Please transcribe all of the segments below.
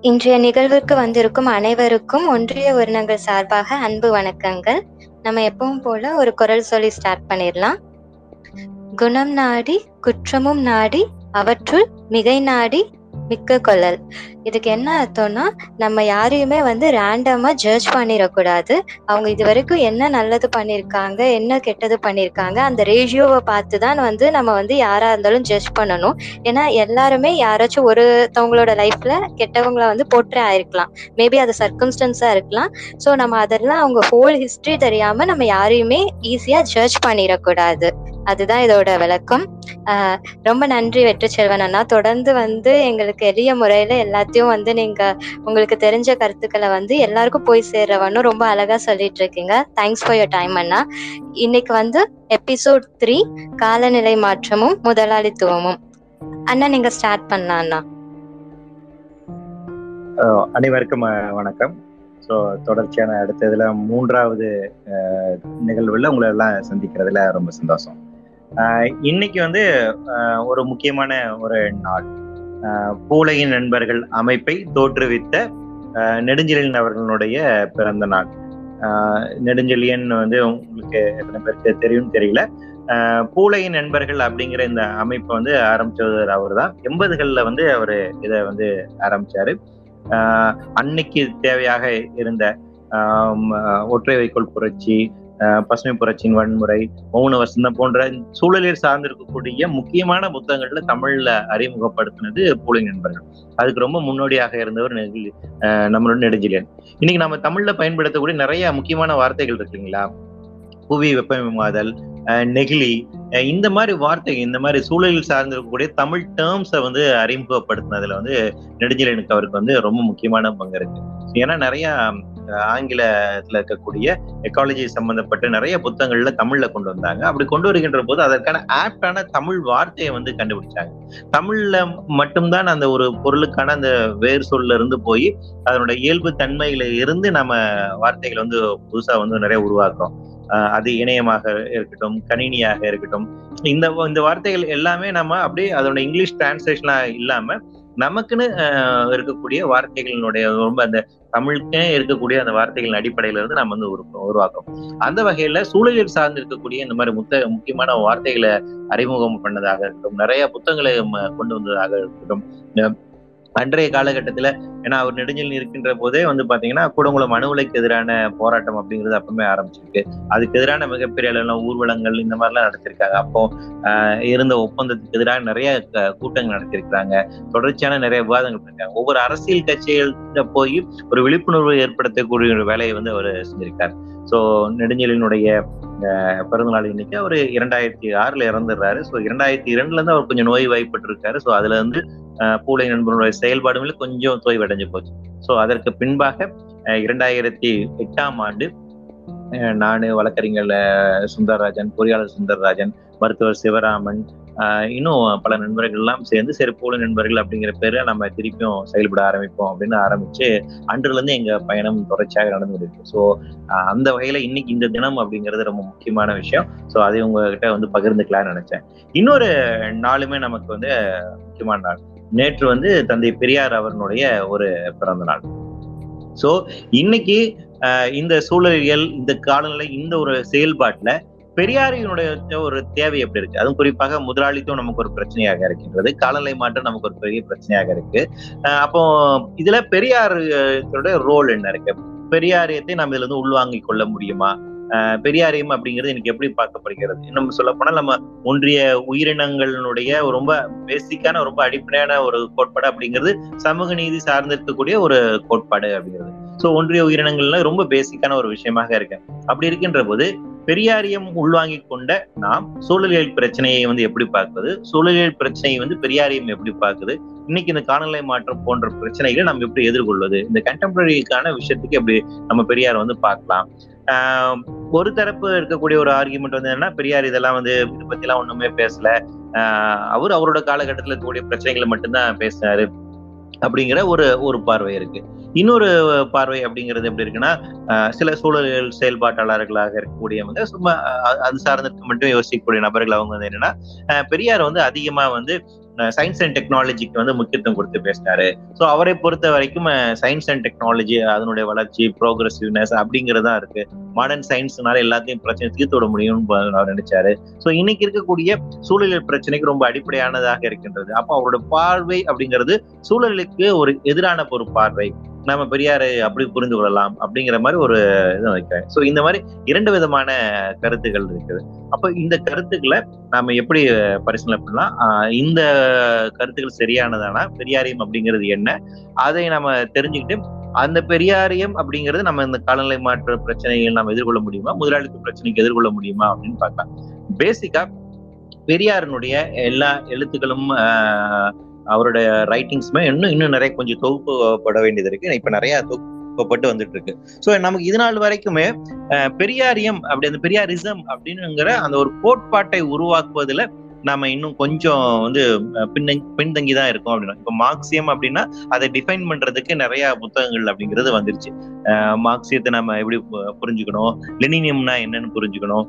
இன்றைய நிகழ்விற்கு வந்திருக்கும் அனைவருக்கும் ஒன்றிய உயிரினங்கள் சார்பாக அன்பு வணக்கங்கள். நம்ம எப்பவும் போல ஒரு குரல் சொல்லி ஸ்டார்ட் பண்ணிடலாம். குணம் நாடி குற்றமும் நாடி அவற்றுள் மிகை நாடி மிக்க கொள்ளல். இதுக்கு என்ன அர்த்தம்னா நம்ம யாரையுமே வந்து ரேண்டமா ஜட்ஜ் பண்ணிடக்கூடாது. அவங்க இது வரைக்கும் என்ன நல்லது பண்ணியிருக்காங்க என்ன கெட்டது பண்ணியிருக்காங்க அந்த ரேஷியோவை பார்த்து தான் வந்து நம்ம வந்து யாரா இருந்தாலும் ஜட்ஜ் பண்ணணும். ஏன்னா எல்லாருமே யாராச்சும் ஒருத்தவங்களோட லைஃப்ல கெட்டவங்கள வந்து போற்றே ஆயிருக்கலாம். மேபி அது சர்க்கம்ஸ்டன்ஸா இருக்கலாம். ஸோ நம்ம அதெல்லாம் அவங்க ஹோல் ஹிஸ்டரி தெரியாம நம்ம யாரையுமே ஈஸியா ஜட்ஜ் பண்ணிடக்கூடாது. அதுதான் இதோட விளக்கம். ரொம்ப நன்றி வெற்றி செல்வன் அண்ணா. தொடர்ந்து வந்து எங்களுக்கு எளிய முறையில எல்லாத்தையும் வந்து நீங்க உங்களுக்கு தெரிஞ்ச கருத்துக்களை வந்து எல்லாருக்கும் போய் சேர்றவனும் ரொம்ப அழகா சொல்லிட்டு இருக்கீங்க தேங்க்ஸ் ஃபார் யோர் டைம் அண்ணா. இன்னைக்கு வந்து எபிசோட் த்ரீ காலநிலை மாற்றமும் முதலாளித்துவமும். அண்ணா நீங்க ஸ்டார்ட் பண்ணலாம் அண்ணா. அனைவருக்கும் வணக்கம். ஸோ தொடர்ச்சியான அடுத்ததுல மூன்றாவது நிகழ்வுல உங்களை எல்லாம் சந்திக்கிறதுல ரொம்ப சந்தோஷம். இன்னைக்கு வந்து ஒரு முக்கியமான ஒரு நாள். பூலகின் நண்பர்கள் அமைப்பை தோற்றுவித்த நெடுஞ்செழியன் அவர்களுடைய பிறந்த நாள். நெடுஞ்செழியன் வந்து உங்களுக்கு எத்தனை பேருக்கு தெரியும் தெரியல. பூலையின் நண்பர்கள் அப்படிங்கிற இந்த அமைப்பை வந்து ஆரம்பிச்சது அவர் தான் எண்பதுகளில் வந்து அவர் இதை வந்து ஆரம்பிச்சாரு. அன்னைக்கு தேவையாக இருந்த ஒற்றை வைக்கோல் புரட்சி பசுமை புரட்சியின் வன்முறை மௌன வசந்தம் போன்ற சூழலில் சார்ந்திருக்கக்கூடிய முக்கியமான புத்தகங்கள்ல தமிழ்ல அறிமுகப்படுத்தினது பூலிங் நண்பர்கள். அதுக்கு ரொம்ப முன்னோடியாக இருந்தவர் நம்மளோட நெடுஞ்சிலியன் இன்னைக்கு நம்ம தமிழ்ல பயன்படுத்தக்கூடிய நிறைய முக்கியமான வார்த்தைகள் இருக்கு இல்லைங்களா? புவி வெப்பமயமாதல் நெகிழி இந்த மாதிரி வார்த்தை இந்த மாதிரி சூழலில் சார்ந்திருக்கக்கூடிய தமிழ் டேர்ம்ஸை வந்து அறிமுகப்படுத்தினதுல வந்து நெடுஞ்செழியனுக்கு அவருக்கு வந்து ரொம்ப முக்கியமான பங்கு இருக்கு. ஏன்னா நிறைய ஆங்கிலத்துல இருக்கக்கூடிய எக்காலஜி சம்பந்தப்பட்ட நிறைய புத்தகங்கள்ல தமிழ்ல கொண்டு வந்தாங்க. அப்படி கொண்டு வருகின்ற போது அதற்கான ஆப்டான தமிழ் வார்த்தையை வந்து கண்டுபிடிச்சாங்க. தமிழ்ல மட்டும்தான் அந்த ஒரு பொருளுக்கான அந்த வேர் சொல்ல இருந்து போய் அதனுடைய இயல்பு தன்மையில இருந்து நம்ம வார்த்தைகளை வந்து புதுசா வந்து நிறைய உருவாக்குறோம். அது இணையமாக இருக்கட்டும் கணினியாக இருக்கட்டும். இந்த இந்த வார்த்தைகள் எல்லாமே நம்ம அப்படியே அதோட இங்கிலீஷ் டிரான்ஸ்லேஷனா இல்லாம நமக்குன்னு இருக்கக்கூடிய வார்த்தைகளினுடைய ரொம்ப அந்த தமிழுக்கே இருக்கக்கூடிய அந்த வார்த்தைகளின் அடிப்படையில இருந்து நம்ம வந்து உருவாக்கும் அந்த வகையில சூழலில் சார்ந்து இருக்கக்கூடிய இந்த மாதிரி முத்த முக்கியமான வார்த்தைகளை அறிமுகம் பண்ணதாக இருக்கட்டும் நிறைய புத்தகங்களை கொண்டு வந்ததாக இருக்கட்டும் அன்றைய காலகட்டத்துல ஏன்னா அவர் நெடுஞ்சல் இருக்கின்ற போதே வந்து பாத்தீங்கன்னா கூடங்குளம் அணு உலைக்கு எதிரான போராட்டம் அப்படிங்கிறது அப்பவுமே ஆரம்பிச்சிருக்கு. அதுக்கு எதிரான மிகப்பெரிய அளவில் ஊர்வலங்கள் இந்த மாதிரிலாம் நடத்திருக்காங்க. அப்போ ஆஹ் இருந்த ஒப்பந்தத்துக்கு எதிராக நிறைய கூட்டங்கள் நடத்திருக்கிறாங்க. தொடர்ச்சியான நிறைய விவாதங்கள் பண்ணிருக்காங்க. ஒவ்வொரு அரசியல் கட்சிகள் போய் ஒரு விழிப்புணர்வு ஏற்படுத்தக்கூடிய ஒரு வேலையை வந்து அவர் செஞ்சிருக்காரு. ஸோ நெடுஞ்சலினுடைய பிறந்தநாள் இன்னைக்கு அவர் இரண்டாயிரத்தி ஆறுல இறந்துடுறாரு. ஸோ இரண்டாயிரத்தி இரண்டுல இருந்து அவர் கொஞ்சம் நோய் வாய்ப்பட்டு இருக்காரு ஸோ அதுல இருந்து பூலை நண்பனுடைய செயல்பாடுகளை கொஞ்சம் தோய்வடைஞ்சு போச்சு. ஸோ அதற்கு பின்பாக இரண்டாயிரத்தி எட்டாம் ஆண்டு நானு வழக்கறிஞர் சுந்தரராஜன் பொறியாளர் சுந்தரராஜன் மருத்துவர் சிவராமன் இன்னும் பல நண்பர்கள் எல்லாம் சேர்ந்து சரி பூலை நண்பர்கள் அப்படிங்கிற பேரை நம்ம திருப்பியும் செயல்பட ஆரம்பிப்போம் அப்படின்னு ஆரம்பிச்சு அன்றிலிருந்து எங்க பயணம் தொடர்ச்சியாக நடந்து இருக்கு ஸோ அந்த வகையில இன்னைக்கு இந்த தினம் அப்படிங்கிறது ரொம்ப முக்கியமான விஷயம். ஸோ அதை உங்ககிட்ட வந்து பகிர்ந்துக்கலாம்னு நினைச்சேன். இன்னொரு நாளுமே நமக்கு வந்து முக்கியமான நாள். நேற்று வந்து தந்தை பெரியார் அவர்களுடைய ஒரு பிறந்த நாள். சோ இன்னைக்கு இந்த சூழலியல் இந்த காலநிலை இந்த ஒரு செயல்பாட்டுல பெரியாரினுடைய ஒரு தேவை எப்படி இருக்கு? அதுவும் குறிப்பாக முதலாளித்துவம் நமக்கு ஒரு பிரச்சனையாக இருக்கின்றது. காலநிலை மாற்றம் நமக்கு ஒரு பெரிய பிரச்சனையாக இருக்கு. அப்போ இதுல பெரியாருடைய ரோல் என்ன இருக்கு? பெரியாரியத்தை நம்ம இதுல இருந்து உள்வாங்கிக் கொள்ள முடியுமா? பெரியாரியம் அப்படிங்கிறது எனக்கு எப்படி பார்க்கப்படுகிறது? நம்ம சொல்ல போனால் நம்ம ஒன்றிய உயிரினங்களினுடைய ரொம்ப பேசிக்கான ரொம்ப அடிப்படையான ஒரு கோட்பாடு அப்படிங்கிறது சமூக நீதி சார்ந்திருக்கக்கூடிய ஒரு கோட்பாடு அப்படிங்கிறது. ஸோ ஒன்றிய உயிரினங்கள்ல ரொம்ப பேசிக்கான ஒரு விஷயமாக இருக்கு. அப்படி இருக்கின்ற போது பெரியாரியம் உள்வாங்கி கொண்ட நாம் சூழலியல் பிரச்சனையை வந்து எப்படி பார்க்குது சூழலியல் பிரச்சனையை வந்து பெரியாரியம் எப்படி பார்க்குது? இன்னைக்கு இந்த காலநிலை மாற்றம் போன்ற பிரச்சனைகளை நம்ம எப்படி எதிர்கொள்வது? இந்த கண்டெம்பரரிக்கான விஷயத்துக்கு எப்படி நம்ம பெரியார் வந்து பார்க்கலாம். ஆஹ் ஒரு தரப்பு இருக்கக்கூடிய ஒரு ஆர்குமெண்ட் வந்து என்னன்னா பெரியார் இதெல்லாம் வந்து இதை பத்தி எல்லாம் ஒண்ணுமே பேசல. ஆஹ் அவர் அவரோட காலகட்டத்துல இருக்கக்கூடிய பிரச்சனைகளை மட்டும்தான் பேசினாரு. அப்படிங்கிற ஒரு ஒரு பார்வை இருக்கு. இன்னொரு பார்வை அப்படிங்கிறது எப்படி இருக்குன்னா சில சூழல் செயல்பாட்டாளர்களாக இருக்கக்கூடியவங்க சும்மா அது சார்ந்திருக்க மட்டும் யோசிக்கக்கூடிய நபர்கள் அவங்க வந்து என்னன்னா பெரியார் வந்து அதிகமா வந்து சயின்ஸ் அண்ட் டெக்னாலஜிக்கு வந்து முக்கியத்துவம் கொடுத்து பேசினாரு. ஸோ அவரை பொறுத்த வரைக்கும் சயின்ஸ் அண்ட் டெக்னாலஜி அதனுடைய வளர்ச்சி ப்ரோக்ரஸிவ்னஸ் அப்படிங்கிறதா இருக்கு. மாடர்ன் சயின்ஸ்னால எல்லாத்தையும் பிரச்சனை தீர்த்து விட முடியும்னு அவர் நினைச்சாரு. ஸோ இன்னைக்கு இருக்கக்கூடிய சூழலியல் பிரச்சனைக்கு ரொம்ப அடிப்படையானதாக இருக்கின்றது. அப்போ அவரோட பார்வை அப்படிங்கிறது சூழலுக்கு ஒரு எதிரான ஒரு பார்வை. நம்ம பெரியாரை அப்படி புரிந்து கொள்ளலாம் அப்படிங்கிற மாதிரி ஒரு இது வைக்கிறேன் ஸோ இந்த மாதிரி இரண்டு விதமான கருத்துக்கள் இருக்குது. அப்போ இந்த கருத்துக்களை நாம எப்படி பரிசீலனை பண்ணலாம்? இந்த கருத்துக்கள் சரியானதானா? பெரியாரியம் அப்படிங்கிறது என்ன? அதை நம்ம தெரிஞ்சுக்கிட்டு அந்த பெரியாரியம் அப்படிங்கிறது நம்ம இந்த காலநிலை மாற்ற பிரச்சனைகள் நம்ம எதிர்கொள்ள முடியுமா? முதலாளித்துவ பிரச்சனைக்கு எதிர்கொள்ள முடியுமா? அப்படின்னு பார்க்கலாம். பேசிக்கா பெரியாரினுடைய எல்லா எழுத்துக்களும் அவருடைய ரைட்டிங்ஸ்மே இன்னும் இன்னும் நிறைய கொஞ்சம் தொகுப்புப்பட வேண்டியது இருக்கு. இப்ப நிறைய தொகுப்பப்பட்டு வந்துட்டு இருக்கு ஸோ நமக்கு இது நாள் வரைக்குமே பெரியாரியம் அப்படி அந்த பெரியாரிசம் அப்படின்னுங்கிற அந்த ஒரு கோட்பாட்டை உருவாக்குவதுல நாம இன்னும் கொஞ்சம் வந்து பின்தங்கி பின்தங்கி தான் இருக்கோம் அப்படின்னா. இப்போ மார்க்சியம் அப்படின்னா அதை டிஃபைன் பண்றதுக்கு நிறைய புத்தகங்கள் அப்படிங்கிறது வந்துருச்சு. மார்க்சியத்தை நம்ம எப்படி புரிஞ்சுக்கணும்? லெனினியம்னா என்னன்னு புரிஞ்சுக்கணும்.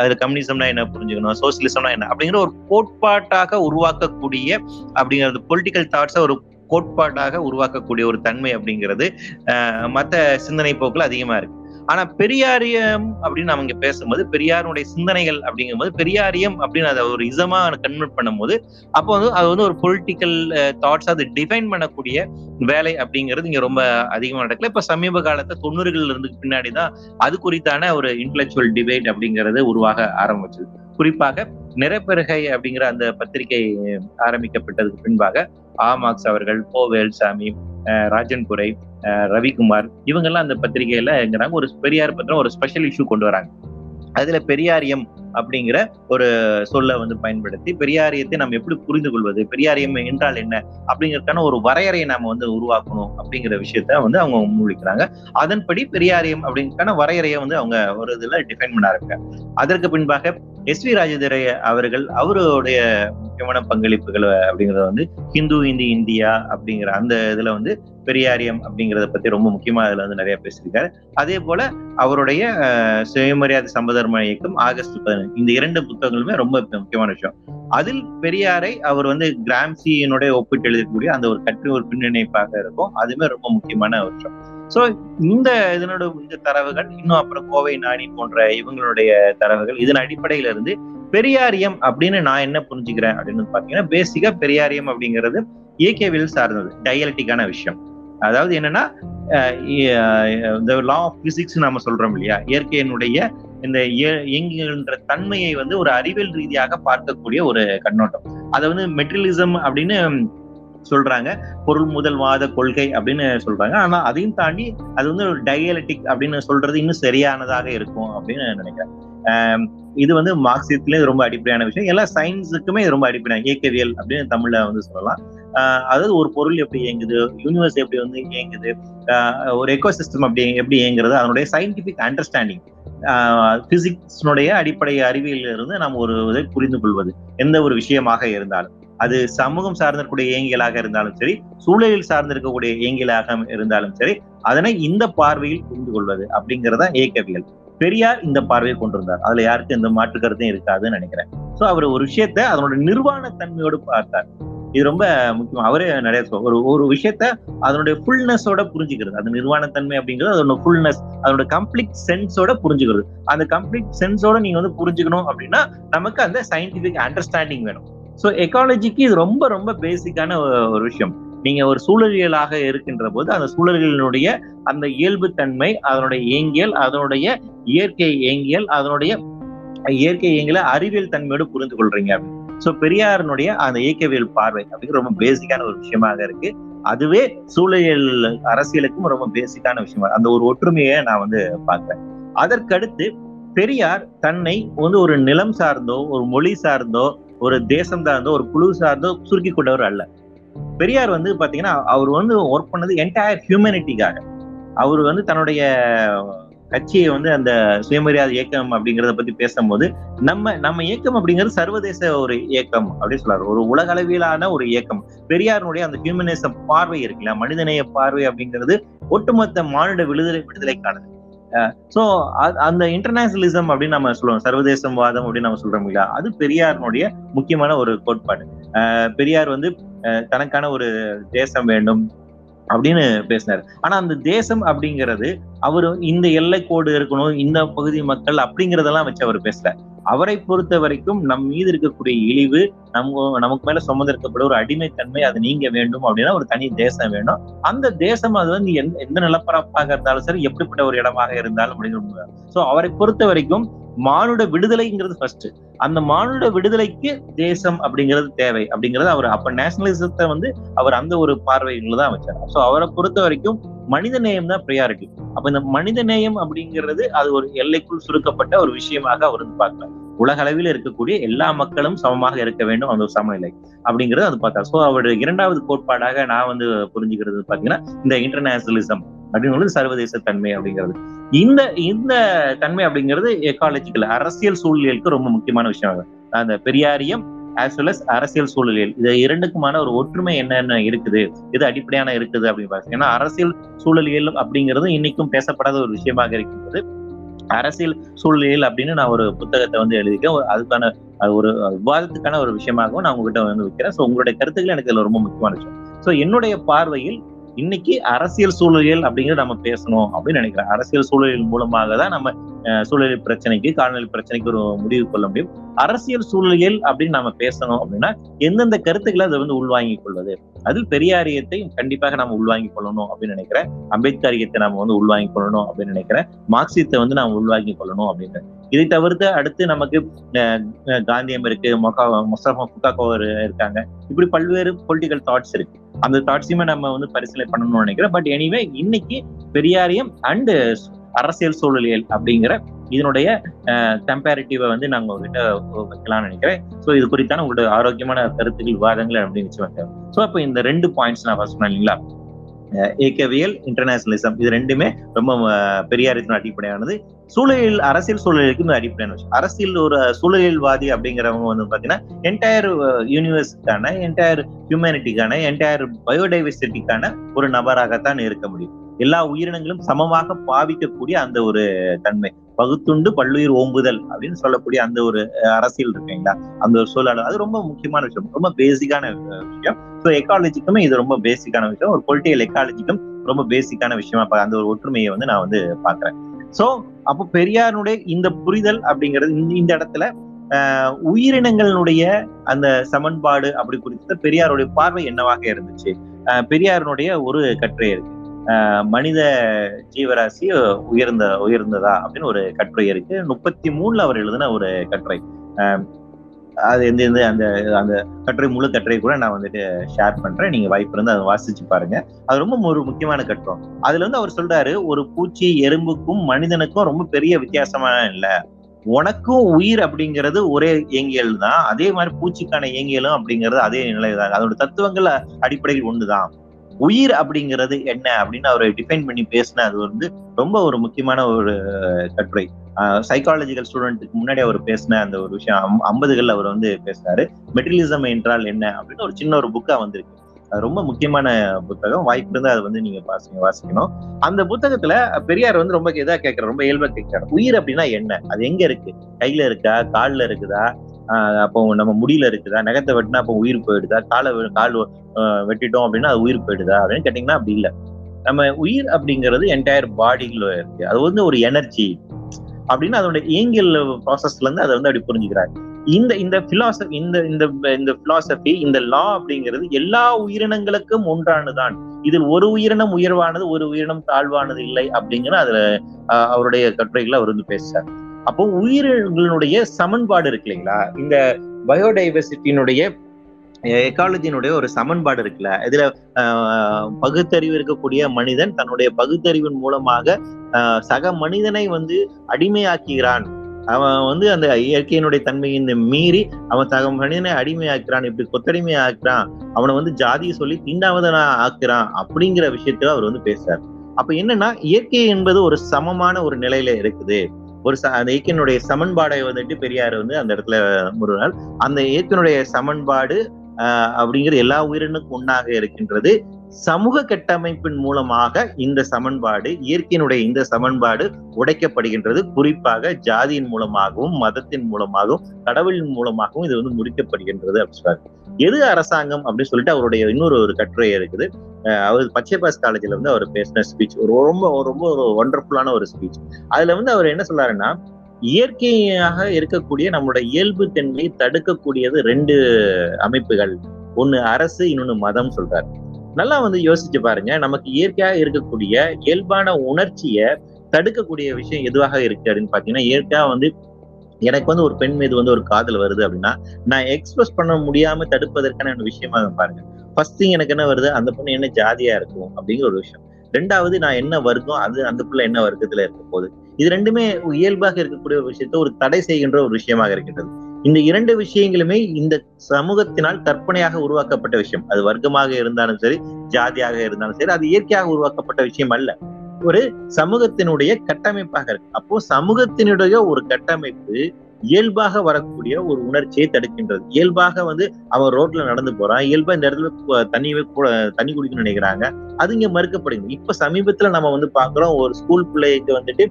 அதுல கம்யூனிசம்னா என்ன புரிஞ்சுக்கணும்? சோசியலிசம்னா என்ன? அப்படிங்கிற ஒரு கோட்பாட்டாக உருவாக்கக்கூடிய அப்படிங்கிறது பொலிட்டிக்கல் தாட்ஸை ஒரு கோட்பாட்டாக உருவாக்கக்கூடிய ஒரு தன்மை அப்படிங்கிறது மற்ற சிந்தனை போக்குல அதிகமா இருக்கு. ஆனா பெரியாரியம் அப்படின்னு நம்ம இங்க பேசும்போது பெரியாருடைய சிந்தனைகள் அப்படிங்கும்போது பெரியாரியம் அப்படின்னு அதை ஒரு இசமா கன்வெர்ட் பண்ணும்போது அப்போ வந்து அது வந்து ஒரு பொலிட்டிக்கல் தாட்ஸ் அது டிஃபைன் பண்ணக்கூடிய வேலை அப்படிங்கிறது இங்க ரொம்ப அதிகமா நடக்கல. இப்ப சமீப காலத்துல தொண்ணூறுகள் இருந்து பின்னாடிதான் அது குறித்தான ஒரு இன்டலெக்சுவல் டிபேட் அப்படிங்கிறது உருவாக ஆரம்பிச்சது. குறிப்பாக நிறப்பெருகை அப்படிங்கிற அந்த பத்திரிகை ஆரம்பிக்கப்பட்டதுக்கு பின்பாக ஆமாக்ஸ் அவர்கள் போ வேல்சாமி ராஜன் புரை ரவிக்குமார் இவங்கெல்லாம் அந்த பத்திரிகையில எங்கிறாங்க ஒரு பெரியார் பத்திரம் ஒரு ஸ்பெஷல் இஷ்யூ கொண்டு வராங்க. அதுல பெரியாரியம் அப்படிங்கிற ஒரு சொல்ல வந்து பயன்படுத்தி பெரியாரியத்தை நம்ம எப்படி புரிந்து கொள்வது பெரியாரியம் என்றால் என்ன அப்படிங்கிறதுக்கான ஒரு வரையறையை நாம வந்து உருவாக்கணும் அப்படிங்கிற விஷயத்த வந்து அவங்க முன்மொழிக்கிறாங்க. அதன்படி பெரியாரியம் அப்படிங்கிறதுக்கான வரையறையை வந்து அவங்க ஒரு இதுல டிஃபைன் பண்ண இருக்காங்க அதற்கு பின்பாக எஸ் வி ராஜதுரை அவர்கள் அவருடைய முக்கியமான பங்களிப்புகள் அப்படிங்கிறத வந்து ஹிந்து இந்தி இந்தியா அப்படிங்கிற அந்த இதுல வந்து பெரியாரியம் அப்படிங்கிறத பத்தி ரொம்ப முக்கியமா அதுல வந்து நிறைய பேசியிருக்காரு. அதே போல அவருடைய சுயமரியாதை சம்பதர்ம இயக்கம் ஆகஸ்ட் பதினஞ்சு இந்த இரண்டு புத்தகங்களுமே ரொம்ப முக்கியமான விஷயம். அதில் பெரியாரை அவர் வந்து கிராம்சியினுடைய ஒப்பிட்டு எழுதக்கூடிய அந்த ஒரு கற்று ஒரு பின்னிணைப்பாக இருக்கும். அதுவுமே ரொம்ப முக்கியமான விஷயம். சோ இந்த இதனோட இந்த தரவுகள் இன்னும் அப்புறம் கோவை நாணி போன்ற இவங்களுடைய தரவுகள் இதன் அடிப்படையில இருந்து பெரியாரியம் அப்படின்னு நான் என்ன புரிஞ்சுக்கிறேன் அப்படின்னு பாத்தீங்கன்னா பேசிக்கா பெரியாரியம் அப்படிங்கிறது இயக்கவியல் சார்ந்தது டயலட்டிக்கான விஷயம். அதாவது என்னன்னா இந்த லா ஆஃப் பிசிக்ஸ் நம்ம சொல்றோம் இல்லையா? இயற்கையினுடைய இந்த இயங்குகின்ற தன்மையை வந்து ஒரு அறிவியல் ரீதியாக பார்க்கக்கூடிய ஒரு கண்ணோட்டம். அதை வந்து மெட்டீரியலிசம் அப்படின்னு சொல்றாங்க. பொருள் முதல்வாத கொள்கை அப்படின்னு சொல்றாங்க. ஆனா அதையும் தாண்டி அது வந்து ஒரு டயலட்டிக் அப்படின்னு சொல்றது இன்னும் சரியானதாக இருக்கும் அப்படின்னு நினைக்கிறேன். இது வந்து மார்க்சியத்துலேயே ரொம்ப அடிப்படையான விஷயம். எல்லா சயின்ஸுக்குமே ரொம்ப அடிப்படையான இயக்கவியல் அப்படின்னு தமிழ்ல வந்து சொல்லலாம். அதாவது ஒரு பொருள் எப்படி இயங்குது யூனிவர்ஸ் எப்படி வந்து இயங்குது ஒரு எக்கோ சிஸ்டம் அப்படி எப்படி இயங்குறது அதனுடைய சயின்டிபிக் அண்டர்ஸ்டாண்டிங் பிசிக்ஸ்னுடைய அடிப்படை அறிவியல் இருந்து நாம் ஒரு இதை புரிந்து கொள்வது எந்த ஒரு விஷயமாக இருந்தாலும். அது சமூகம் சார்ந்திருக்கக்கூடிய இயங்கியலாக இருந்தாலும் சரி சூழலில் சார்ந்திருக்கக்கூடிய இயங்கியலாக இருந்தாலும் சரி அதனை இந்த பார்வையில் புரிந்து கொள்வது அப்படிங்கிறதா இயக்கவியல். பெரியார் இந்த பார்வையை கொண்டிருந்தார். அதுல யாருக்கும் எந்த மாற்று கருத்தும் இருக்காதுன்னு நினைக்கிறேன். சோ அவர் ஒரு விஷயத்த அதனோட நிர்வாண தன்மையோடு பார்த்தார். இது ரொம்ப முக்கியம். அவரே நிறைய ஒரு ஒரு விஷயத்த அதனுடைய ஃபுல்னஸோட புரிஞ்சுக்கிறது. அது நிர்வாணத்தன்மை அப்படிங்கிறது அதோட ஃபுல்னஸ் அதோட கம்ப்ளீட் சென்ஸோட புரிஞ்சுக்கிறது. அந்த கம்ப்ளீட் சென்ஸோட நீங்க வந்து புரிஞ்சுக்கணும் அப்படின்னா நமக்கு அந்த சயின்டிபிக் அண்டர்ஸ்டாண்டிங் வேணும். ஸோ எக்காலஜிக்கு இது ரொம்ப ரொம்ப பேசிக்கான ஒரு விஷயம். நீங்க ஒரு சூழலியலாக இருக்கின்ற போது அந்த சூழல்களினுடைய அந்த இயல்பு தன்மை அதனுடைய இயங்கியல் அதனுடைய இயற்கை இயங்கியல் அதனுடைய இயற்கை இயங்கியல அறிவியல் தன்மையோடு புரிந்து கொள்றீங்க ஸோ பெரியாரனுடைய அந்த இயக்கவியல் பார்வை அப்படிங்கிற ரொம்ப பேசிக்கான ஒரு விஷயமாக இருக்கு. அதுவே சூழலியல் அரசியலுக்கும் ரொம்ப பேசிக்கான விஷயமா அந்த ஒரு ஒற்றுமையை நான் வந்து பார்க்கிறேன். அதற்கடுத்து பெரியார் தன்னை வந்து ஒரு நிலம் சார்ந்தோ ஒரு மொழி சார்ந்தோ ஒரு தேசம் சார்ந்தோ ஒரு குழு சார்ந்தோ சுருக்கி கொண்டவர் அல்ல. பெரியார் வந்து பாத்தீங்கன்னா அவர் வந்து ஒர்க் பண்ணது என்டையர் ஹியூமனிட்டிக்காக அவர் வந்து தன்னுடைய கட்சியை வந்து அந்த சுயமரியாதை இயக்கம் அப்படிங்கிறத பத்தி பேசும்போது நம்ம நம்ம இயக்கம் அப்படிங்கிறது சர்வதேச ஒரு இயக்கம் அப்படின்னு சொல்றாரு ஒரு உலக அளவிலான ஒரு இயக்கம். பெரியாருடைய அந்த ஹியூமனிசம் பார்வை இருக்குல்ல மனிதநேய பார்வை அப்படிங்கிறது ஒட்டுமொத்த மானுட விடுதலை விடுதலைக்கானது. ஸோ அந்த இன்டர்நேஷனலிசம் அப்படின்னு நம்ம சொல்லுவோம் சர்வதேசம் வாதம் அப்படின்னு நம்ம சொல்றோம் இல்லையா? அது பெரியாரினுடைய முக்கியமான ஒரு கோட்பாடு. பெரியார் வந்து தனக்கான ஒரு தேசம் வேண்டும். அப்படின்னு பேசினாரு. ஆனா அந்த தேசம் அப்படிங்கிறது அவரு இந்த எல்லை கோடு இருக்கணும் இந்த பகுதி மக்கள் அப்படிங்கறதெல்லாம் வச்சு அவர் பேசல அவரை பொறுத்த வரைக்கும் நம் மீது இருக்கக்கூடிய இழிவு நம்ம நமக்கு மேல சுமந்திருக்கப்பட ஒரு அடிமைத்தன்மை அது நீங்க வேண்டும் அப்படின்னா ஒரு தனி தேசம் வேணும். அந்த தேசம் அது வந்து எந்த எந்த நிலப்பரப்பாக இருந்தாலும் சரி எப்படிப்பட்ட ஒரு இடமாக இருந்தாலும் அப்படிங்கிற சோ அவரை பொறுத்த வரைக்கும் மானுட விடுதலைங்கிறது ஃபர்ஸ்ட் அந்த மானுட விடுதலைக்கு தேசம் அப்படிங்கிறது தேவை. அப்படிங்கிறது அவர் அப்ப நேஷனலிசத்தை வந்து அவர் அந்த ஒரு பார்வையில தான் வச்சார் ஸோ அவரை பொறுத்த வரைக்கும் மனித நேயம் தான் ப்ரையாரிட்டி அப்ப இந்த மனித நேயம் அப்படிங்கிறது அது ஒரு எல்லைக்குள் சுருக்கப்பட்ட ஒரு விஷயமாக அவர் வந்து பார்க்கலாம் உலக அளவில் இருக்கக்கூடிய எல்லா மக்களும் சமமாக இருக்க வேண்டும் அந்த ஒரு சமநிலை அப்படிங்கிறது அது பார்த்தா ஸோ அவருடைய இரண்டாவது கோட்பாடாக நான் வந்து புரிஞ்சுக்கிறது பாத்தீங்கன்னா இந்த இன்டர்நேஷனலிசம் அப்படிங்கிறது சர்வதேச தன்மை அப்படிங்கிறது. இந்த இந்த தன்மை அப்படிங்கிறது எக்காலஜிக்கல் அரசியல் சூழ்நிலைக்கு ரொம்ப முக்கியமான விஷயம். அந்த பெரியாரியம் ஆஸ் வெல் அஸ் அரசியல் சூழலியல். இது இரண்டுக்குமான ஒரு ஒற்றுமை என்னென்ன இருக்குது? இது அடிப்படையான இருக்குது அப்படின்னு பாருங்க. ஏன்னா அரசியல் சூழலியல் அப்படிங்கிறது இன்னைக்கும் பேசப்படாத ஒரு விஷயமாக இருக்கின்றது. அரசியல் சூழ்நிலையில் அப்படின்னு நான் ஒரு புத்தகத்தை வந்து எழுதிக்கேன் அதுக்கான ஒரு விவாதத்துக்கான ஒரு விஷயமாகவும் நான் உங்ககிட்ட வந்து வைக்கிறேன். ஸோ உங்களுடைய கருத்துக்கள் எனக்கு ரொம்ப முக்கியமான விஷயம். ஸோ என்னுடைய பார்வையில் இன்னைக்கு அரசியல் சூழலியல் அப்படிங்கிறத நம்ம பேசணும் அப்படின்னு நினைக்கிறேன். அரசியல் சூழலியல் மூலமாக தான் நம்ம சூழலியல் பிரச்சனைக்கு காலநிலை பிரச்சனைக்கு ஒரு முடிவு கொள்ள முடியும். அரசியல் சூழலியல் அப்படின்னு நம்ம பேசணும் அப்படின்னா எந்தெந்த கருத்துக்களை அதை வந்து உள்வாங்கிக் கொள்வது? அது பெரியாரியத்தை கண்டிப்பாக நம்ம உள்வாங்கிக் கொள்ளணும் அப்படின்னு நினைக்கிறேன். அம்பேத்கரியத்தை நம்ம வந்து உள்வாங்கிக் கொள்ளணும் அப்படின்னு நினைக்கிறேன். மார்க்சியத்தை வந்து நாம் உள்வாங்கிக் கொள்ளணும் அப்படின்னு. இதை தவிர்த்து அடுத்து நமக்கு காந்தியம் இருக்கு மொகா முஸ்தபா புக்காக்கோவர் இருக்காங்க. இப்படி பல்வேறு பொலிட்டிக்கல் தாட்ஸ் இருக்கு. அந்த தாட்ஸையுமே நம்ம வந்து பரிசீலனை பண்ணணும்னு நினைக்கிறேன். பட் எனிவே இன்னைக்கு பெரியாரியம் அண்டு அரசியல் சூழலியல் அப்படிங்கிற இதனுடைய கம்பேரிட்டிவை வந்து நாங்க உங்ககிட்ட வைக்கலாம்னு நினைக்கிறேன். ஸோ இது குறித்தான உங்களோட ஆரோக்கியமான கருத்துக்கள் விவாதங்கள் அப்படின்னு வச்சு வந்தேன் ஸோ அப்போ இந்த ரெண்டு பாயிண்ட்ஸ் நான் ஃபர்ஸ்ட் இல்லைங்களா? ஏகவியல் இன்டர்நேஷனலிசம் இது ரெண்டுமே ரொம்ப பெரியாரத்தின் அடிப்படையானது. சூழலில் அரசியல் சூழலுக்கு அடிப்படையான விஷயம். அரசியல் ஒரு சூழலியல்வாதி அப்படிங்கிறவங்க வந்து பாத்தீங்கன்னா என்டையர் யூனிவர்ஸுக்கான என்டையர் ஹியூமனிட்டிக்கான என்டையர் பயோடைவர்சிட்டிக்கான ஒரு நபராகத்தான் இருக்க முடியும். எல்லா உயிரினங்களும் சமமாக பாவிக்கக்கூடிய அந்த ஒரு தன்மை. பகுத்துண்டு பல்லுயிர் ஓம்புதல் அப்படின்னு சொல்லக்கூடிய அந்த ஒரு அரசியல் இருக்குங்களா அந்த ஒரு சூழல். அது ரொம்ப முக்கியமான விஷயம். ரொம்ப பேசிக்கான விஷயம். ஸோ எக்காலஜிக்குமே இது ரொம்ப பேசிக்கான விஷயம். ஒரு பொலிட்டிக்கல் எக்காலஜிக்கும் ரொம்ப பேசிக்கான விஷயமா அந்த ஒரு ஒற்றுமையை வந்து நான் வந்து பாக்குறேன் சோ அப்போ பெரியாருடைய இந்த புரிதல் அப்படிங்கிறது இந்த இடத்துல உயிரினங்களுடைய அந்த சமன்பாடு அப்படி குறித்த பெரியாருடைய பார்வை என்னவாக இருந்துச்சு? பெரியாருடைய ஒரு கட்டுரை இருக்கு. மனித ஜீவராசி உயர்ந்த உயர்ந்ததா அப்படின்னு ஒரு கட்டுரை இருக்கு. முப்பத்தி மூணுல அவர் எழுதின ஒரு கட்டுரை. அது எந்த எந்த அந்த அந்த கட்டுரை முழு கட்டுரை கூட நான் வந்துட்டு ஷேர் பண்றேன். நீங்க வாய்ப்பு இருந்து அதை வாசிச்சு பாருங்க. அது ரொம்ப ஒரு முக்கியமான கட்டுரம் அதுல வந்து அவர் சொல்றாரு ஒரு பூச்சி எறும்புக்கும் மனிதனுக்கும் ரொம்ப பெரிய வித்தியாசமான இல்ல. உனக்கும் உயிர் அப்படிங்கிறது ஒரே இயங்கியல் தான். அதே மாதிரி பூச்சிக்கான இயங்கியலும் அப்படிங்கிறது அதே நிலைதான். அதோட தத்துவங்கள் அடிப்படையில் ஒண்ணுதான். உயிர் அப்படிங்கிறது என்ன அப்படின்னு அவர் டிஃபைன் பண்ணி பேசின அது வந்து ரொம்ப ஒரு முக்கியமான ஒரு கட்டுரை. சைக்காலஜிக்கல் ஸ்டூடெண்ட்டுக்கு முன்னாடி அவர் பேசின அந்த ஒரு விஷயம் ஐம்பதுகள் அவர் வந்து பேசினாரு. மெட்டீரியலிசம் என்றால் என்ன அப்படின்னு ஒரு சின்ன ஒரு புக்கா வந்திருக்கு. அது ரொம்ப முக்கியமான புத்தகம். வாய்ப்பு இருந்தால் அதை வந்து நீங்க வாசிங்க வாசிக்கணும். அந்த புத்தகத்துல பெரியார் வந்து ரொம்ப இதா கேட்கிறார். ரொம்ப இயல்பா கேட்கிறார். உயிர் அப்படின்னா என்ன? அது எங்க இருக்கு? கையில இருக்கா? கால்ல இருக்குதா? அப்போ நம்ம முடியல இருக்குதா? நகத்தை வெட்டினா அப்போ உயிர் போயிடுதா? காலை கால் வெட்டிட்டோம் அப்படின்னா அது உயிர் போயிடுதா? அப்படின்னு கேட்டீங்கன்னா அப்படி இல்லை. நம்ம உயிர் அப்படிங்கிறது என்டையர் பாடிக்குள்ள இருக்கு. அது வந்து ஒரு எனர்ஜி அப்படின்னு அதோட இயங்கியல் ப்ராசஸ்ல இருந்து அதை வந்து அப்படி புரிஞ்சுக்கிறாரு. இந்த இந்த பிலாசபி இந்த இந்த இந்த பிலாசபி இந்த லா அப்படிங்கிறது எல்லா உயிரினங்களுக்கும் ஒன்றானதுதான். இதில் ஒரு உயிரினம் உயர்வானது ஒரு உயிரினம் தாழ்வானது இல்லை அப்படிங்கிற அதுல அவருடைய கட்டுரைகளை அவர் வந்து பேசுறாரு. அப்போ உயிரினங்களுடைய சமன்பாடு இருக்கு இல்லைங்களா? இந்த பயோடைவர்சிட்டியினுடைய எக்காலஜியினுடைய ஒரு சமன்பாடு இருக்குல்ல இதுல பகுத்தறிவு இருக்கக்கூடிய மனிதன் தன்னுடைய பகுத்தறிவின் மூலமாக சக மனிதனை வந்து அடிமையாக்குகிறான். அவன் வந்து அந்த இயற்கையினுடைய தன்மையை மீறி அவன் சக மனிதனை அடிமையாக்குறான் இப்படி கொத்தடிமை ஆக்குறான் அவனை வந்து ஜாதியை சொல்லி தீண்டாவதனா ஆக்குறான் அப்படிங்கிற விஷயத்துல அவர் வந்து பேசுறாரு. அப்ப என்னன்னா இயற்கை என்பது ஒரு சமமான ஒரு நிலையில இருக்குது. ஒரு அந்த இயற்கையினுடைய சமன்பாடை வந்துட்டு பெரியார் வந்து அந்த இடத்துல முருகனால் அந்த இயக்கினுடைய சமன்பாடு அப்படிங்கிற எல்லா உயிரினுக்கும் ஒன்னாக இருக்கின்றது. சமூக கட்டமைப்பின் மூலமாக இந்த சமன்பாடு இயற்கையினுடைய இந்த சமன்பாடு உடைக்கப்படுகின்றது. குறிப்பாக ஜாதியின் மூலமாகவும் மதத்தின் மூலமாகவும் கடவுளின் மூலமாகவும் இது வந்து முடிக்கப்படுகின்றது அப்படின்னு சொல்றாரு. எது அரசாங்கம் அப்படின்னு சொல்லிட்டு அவருடைய இன்னொரு ஒரு கட்டுரை இருக்குது. அவர் பச்சைபாஸ் காலேஜ்ல வந்து அவர் பேசின ஸ்பீச் ஒரு ரொம்ப ரொம்ப ஒரு ஒண்டர்ஃபுல்லான ஒரு ஸ்பீச் அதுல வந்து அவர் என்ன சொல்றாருன்னா இயற்கையாக இருக்கக்கூடிய நம்மளோட இயல்பு தன்மையை தடுக்கக்கூடியது ரெண்டு அமைப்புகள். ஒண்ணு அரசு இன்னொன்னு மதம் சொல்றாரு. நல்லா வந்து யோசிச்சு பாருங்க நமக்கு இயற்கையாக இருக்கக்கூடிய இயல்பான உணர்ச்சியை தடுக்கக்கூடிய விஷயம் எதுவாக இருக்கு அப்படின்னு பாத்தீங்கன்னா இயற்கையா வந்து எனக்கு வந்து ஒரு பெண் மீது வந்து ஒரு காதல் வருது அப்படின்னா நான் எக்ஸ்பிரஸ் பண்ண முடியாம தடுப்பதற்கான விஷயமா பாருங்க. ஃபர்ஸ்ட் திங் எனக்கு என்ன வருது? அந்த பொண்ணு என்ன ஜாதியா இருக்கும்? அப்படிங்கிற ஒரு விஷயம். ரெண்டாவது நான் என்ன வர்க்கம் அது அந்த பிள்ளை என்ன வர்க்கத்துல இருக்க போகுது? இது ரெண்டுமே இயல்பாக இருக்கக்கூடிய ஒரு விஷயத்த ஒரு தடை செய்கின்ற ஒரு விஷயமாக இருக்கின்றது. இந்த இரண்டு விஷயங்களுமே இந்த சமூகத்தினால் கற்பனையாக உருவாக்கப்பட்ட விஷயம். அது வர்க்கமாக இருந்தாலும் சரி ஜாதியாக இருந்தாலும் சரி அது இயற்கையாக உருவாக்கப்பட்ட விஷயம் அல்ல. ஒரு சமூகத்தினுடைய கட்டமைப்பாக இருக்கு. அப்போ சமூகத்தினுடைய ஒரு கட்டமைப்பு இயல்பாக வரக்கூடிய ஒரு உணர்ச்சியை தடுக்கின்றது. இயல்பாக வந்து அவன் ரோட்ல நடந்து போறான். இயல்பா இந்த இடத்துல தண்ணி தண்ணி குடிக்கணும்னு நினைக்கிறாங்க. அது இங்க மறுக்கப்படுது இப்ப சமீபத்துல நம்ம வந்து பாக்குறோம் ஒரு ஸ்கூல் பிள்ளைக்கு வந்துட்டு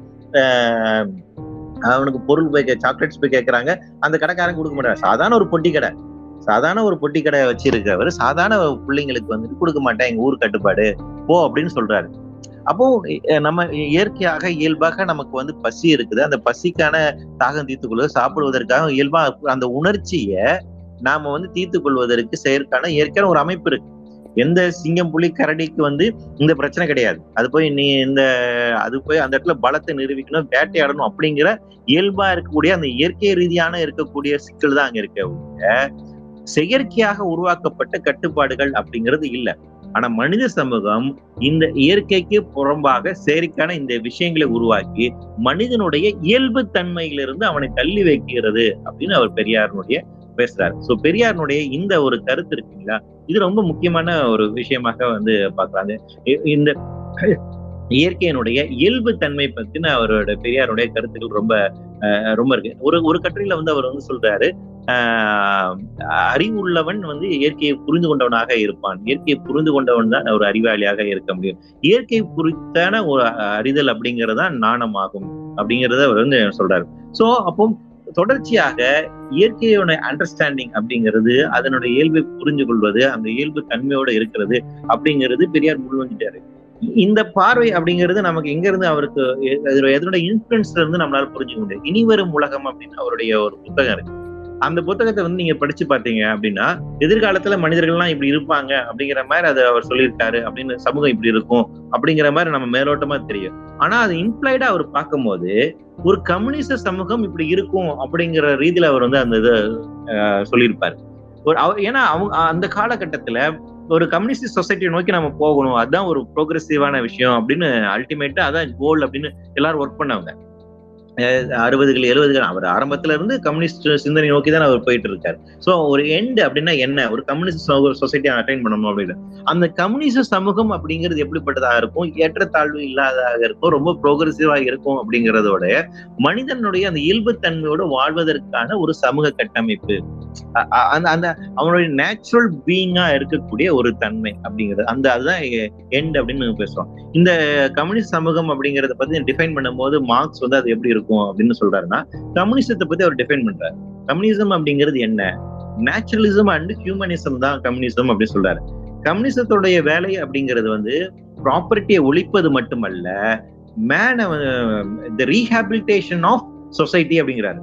அவனுக்கு பொருள் போய் சாக்லேட்ஸ் போய் கேட்கறாங்க. அந்த கடைக்காரன் கொடுக்க மாட்டாங்க சாதாரண ஒரு பொட்டி கடை. சாதாரண ஒரு பொட்டி கடை வச்சிருக்கிறவர் சாதாரண பிள்ளைங்களுக்கு வந்துட்டு கொடுக்க மாட்டேன். எங்க ஊர் கட்டுப்பாடு. போ அப்படின்னு சொல்றாரு. அப்போ நம்ம இயற்கையாக இயல்பாக நமக்கு வந்து பசி இருக்குது. அந்த பசிக்கான தாகம் தீர்த்து கொள்வது சாப்பிடுவதற்காக இயல்பா அந்த உணர்ச்சிய நாம வந்து தீர்த்து கொள்வதற்கு செயற்கான இயற்கையான ஒரு அமைப்பு இருக்கு. எந்த சிங்கம் புலி கரடிக்கு வந்து இந்த பிரச்சனை கிடையாது. அது போய் நீ இந்த அது போய் அந்த இடத்துல பலத்தை நிரூபிக்கணும் வேட்டையாடணும் அப்படிங்கிற இயல்பா இருக்கக்கூடிய அந்த இயற்கை ரீதியான இருக்கக்கூடிய சிக்கல் தான் அங்க இருக்க செயற்கையாக உருவாக்கப்பட்ட கட்டுப்பாடுகள் அப்படிங்கிறது இல்லை. ஆனா மனித சமூகம் இந்த இயற்கைக்கு புறம்பாக செயற்கான இந்த விஷயங்களை உருவாக்கி மனிதனுடைய இயல்பு தன்மையிலிருந்து அவனை தள்ளி வைக்கிறது அப்படின்னு அவர் பெரியாருடைய பேசுறாரு. சோ பெரியாருடைய இந்த ஒரு கருத்து இருக்குங்களா இது ரொம்ப முக்கியமான ஒரு விஷயமாக வந்து பாக்குறாங்க இந்த இயற்கையினுடைய இயல்பு தன்மை பத்தின அவரோட பெரியாருடைய கருத்துக்கள் ரொம்ப ரொம்ப இருக்கு. ஒரு ஒரு கட்டுரையில வந்து அவர் வந்து சொல்றாரு அறிவுள்ளவன் வந்து இயற்கையை புரிந்து கொண்டவனாக இருப்பான். இயற்கையை புரிந்து கொண்டவன் தான் ஒரு அறிவாளியாக இருக்க முடியும். இயற்கை குறித்தான ஒரு அறிதல் அப்படிங்கறதுதான் நாணமாகும் அப்படிங்கறத அவர் வந்து சொல்றாரு. சோ அப்போ தொடர்ச்சியாக இயற்கையோட அண்டர்ஸ்டாண்டிங் அப்படிங்கிறது அதனுடைய இயல்பை புரிஞ்சு கொள்வது அந்த இயல்பு தன்மையோட இருக்கிறது அப்படிங்கிறது பெரியார் முன்வந்துட்டாரு இந்த பார்வை அப்படிங்கிறது நமக்கு எங்க இருந்து அவருக்கு எதனுடைய இன்ஃபுளுன்ஸ்ல இருந்து நம்மளால புரிஞ்சுக்க முடியும். இனி வரும் உலகம் அப்படின்னு அவருடைய ஒரு புத்தகம் இருக்கு. அந்த புத்தகத்தை வந்து நீங்க படிச்சு பார்த்தீங்க அப்படின்னா எதிர்காலத்துல மனிதர்கள்லாம் இப்படி இருப்பாங்க அப்படிங்கிற மாதிரி அதை அவர் சொல்லியிருக்காரு. அப்படின்னு சமூகம் இப்படி இருக்கும் அப்படிங்கிற மாதிரி நம்ம மேலோட்டமா தெரியும். ஆனா அது இம்ப்ளைடா அவர் பார்க்கும்போது ஒரு கம்யூனிச சமூகம் இப்படி இருக்கும் அப்படிங்கிற ரீதியில அவர் வந்து அந்த இதை சொல்லியிருப்பாரு. ஒரு ஏன்னா அவங்க அந்த காலகட்டத்துல ஒரு கம்யூனிஸ்ட் சொசைட்டியை நோக்கி நம்ம போகணும். அதுதான் ஒரு ப்ரோக்ரெசிவான விஷயம் அப்படின்னு அல்டிமேட்டா அதான் கோல் அப்படின்னு எல்லாரும் ஒர்க் பண்ணவங்க. அறுபதுகள் எழுபதுகள் அவர் ஆரம்பத்துல இருந்து கம்யூனிஸ்ட் சிந்தனை நோக்கி தான் அவர் போயிட்டு இருக்காரு சோ ஒரு எண்ட் அப்படின்னா என்ன? ஒரு கம்யூனிஸ்ட் சொசைட்டி அட்டைன் பண்ணணும் அப்படின்னு. அந்த கம்யூனிஸ்ட் சமூகம் அப்படிங்கிறது எப்படிப்பட்டதாக இருக்கும்? ஏற்றத்தாழ்வு இல்லாததாக இருக்கும்? ரொம்ப ப்ரோக்ரஸிவா இருக்கும் அப்படிங்கிறதோட மனிதனுடைய அந்த இயல்புத்தன்மையோட வாழ்வதற்கான ஒரு சமூக கட்டமைப்பு. அந்த அந்த அவனுடைய நேச்சுரல் பீயிங்கா இருக்கக்கூடிய ஒரு தன்மை அப்படிங்கிறது. அந்த அதுதான் எண்ட் அப்படின்னு பேசுறோம். இந்த கம்யூனிஸ்ட் சமூகம் அப்படிங்கறத பத்தி டிஃபைன் பண்ணும்போது மார்க்ஸ் வந்து அது எப்படி இருக்கும்? இருக்கும் அப்படின்னு சொல்றாருன்னா கம்யூனிசத்தை பத்தி அவர் டிஃபைன் பண்றாரு. கம்யூனிசம் அப்படிங்கிறது என்ன? நேச்சுரலிசம் அண்ட் ஹியூமனிசம் தான் கம்யூனிசம் அப்படின்னு சொல்றாரு. கம்யூனிசத்துடைய வேலை அப்படிங்கிறது வந்து ப்ராப்பர்ட்டியை ஒழிப்பது மட்டுமல்ல man the rehabilitation of society அப்படிங்கிறாரு.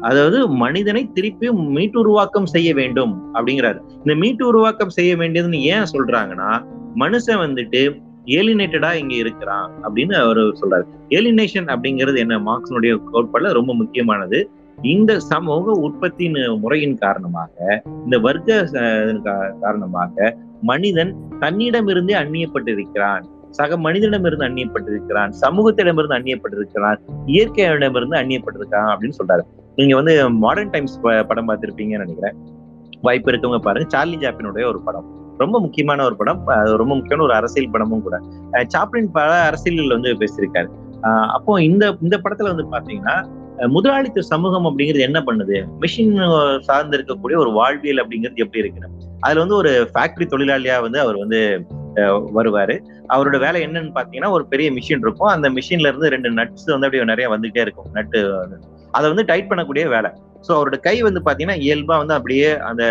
அதாவது மனிதனை திருப்பி மீட்டு உருவாக்கம் செய்ய வேண்டும் அப்படிங்கிறாரு. இந்த மீட்டு உருவாக்கம் செய்ய வேண்டியதுன்னு ஏன் சொல்றாங்கன்னா மனுஷன் வந்துட்டு ஏலினேட்டடா இங்க இருக்கிறான் அப்படின்னு அவர் சொல்றாரு. ஏலினேஷன் அப்படிங்கிறது என்ன? மார்க்ஸினுடைய கோட்பாடுல ரொம்ப முக்கியமானது. இந்த சமூக உற்பத்தியின் முறையின் காரணமாக இந்த வர்க்க காரணமாக மனிதன் தன்னிடமிருந்தே அந்நியப்பட்டிருக்கிறான். சக மனிதனிடமிருந்து அந்நியப்பட்டிருக்கிறான். சமூகத்திடமிருந்து அந்நியப்பட்டிருக்கிறான். இயற்கையிடமிருந்து அந்நியப்பட்டிருக்கான் அப்படின்னு சொல்றாரு. நீங்க வந்து மாடர்ன் டைம்ஸ் படம் பார்த்திருப்பீங்கன்னு நினைக்கிறேன். வாய்ப்பு இருக்கவங்க பாருங்க. சார்லி ஜாப்பினுடைய ஒரு படம். ரொம்ப முக்கியமான ஒரு படம். ரொம்ப முக்கியமான ஒரு அரசியல் படமும் கூட. சாப்ளின் பல அரசியல்கள் வந்து பேசியிருக்காரு. அப்போ இந்த இந்த படத்துல வந்து பாத்தீங்கன்னா முதலாளித்துவ சமூகம் அப்படிங்கிறது என்ன பண்ணுது? மிஷின் சார்ந்து இருக்கக்கூடிய ஒரு வாழ்வியல் அப்படிங்கிறது எப்படி இருக்கு? அதுல வந்து ஒரு ஃபேக்டரி தொழிலாளியா வந்து அவர் வந்து வருவாரு. அவரோட வேலை என்னன்னு பாத்தீங்கன்னா ஒரு பெரிய மிஷின் இருக்கும். அந்த மிஷின்ல இருந்து ரெண்டு நட்ஸ் வந்து அப்படியே நிறைய வந்துகிட்டே இருக்கும். நட்டு அதை வந்து டைட் பண்ணக்கூடிய வேலை. ஸோ அவரோட கை வந்து பாத்தீங்கன்னா இயல்பா வந்து அப்படியே அந்த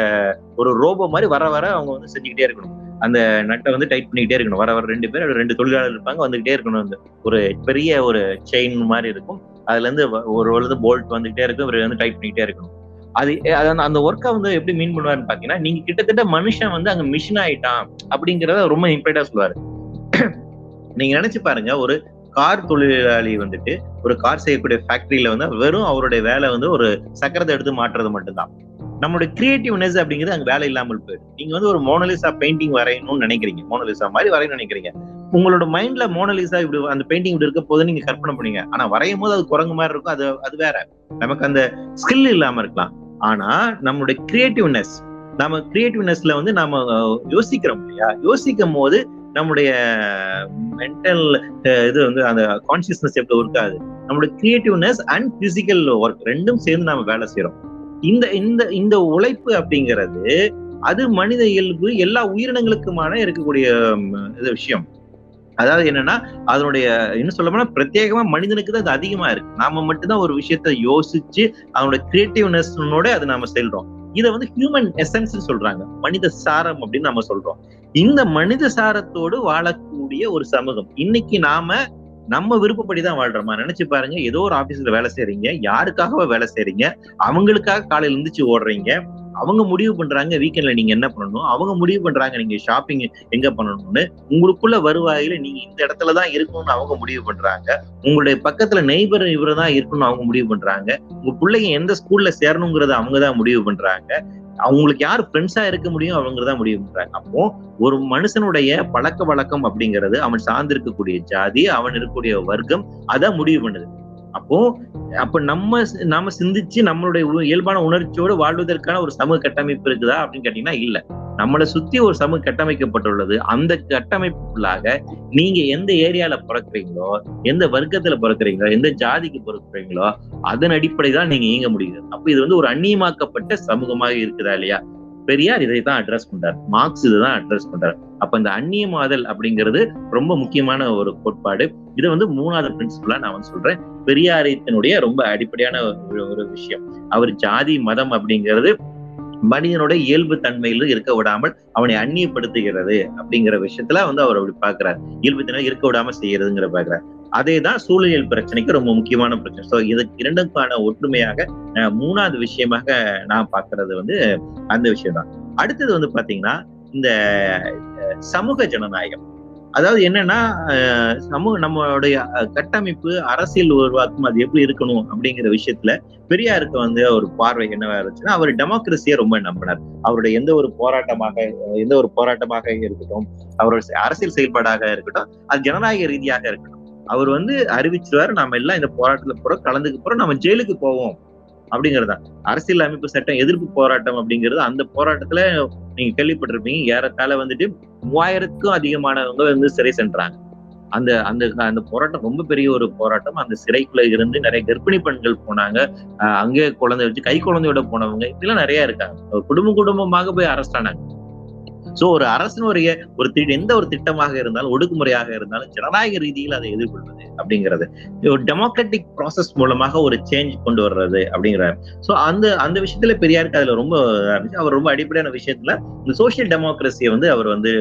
ஒரு ரோபோ மாதிரி வர வர அவங்க வந்து செஞ்சுக்கிட்டே இருக்கணும். அந்த நட்டை வந்து டைட் பண்ணிக்கிட்டே இருக்கணும். வர வர ரெண்டு பேர் ரெண்டு தொழிலாளர் இருப்பாங்க வந்துகிட்டே இருக்கணும். அந்த ஒரு பெரிய ஒரு செயின் மாதிரி இருக்கும். அதுல இருந்து ஒரு வந்து போல்ட் வந்துகிட்டே இருக்கும் இவர் வந்து டைட் பண்ணிக்கிட்டே இருக்கணும். அது அந்த ஒர்க்கை வந்து எப்படி மீன் பண்ணுவாருன்னு பாத்தீங்கன்னா நீங்க கிட்டத்தட்ட மனுஷன் வந்து அங்க மிஷின் ஆயிட்டான் அப்படிங்கறத ரொம்ப இம்பைட்டா சொல்லுவாரு. நீங்க நினைச்சு பாருங்க ஒரு கார் தொழிலாளி வந்துட்டு ஒரு கார் செய்யக்கூடிய ஃபேக்டரியில வந்து வெறும் அவருடைய வேலை வந்து ஒரு சக்கரத்தை எடுத்து மாற்றுறது மட்டும்தான். நம்மளுடைய கிரியேட்டிவ்னஸ் அப்படிங்கிறது அங்க வேலை இல்லாமல் போயிடும் நீங்க வந்து ஒரு மோனலிசா பெயிண்டிங் வரையணும்னு நினைக்கிறீங்க. மோனலிசா மாதிரி வரையணும்னு நினைக்கிறீங்க. உங்களோட மைண்ட்ல மோனலிசா இப்படி அந்த பெயிண்டிங் இப்படி இருக்க போது நீங்க கற்பனை பண்ணீங்க ஆனா வரையும் போது அது குரங்கு மாதிரி இருக்கும். அது அது வேற. நமக்கு அந்த ஸ்கில் இல்லாம இருக்கலாம். ஆனா நம்மளுடைய கிரியேட்டிவ்னஸ் நம்ம கிரியேட்டிவ்னஸ்ல வந்து நாம யோசிக்கிறோம் இல்லையா? யோசிக்கும் போது நம்முடைய மென்டல் இது வந்து அந்த கான்சியஸ்னஸ் எப்படி இருக்காது நம்மளுடைய கிரியேட்டிவ்னஸ் அண்ட் பிசிக்கல் ஒர்க் ரெண்டும் சேர்ந்து நம்ம வேலை செய்யறோம் இந்த இந்த இந்த உழைப்பு அப்படிங்கிறது அது மனித இயல்பு எல்லா உயிரினங்களுக்குமான இருக்கக்கூடிய இது விஷயம். அதாவது என்னன்னா அதனுடைய இன்னும் சொல்ல போனா பிரத்யேகமா மனிதனுக்கு தான் அது அதிகமா இருக்கு. நாம மட்டும்தான் ஒரு விஷயத்த யோசிச்சு அதனுடைய கிரியேட்டிவ்னஸ்னோட அது நாம செல்றோம் இதை வந்து ஹியூமன் எசன்ஸ் சொல்றாங்க. மனித சாரம் அப்படின்னு நம்ம சொல்றோம். இந்த மனித சாரத்தோடு வாழக்கூடிய ஒரு சமூகம். இன்னைக்கு நாம நம்ம விருப்பப்படி தான் வாழ்றோமா? நினைச்சு பாருங்க ஏதோ ஒரு ஆபீஸ்ல வேலை செய்யறீங்க யாருக்காகவா வேலை செய்யறீங்க அவங்களுக்காக காலையில இருந்துச்சு ஓடுறீங்க அவங்க முடிவு பண்றாங்க வீக்கெண்ட்ல நீங்க என்ன பண்ணணும் அவங்க முடிவு பண்றாங்க நீங்க ஷாப்பிங் எங்க பண்ணணும்னு உங்களுக்குள்ள வருவாயில நீங்க இந்த இடத்துலதான் இருக்கணும்னு அவங்க முடிவு பண்றாங்க உங்களுடைய பக்கத்துல நெய்பர் இவரை தான் இருக்கணும்னு அவங்க முடிவு பண்றாங்க உங்க பிள்ளைங்க எந்த ஸ்கூல்ல சேரணுங்கிறத அவங்க தான் முடிவு பண்றாங்க அவங்களுக்கு யார் ஃப்ரெண்ட்ஸா இருக்க முடியும் அவங்கதான் முடிவு பண்றாங்க. அப்போ ஒரு மனுஷனுடைய பழக்க வழக்கம் அப்படிங்கிறது அவன் சார்ந்திருக்கக்கூடிய ஜாதி அவன் இருக்கக்கூடிய வர்க்கம் அதான் முடிவு பண்ணுது. அப்போ அப்ப நம்ம நாம சிந்திச்சு நம்மளுடைய இயல்பான உணர்ச்சியோடு வாழ்வதற்கான ஒரு சமூக கட்டமைப்பு இருக்குதா அப்படின்னு கேட்டீங்கன்னா இல்ல. நம்மளை சுத்தி ஒரு சமூக கட்டமைக்கப்பட்டுள்ளது. அந்த கட்டமைப்புக்குள்ளாக நீங்க எந்த ஏரியால பிறக்குறீங்களோ எந்த வர்க்கத்துல பிறக்குறீங்களோ எந்த ஜாதிக்கு பிறக்குறீங்களோ அதன் அடிப்படை தான் நீங்க இயங்க முடியுது அப்ப இது வந்து ஒரு அந்நியமாக்கப்பட்ட சமூகமாக இருக்குதா இல்லையா? பெரியார் இதை தான் அட்ரஸ் பண்றார். மார்க்ஸ் இதுதான் அட்ரஸ் பண்றார். அப்ப இந்த அந்நியமாதல் அப்படிங்கிறது ரொம்ப முக்கியமான ஒரு கோட்பாடு. இது வந்து மூணாவது பிரின்சிபலா நான் வந்து சொல்றேன். பெரியாரியத்தினுடைய ரொம்ப அடிப்படையான ஒரு விஷயம். அவர் ஜாதி மதம் அப்படிங்கிறது மனிதனோட இயல்பு தன்மையில இருக்க விடாமல் அவனை அந்நியப்படுத்துகிறது அப்படிங்கிற விஷயத்துல வந்து அவர் அப்படி பாக்குறாரு இயல்பு தன்மை இருக்க விடாம செய்யறதுங்கிற பாக்குறாரு அதே தான் சூழலியல் பிரச்சனைக்கு ரொம்ப முக்கியமான பிரச்சனை. ஸோ இதுக்கு இரண்டுக்கான ஒற்றுமையாக மூணாவது விஷயமாக நான் பாக்குறது வந்து அந்த விஷயம் தான் அடுத்தது வந்து பாத்தீங்கன்னா இந்த சமூக ஜனநாயகம். அதாவது என்னன்னா சமூக நம்மளுடைய கட்டமைப்பு அரசியல் உருவாக்கும் அது எப்படி இருக்கணும் அப்படிங்கிற விஷயத்துல பெரியாருக்கு வந்து ஒரு பார்வை என்னவா இருந்துச்சுன்னா அவர் டெமோக்ரஸியை ரொம்ப நம்பினார். அவருடைய எந்த ஒரு போராட்டமாக எந்த ஒரு போராட்டமாக இருக்கட்டும் அவருடைய அரசியல் செயல்பாடாக இருக்கட்டும் அது ஜனநாயக ரீதியாக இருக்கட்டும். அவர் வந்து அறிவிச்சிருவாரு நாம எல்லாம் இந்த போராட்டத்துல போறோம். கலந்துக்கு போறோம். நம்ம ஜெயிலுக்கு போவோம். அப்படிங்கறதா. அரசியல் அமைப்பு சட்டம் எதிர்ப்பு போராட்டம் அப்படிங்கிறது அந்த போராட்டத்துல நீங்க கேள்விப்பட்டிருப்பீங்க. ஏறத்தாழ வந்துட்டு மூவாயிரத்துக்கும் அதிகமானவங்க வந்து சிறை சென்றாங்க. அந்த அந்த அந்த போராட்டம் ரொம்ப பெரிய ஒரு போராட்டம். அந்த சிறைக்குள்ள இருந்து நிறைய கர்ப்பிணி பெண்கள் போனாங்க. அங்கே குழந்தை வச்சு கை குழந்தையோட போனவங்க இப்படிலாம் நிறைய இருக்காங்க. குடும்ப குடும்பமாக போய் அரெஸ்ட் ஆனாங்க. சோ ஒரு அரசினுடைய ஒரு எந்த ஒரு திட்டமாக இருந்தாலும் ஒடுக்குமுறையாக இருந்தாலும் ஜனநாயக ரீதியில் அதை எதிர்கொள்வது அப்படிங்கிறது. ஒரு டெமோக்ராட்டிக் ப்ராசஸ் மூலமாக ஒரு சேஞ்ச் கொண்டு வர்றது அப்படிங்கிறார் சோ அந்த அந்த விஷயத்துல பெரியாருக்கு அதுல ரொம்ப அவர் ரொம்ப அடிப்படையான விஷயத்துல இந்த சோசியல் டெமோக்ரஸியை வந்து அவர் வந்து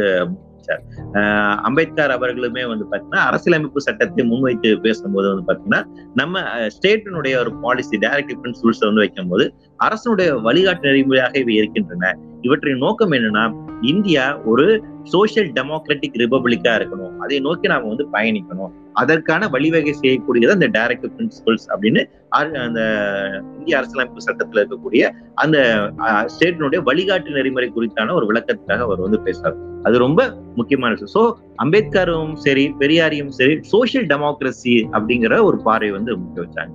அம்பேத்கர் அவர்களுமே வந்து பாத்தீங்கன்னா அரசியலமைப்பு சட்டத்தை முன்வைத்து பேசும்போது வந்து பாத்தீங்கன்னா நம்ம ஸ்டேட்டினுடைய ஒரு பாலிசி டைரக்டிவ் பிரின்சிபிள்ஸ் வந்து வைக்கும் போது அரசனுடைய வழிகாட்டு நெறிமுறையாக இவை இருக்கின்றன. இவற்றின் நோக்கம் என்னன்னா இந்தியா ஒரு சோசியல் டெமோக்ராட்டிக் ரிபப்ளிக்கா இருக்கணும். அதை நோக்கி நாம வந்து பயணிக்கணும். அதற்கான வழிவகை செய்யக்கூடியது அந்த டைரக்டிவ் பிரின்சிபல்ஸ் அப்படின்னு அந்த இந்திய அரசியலமைப்பு சட்டத்துல இருக்கக்கூடிய அந்த ஸ்டேட்டினுடைய வழிகாட்டு நெறிமுறை குறித்தான ஒரு விளக்கத்துக்காக அவர் வந்து பேசுறாரு. அது ரொம்ப முக்கியமான விஷயம். சோ அம்பேத்கரும் சரி பெரியாரியும் சரி சோசியல் டெமோக்ரஸி அப்படிங்கிற ஒரு பார்வை வந்து முக்கிய வச்சாங்க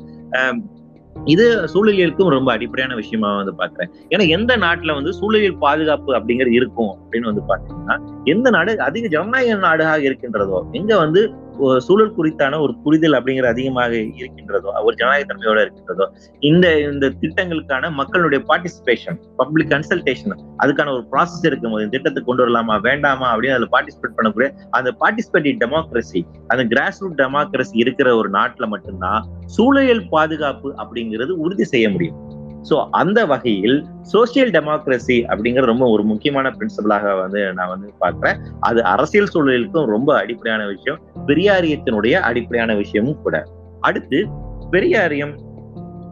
இது சூழலியலுக்கும் ரொம்ப அடிப்படையான விஷயமா வந்து பாக்குறேன். ஏன்னா எந்த நாட்டுல வந்து சூழலியல் பாதுகாப்பு அப்படிங்கிறது இருக்கும் அப்படின்னு வந்து பாத்தீங்கன்னா எந்த நாடு அதிக ஜனநாயக நாடாக இருக்கின்றதோ எங்க வந்து சூழல் குறித்தான ஒரு புரிதல் அப்படிங்கிற அதிகமாக இருக்கின்றதோ ஒரு ஜனநாயக தன்மையோட இருக்கின்றதோ இந்த இந்த திட்டங்களுக்கான மக்களுடைய பார்ட்டிசிபேஷன் பப்ளிக் கன்சல்டேஷன் அதுக்கான ஒரு ப்ராசஸ் இருக்கும்போது இந்த திட்டத்தை கொண்டு வரலாமா வேண்டாமா அப்படின்னு அதுல பார்ட்டிசிபேட் பண்ணக்கூடிய அந்த பார்ட்டிசிபேட்டிவ் டெமோக்ரஸி அந்த கிராஸ் ரூட் டெமோக்ரஸி இருக்கிற ஒரு நாட்டுல மட்டும்தான் சூழலியல் பாதுகாப்பு அப்படிங்கிறது உறுதி செய்ய முடியும். சோ அந்த வகையில் சோசியல் டெமோக்ரஸி அப்படிங்கிற ரொம்ப ஒரு முக்கியமான பிரின்சிபலாக வந்து நான் வந்து பார்க்குறேன். அது அரசியல் சூழலுக்கும் ரொம்ப அடிப்படையான விஷயம். பெரியாரியத்தினுடைய அடிப்படையான விஷயமும் கூட. அடுத்து பெரியாரியம்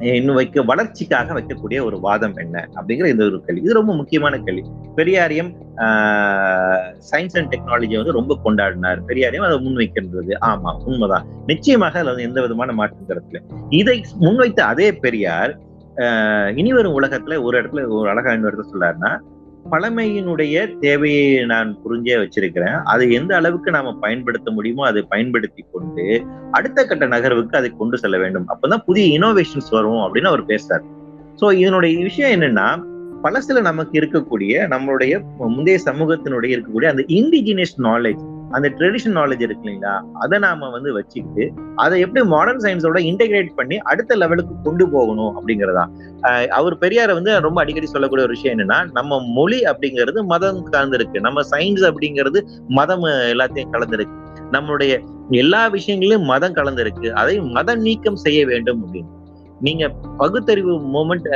இன்னும் வைக்க வளர்ச்சிக்காக வைக்கக்கூடிய ஒரு வாதம் என்ன? அப்படிங்கிற இந்த ஒரு கேள்வி. இது ரொம்ப முக்கியமான கேள்வி. பெரியாரியம் சயின்ஸ் அண்ட் டெக்னாலஜி வந்து ரொம்ப கொண்டாடினார். பெரியாரியம் அதை முன்வைக்கின்றது. ஆமா உண்மைதான். நிச்சயமாக அதுல வந்து எந்த விதமான மாற்றம் கருத்துல இதை முன்வைத்த அதே பெரியார் இனி வரும் உலகத்துல ஒரு இடத்துல ஒரு அழகா இன்னொரு இடத்துல சொல்லாருன்னா பழமையினுடைய தேவையை நான் புரிஞ்சே வச்சிருக்கிறேன். அதை எந்த அளவுக்கு நாம பயன்படுத்த முடியுமோ அதை பயன்படுத்தி கொண்டு அடுத்த கட்ட நகர்வுக்கு அதை கொண்டு செல்ல வேண்டும். அப்பதான் புதிய இனோவேஷன்ஸ் வரும் அப்படின்னு அவர் பேசுறாரு. சோ இதனுடைய விஷயம் என்னன்னா பழசுல நமக்கு இருக்கக்கூடிய நம்மளுடைய முந்தைய சமூகத்தினுடைய இருக்கக்கூடிய அந்த இண்டிஜினியஸ் நாலேஜ் அந்த ட்ரெடிஷன் நாலேஜ் இருக்கு இல்லைங்களா? அதை நாம வந்து வச்சுக்கிட்டு அதை எப்படி மாடர்ன் சயின்ஸோட இன்டெகிரேட் பண்ணி அடுத்த லெவலுக்கு கொண்டு போகணும் அப்படிங்கிறதா. அவர் பெரியார வந்து ரொம்ப அடிக்கடி சொல்லக்கூடிய ஒரு விஷயம் என்னன்னா நம்ம மொழி அப்படிங்கிறது மதம் கலந்துருக்கு நம்ம சயின்ஸ் அப்படிங்கிறது மதம் எல்லாத்தையும் கலந்துருக்கு. நம்மளுடைய எல்லா விஷயங்களையும் மதம் கலந்துருக்கு. அதை மதம் நீக்கம் செய்ய வேண்டும் அப்படின்னு. நீங்க பகுத்தறிவு மூமெண்ட்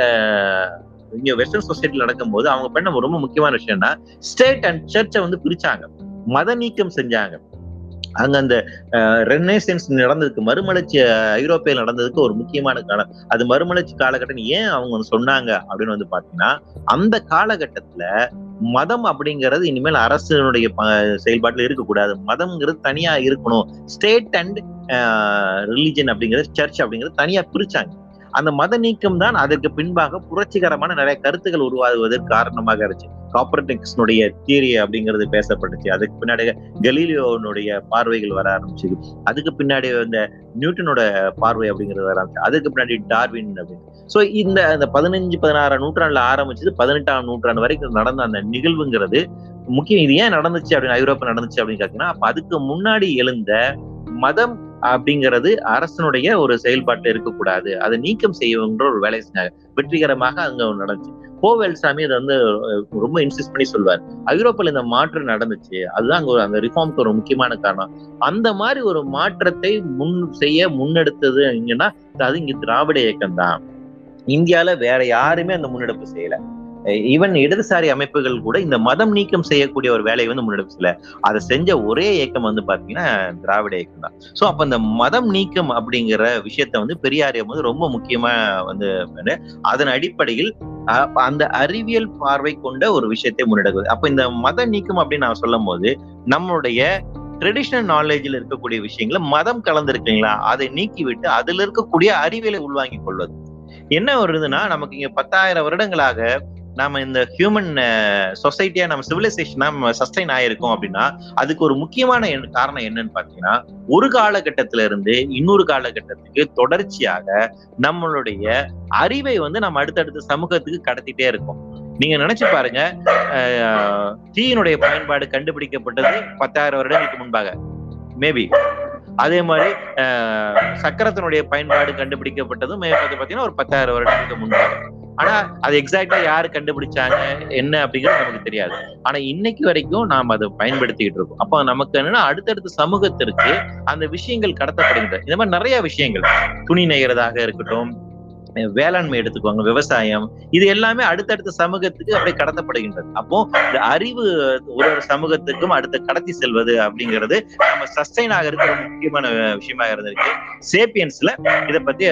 இங்க வெஸ்டர்ன் சொசைட்டில நடக்கும் போது அவங்க பண்ண ரொம்ப முக்கியமான விஷயம்னா ஸ்டேட் அண்ட் சர்ச்சை வந்து பிரிச்சாங்க. மத நீக்கம் செஞ்சாங்க. அங்க அந்த ரெனேசன்ஸ் நடந்ததுக்கு மறுமலர்ச்சி ஐரோப்பியில் நடந்ததுக்கு ஒரு முக்கியமான காலம். அது மறுமலர்ச்சி காலகட்டம் ஏன் அவங்க சொன்னாங்க அப்படின்னு வந்து பாத்தீங்கன்னா அந்த காலகட்டத்துல மதம் அப்படிங்கிறது இனிமேல் அரசனுடைய செயல்பாட்டுல இருக்கக்கூடாது. மதம்ங்கிறது தனியா இருக்கணும். ஸ்டேட் அண்ட் ரிலிஜன் அப்படிங்கிறது சர்ச் அப்படிங்கிறது தனியா பிரிச்சாங்க. அந்த மத நீக்கம் தான் அதற்கு பின்பாக புரட்சிகரமான நிறைய கருத்துக்கள் உருவாகுவதற்கு காரணமாக இருந்துச்சு. காப்பரேட்டிக்ஸ்னுடைய தியரி அப்படிங்கிறது பேசப்பட்டுச்சு. அதுக்கு பின்னாடி கலீலியோனுடைய பார்வைகள் வர ஆரம்பிச்சு அதுக்கு பின்னாடி இந்த நியூட்டனோட பார்வை அப்படிங்கிறது வர ஆரம்பிச்சு அதுக்கு பின்னாடி டார்வின் அப்படின்னு. ஸோ இந்த அந்த பதினஞ்சு பதினாறாம் நூற்றாண்டுல ஆரம்பிச்சது பதினெட்டாம் நூற்றாண்டு வரைக்கும் நடந்த அந்த நிகழ்வுங்கிறது முக்கியம். இது ஏன் நடந்துச்சு அப்படின்னு ஐரோப்பா நடந்துச்சு அப்படின்னு கேட்டீங்கன்னா அப்ப அதுக்கு முன்னாடி எழுந்த மதம் அப்படிங்கிறது அரசனுடைய ஒரு செயல்பாட்டு இருக்கக்கூடாது. அதை நீக்கம் செய்யணுன்ற ஒரு வேலை செஞ்சாங்க வெற்றிகரமாக அங்க நடந்துச்சு. கோவேல் சாமி அதை வந்து ரொம்ப இன்சிஸ்ட் பண்ணி சொல்வார் ஐரோப்பால இந்த மாற்றம் நடந்துச்சு. அதுதான் அங்க அந்த ரிஃபார்ம்க்கு ஒரு முக்கியமான காரணம். அந்த மாதிரி ஒரு மாற்றத்தை முன் செய்ய முன்னெடுத்தது இங்கன்னா அது இங்க திராவிட இயக்கம் தான் இந்தியால வேற யாருமே அந்த முன்னெடுப்பு செய்யல. ஈவன் இடதுசாரி அமைப்புகள் கூட இந்த மதம் நீக்கம் செய்யக்கூடிய ஒரு வேலையை வந்து முன்னெடுக்கல அதை செஞ்ச ஒரே இயக்கம் வந்து பாத்தீங்கன்னா திராவிட இயக்கம் தான். சோ அப்ப இந்த மதம் நீக்கம் அப்படிங்கிற விஷயத்த வந்து பெரியாரியம் வந்து ரொம்ப முக்கியமா வந்து அதன் அடிப்படையில் அந்த அறிவியல் பார்வை கொண்ட ஒரு விஷயத்தை முன்னெடுக்குது. அப்ப இந்த மத நீக்கம் அப்படின்னு நான் சொல்லும் போது நம்மளுடைய ட்ரெடிஷனல் நாலேஜில் இருக்கக்கூடிய விஷயங்களை மதம் கலந்துருக்குங்களா? அதை நீக்கிவிட்டு அதுல இருக்கக்கூடிய அறிவியலை உள்வாங்கிக் கொள்வது. என்ன வருதுன்னா நமக்கு இங்க பத்தாயிரம் வருடங்களாக நாம இந்த ஹியூமன் சொசைட்டியா நம்ம சிவிலைசேஷனா நம்ம சஸ்டைன் ஆயிருக்கோம் அப்படின்னா அதுக்கு ஒரு முக்கியமான காரணம் என்னன்னு பாத்தீங்கன்னா ஒரு காலகட்டத்தில இருந்து இன்னொரு காலகட்டத்துக்கு தொடர்ச்சியாக நம்மளுடைய அறிவை வந்து நம்ம அடுத்தடுத்த சமூகத்துக்கு கடத்திட்டே இருக்கோம். நீங்க நினைச்சு பாருங்க தீயினுடைய பயன்பாடு கண்டுபிடிக்கப்பட்டது பத்தாயிரம் வருடங்களுக்கு முன்பாக. மேபி அதே மாதிரி சக்கரத்தினுடைய பயன்பாடு கண்டுபிடிக்கப்பட்டதும் பாத்தீங்கன்னா ஒரு பத்தாயிரம் வருடங்களுக்கு முன்பாக. ஆனா அது எக்ஸாக்டா யாரு கண்டுபிடிச்சாங்க என்ன அப்படிங்கிறது நமக்கு தெரியாது. ஆனா இன்னைக்கு வரைக்கும் நாம அதை பயன்படுத்திக்கிட்டு இருக்கோம். அப்போ நமக்கு என்னன்னா அடுத்தடுத்த சமூகத்திற்கு அந்த விஷயங்கள் கடத்தப்படுகின்றன இந்த மாதிரி நிறைய விஷயங்கள். துணி நெய்கிறதாக இருக்கட்டும் வேளாண்மை எடுத்துக்கோங்க விவசாயம். இது எல்லாமே அடுத்தடுத்த சமூகத்துக்கு அப்படியே கடத்தப்படுகின்றது. அப்போ இந்த அறிவு ஒரு ஒரு சமூகத்துக்கும் அடுத்த கடத்தி செல்வது அப்படிங்கிறது நம்ம சஸ்டைன் ஆகிறதுக்கு முக்கியமான விஷயமா இருந்திருக்கு. சேப்பியன்ஸ்ல இதை பத்தி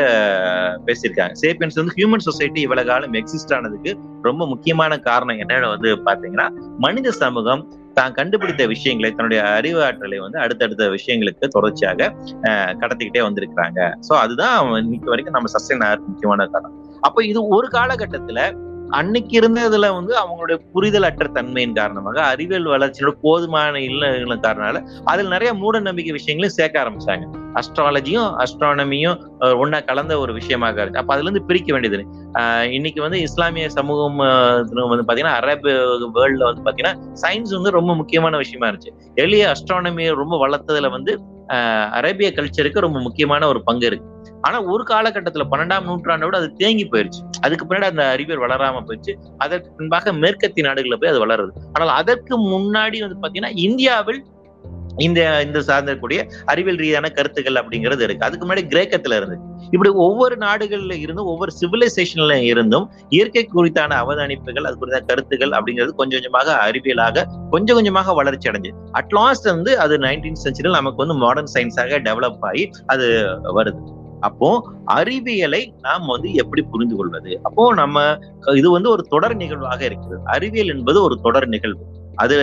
பேசியிருக்காங்க. சேப்பியன்ஸ் வந்து ஹியூமன் சொசைட்டி இவ்வளவு காலம் எக்ஸிஸ்ட் ஆனதுக்கு ரொம்ப முக்கியமான காரணம் என்னன்னு வந்து பாத்தீங்கன்னா மனித சமூகம் தான் கண்டுபிடித்த விஷயங்களை தன்னுடைய அறிவு ஆற்றலை வந்து அடுத்தடுத்த விஷயங்களுக்கு தொடர்ச்சியாக கடத்திக்கிட்டே வந்திருக்கிறாங்க. சோ அதுதான் இன்னைக்கு வரைக்கும் நம்ம சஸ்டைன் ஆகிறதுக்கு முக்கியமான காரணம். அப்போ இது ஒரு காலகட்டத்துல அன்னைக்கு இருந்ததுல வந்து அவங்களுடைய புரிதல் அற்ற தன்மையின் காரணமாக அறிவியல் வளர்ச்சியோட போதுமான இல்லை காரணால அதில் நிறைய மூட நம்பிக்கை விஷயங்களையும் சேர்க்க ஆரம்பிச்சாங்க. அஸ்ட்ராலஜியும் அஸ்ட்ரானமியும் ஒன்னா கலந்த ஒரு விஷயமாக இருக்கு. அப்ப அதுல இருந்து பிரிக்க வேண்டியது ஆஹ் இன்னைக்கு வந்து இஸ்லாமிய சமூகம் வந்து பாத்தீங்கன்னா அரபு வேர்ல்ட்ல வந்து பாத்தீங்கன்னா சயின்ஸ் வந்து ரொம்ப முக்கியமான விஷயமா இருந்துச்சு. எளிய அஸ்ட்ரானமியை ரொம்ப வளர்த்ததுல வந்து அரேபிய கல்ச்சருக்கு ரொம்ப முக்கியமான ஒரு பங்கு இருக்கு. ஆனா ஒரு காலகட்டத்துல பன்னெண்டாம் நூற்றாண்டோட அது தேங்கி போயிருச்சு. அதுக்கு பின்னாடி அந்த அறிவியல் வளராம போயிடுச்சு. அதற்கு பின்பாக மேற்கத்திய நாடுகளில் போய் அது வளருது. ஆனால் அதற்கு முன்னாடி வந்து பாத்தீங்கன்னா இந்தியாவில் இந்த இந்த சார்ந்தக்கூடிய அறிவியல் ரீதியான கருத்துக்கள் அப்படிங்கிறது இருக்கு. அதுக்கு முன்னாடி கிரேக்கத்துல இருந்து. இப்படி ஒவ்வொரு நாடுகள்ல இருந்தும் ஒவ்வொரு சிவிலைசேஷன்ல இருந்தும் இயற்கை குறித்தான அவதானிப்புகள் அது குறித்த கருத்துக்கள் அப்படிங்கிறது கொஞ்சம் கொஞ்சமாக அறிவியலாக கொஞ்சம் கொஞ்சமாக வளர்ச்சி அடைஞ்சு. அட்லாஸ்ட் வந்து அது நைன்டீன் சென்ச்சுரியில் நமக்கு வந்து மாடர்ன் சயின்ஸாக டெவலப் ஆகி அது வருது. அப்போ அறிவியலை நாம் வந்து எப்படி புரிந்து கொள்வது? அப்போ நம்ம இது வந்து ஒரு தொடர் நிகழ்வாக இருக்கிறது. அறிவியல் என்பது ஒரு தொடர் நிகழ்வு. அது